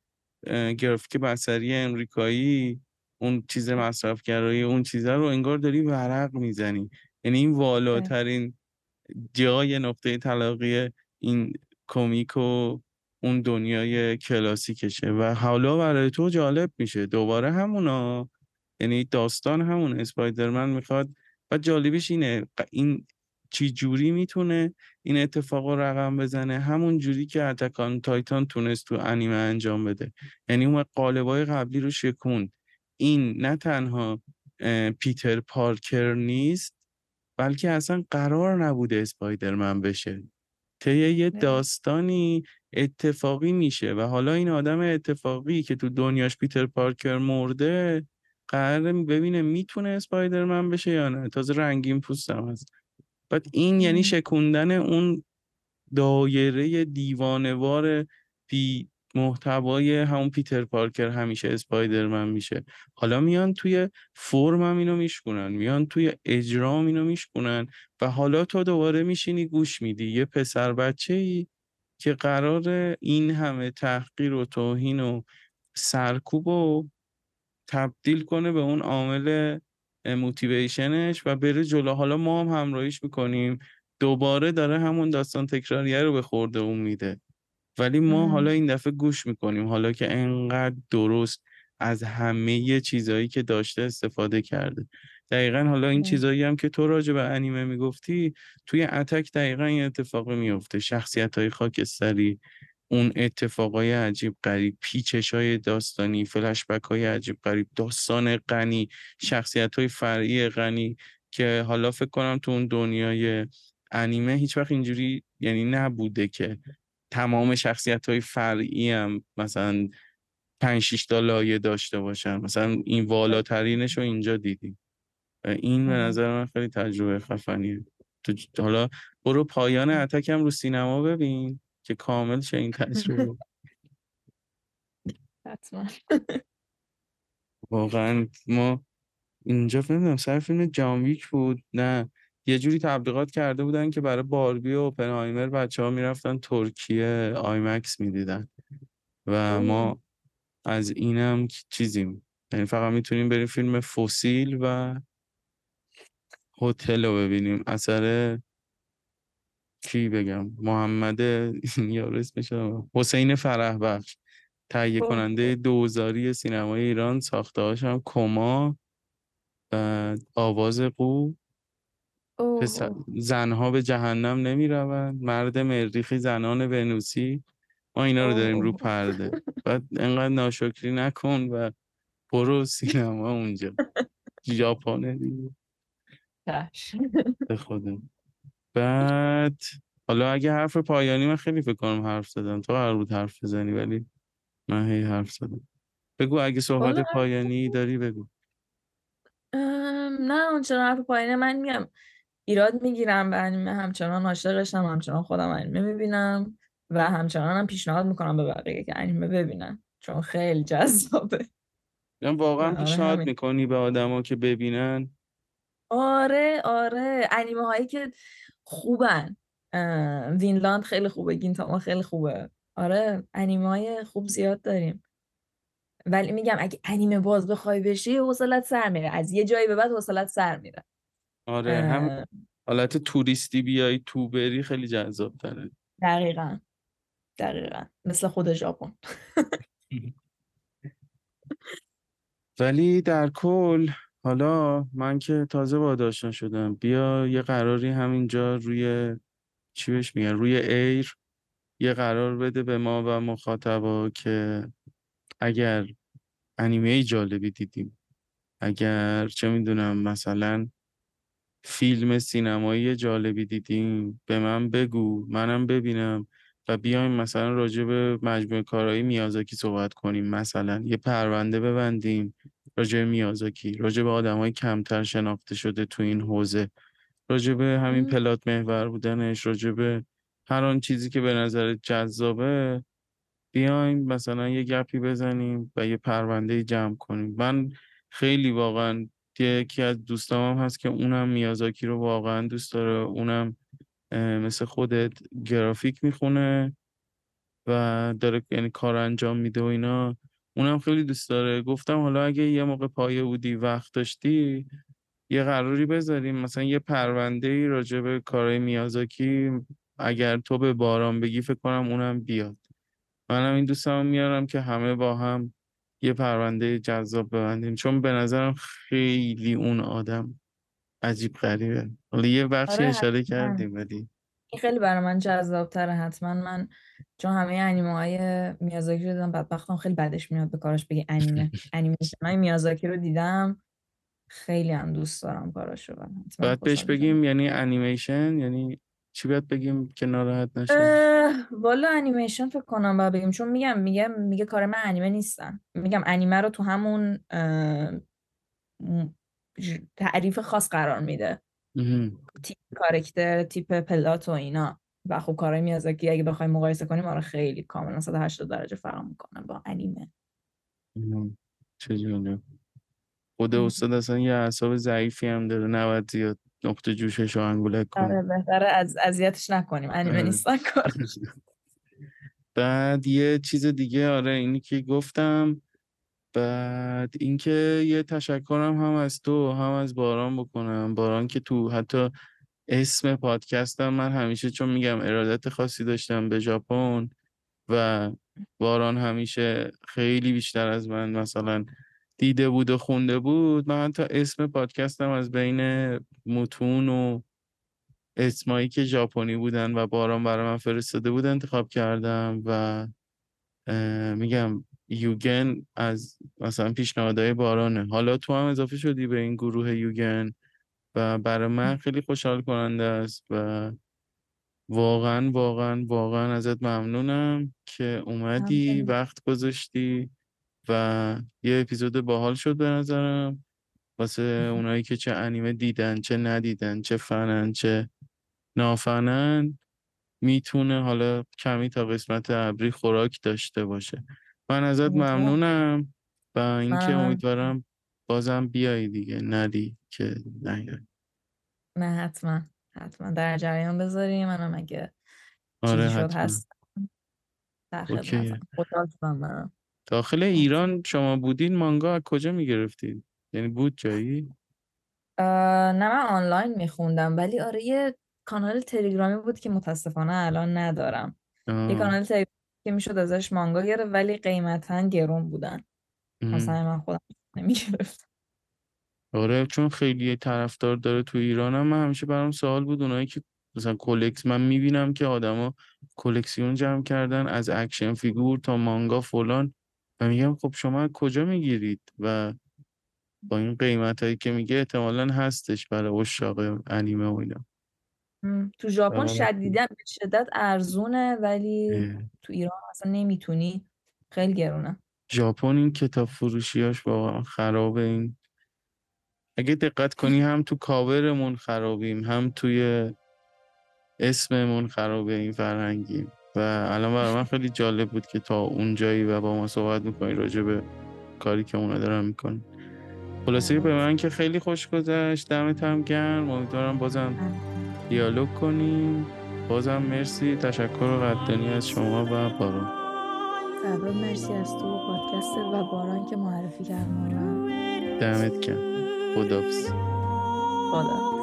گرافیک بصری امریکایی اون چیز مصرفگرایی اون چیزا رو انگار داری ورق می‌زنی. یعنی این والاترین جای نقطه تلاقی این کمیک و اون دنیای کلاسیکشه و حالا برای تو جالب میشه. دوباره همونا یعنی داستان همون اسپایدرمن می‌خواد و جالبیش اینه این چی جوری می‌تونه این اتفاق رو رقم بزنه؟ همون جوری که اتکان تایتان تونست تو انیمه انجام بده. یعنی اون قالبای قبلی رو شکوند. این نه تنها پیتر پارکر نیست بلکه اصلا قرار نبوده اسپایدرمن بشه. طی یه داستانی اتفاقی میشه و حالا این آدم اتفاقی که تو دنیاش پیتر پارکر مرده قرار ببینه می‌تونه اسپایدرمن بشه یا نه. تازه رنگین پوستم هست. بعد این یعنی شکوندن اون دایره دیوانوار پی محتوای همون پیتر پارکر همیشه اسپایدرمن میشه. حالا میان توی فرم هم اینو میشکنن میان توی اجرام اینو میشکنن و حالا تو دوباره میشینی گوش میدی. یه پسر بچه ای که قرار این همه تحقیر و توهین و سرکوب و تبدیل کنه به اون عامل موتیویشنش و بره جلو. حالا ما هم همراهیش می‌کنیم. دوباره داره همون داستان تکراریه رو به خورده اون میده. ولی ما ام. حالا این دفعه گوش می‌کنیم حالا که انقدر درست از همه چیزهایی که داشته استفاده کرده دقیقا حالا این. چیزایی هم که تو راجع به انیمه می‌گفتی توی اتک دقیقا این اتفاقی میفته شخصیت های خاکستری اون اتفاقای عجیب غریب پیچش های داستانی فلشبک های عجیب غریب داستان غنی شخصیت های فرعی غنی که حالا فکر کنم تو اون دنیای انیمه هیچ وقت اینجوری یعنی نبوده که تمام شخصیت های فرعی هم مثلا پنج شیش تا لایه داشته باشن. مثلا این والاترینش رو اینجا دیدیم. این به. نظر من خیلی تجربه خفنیه. تو حالا برو پایان اتک هم رو سینما ببین که کامل شه این تجربه. حتما. واقعا ما اینجا نمی‌دونم سر فیلم جان ویک بود. نه. یه جوری تبلیغات کرده بودن که برای باربی و اوپنهایمر بچه ها می‌رفتن ترکیه آیمکس می‌دیدن. و ما از اینم چیزیم. یعنی فقط می‌تونیم بریم فیلم فسیل و هتل رو ببینیم. اثر کی بگم؟ محمد یارو اسمش حسین فرح بخش تهیه. کننده دوزاری سینمای ایران ساخته هم کما بعد آواز قو. پسر. زنها به جهنم نمی روند مرد مریخی زنان ونوسی. ما اینا رو داریم رو. پرده. بعد انقدر ناشکری نکن و برو سینما اونجا. ژاپنه دیگه. به خدا بعد حالا اگه حرف پایانی من خیلی فکر کنم حرف زدم. تو قرار بود حرف بزنی ولی من هی حرف زدم. بگو اگه صحبت پایانی داری بگو. نه اونچنان حرف پایینه من میگم ایراد می‌گیرم به انیمه همچنان عاشقشم همچنان خودم انیمه می‌بینم و همچنان هم پیشنهاد می‌کنم به بقیه که انیمه ببینن چون خیلی جذابه. واقعا آره پیشنهاد می‌کنی به آدما که ببینن؟ آره آره. انیمه هایی که خوبن. وینلاند خیلی خوبه گینتاما خیلی خوبه. آره انیمه های خوب زیاد داریم. ولی میگم اگه انیمه باز بخوای بشی حوصلت سر میره. از یه جایی به بعد حوصلت سر میره. آره هم حالت توریستی بیای تو بری خیلی جذاب تره دقیقا. دقیقا. مثل خود ژاپن. ولی در کل حالا من که تازه با آشنا شدم بیا یه قراری همینجا روی چی بهش میگن روی ایر یه قرار بده به ما و مخاطبا که اگر انیمه جالبی دیدیم. اگر چه می‌دونم مثلا فیلم سینمایی جالبی دیدیم. به من بگو منم ببینم و بیایم مثلا راجع به مجموعه کارهای میازاکی صحبت کنیم. مثلا یه پرونده ببندیم راجع به میازاکی راجع به آدمای کمتر شناخته شده تو این حوزه. راجع به همین. پلات محور بودنش راجع به هر آن چیزی که به نظر جذابه بیایم مثلا یه گپی بزنیم و یه پرونده جمع کنیم. من خیلی واقعا یکی از دوستام هم هست که اونم میازاکی رو واقعا دوست داره. اونم مثل خودت گرافیک می‌خونه و داره یعنی کار انجام میده و اینا. اونم خیلی دوست داره. گفتم حالا اگه یه موقع پایه بودی وقت داشتی یه قراری بذاریم. مثلا یه پرونده ای راجع به کارهای میازاکی اگر تو به باران بگی فکر کنم اونم بیاد. منم این دوستم میارم که همه با هم یه پرونده جذاب ببندیم. چون به نظرم خیلی اون آدم عجیب غریبه. حالا یه بخشی آره اشاره کردیم ولی این خیلی برای من جذاب تره حتما. من چون همه انیمه های میازاکی رو دیدم بدبختم خیلی بدش میاد به کاراش بگی انیمه. انیمیشن های میازاکی رو دیدم. خیلی هم دوست دارم کاراشو باید بهش بگیم یعنی انیمیشن یعنی چی باید بگیم که ناراحت نشه؟ والا انیمیشن فکر کنم باید بگیم چون میگم میگم میگه کار من انیمه نیستن. میگم انیمه رو تو همون تعریف خاص قرار میده. تیپ کارکتر تیپ پلات و اینا. و خب کارهای میازاکی اگه بخوایم مقایسه کنیم آره خیلی کاملا 180 درجه فرق می‌کنه با انیمه. چه جالب. خود استاد اصلا یه اعصاب ضعیفی هم داره نباید زیاد. نقطه جوشش رو انگولک آره کنیم بهتره از اذیتش نکنیم. انیمه آره. نیستن کار بعد یه چیز دیگه آره اینی که گفتم. بعد اینکه یه تشکرم هم از تو هم از باران بکنم. باران که تو حتی اسم پادکستم من همیشه چون میگم ارادت خاصی داشتم به ژاپن و باران همیشه خیلی بیشتر از من مثلا دیده بود و خونده بود من حتی اسم پادکستم از بین متون و اسمایی که ژاپنی بودن و باران برای من فرستاده بود انتخاب کردم و میگم یوگن از مثلا پیشنهادهای بارانه. حالا تو هم اضافه شدی به این گروه یوگن و برای من خیلی خوشحال کننده است و واقعا واقعا واقعا ازت ممنونم که اومدی وقت گذاشتی. و یه اپیزود باحال شد به نظرم. واسه اونایی که چه انیمه دیدن چه ندیدن چه فنن چه نافنن می‌تونه حالا کمی تا قسمت ابری خوراک داشته باشه. من ازت ممنونم و اینکه امیدوارم بازم بیای دیگه ندی که نیای نه حتما. حتما. در جریان بذاری منم اگه آره شد هست داخل ایران شما بودین مانگا از کجا می‌گرفتید؟ یعنی بود جایی؟ نه من آنلاین میخوندم ولی آره یه کانال تلگرامی بود که متاسفانه الان ندارم آه. یه کانال تلگرامی که می‌شد ازش مانگا گرفت ولی قیمتا گرون بودن مثلا من خودم نمی‌گرفتم آره چون خیلی طرفدار داره تو ایران هم من همیشه برام سوال بود اونایی که مثلا کلکس من می‌بینم که آدما کلکسیون جمع کردن از action figure تا مانگا فلان و میگم خب شما کجا می‌گیرید و با این قیمت هایی که میگه احتمالا هستش برای عشاق انیمه و اینا. تو ژاپن شدیدا به شدت ارزونه ولی تو ایران اصلا نمی‌تونی. خیلی گرونه. ژاپن این کتاب فروشیاش واقعا خرابه. این اگه دقت کنی هم تو کاورمون خرابیم هم توی اسممون خرابه این فرهنگیم. و الان برای من خیلی جالب بود که تا اونجایی و با ما صحبت می‌کنی راجع به کاری که اونا دارن می‌کنن. خلاصه به من که خیلی خوش گذشت. دمت هم گرم. امیدوارم بازم دیالوگ کنیم. بازم مرسی. تشکر و قدردانی از شما و باران. سبب مرسی از تو و پادکست و باران که معرفی کردن دمت گرم. خدافز خدا.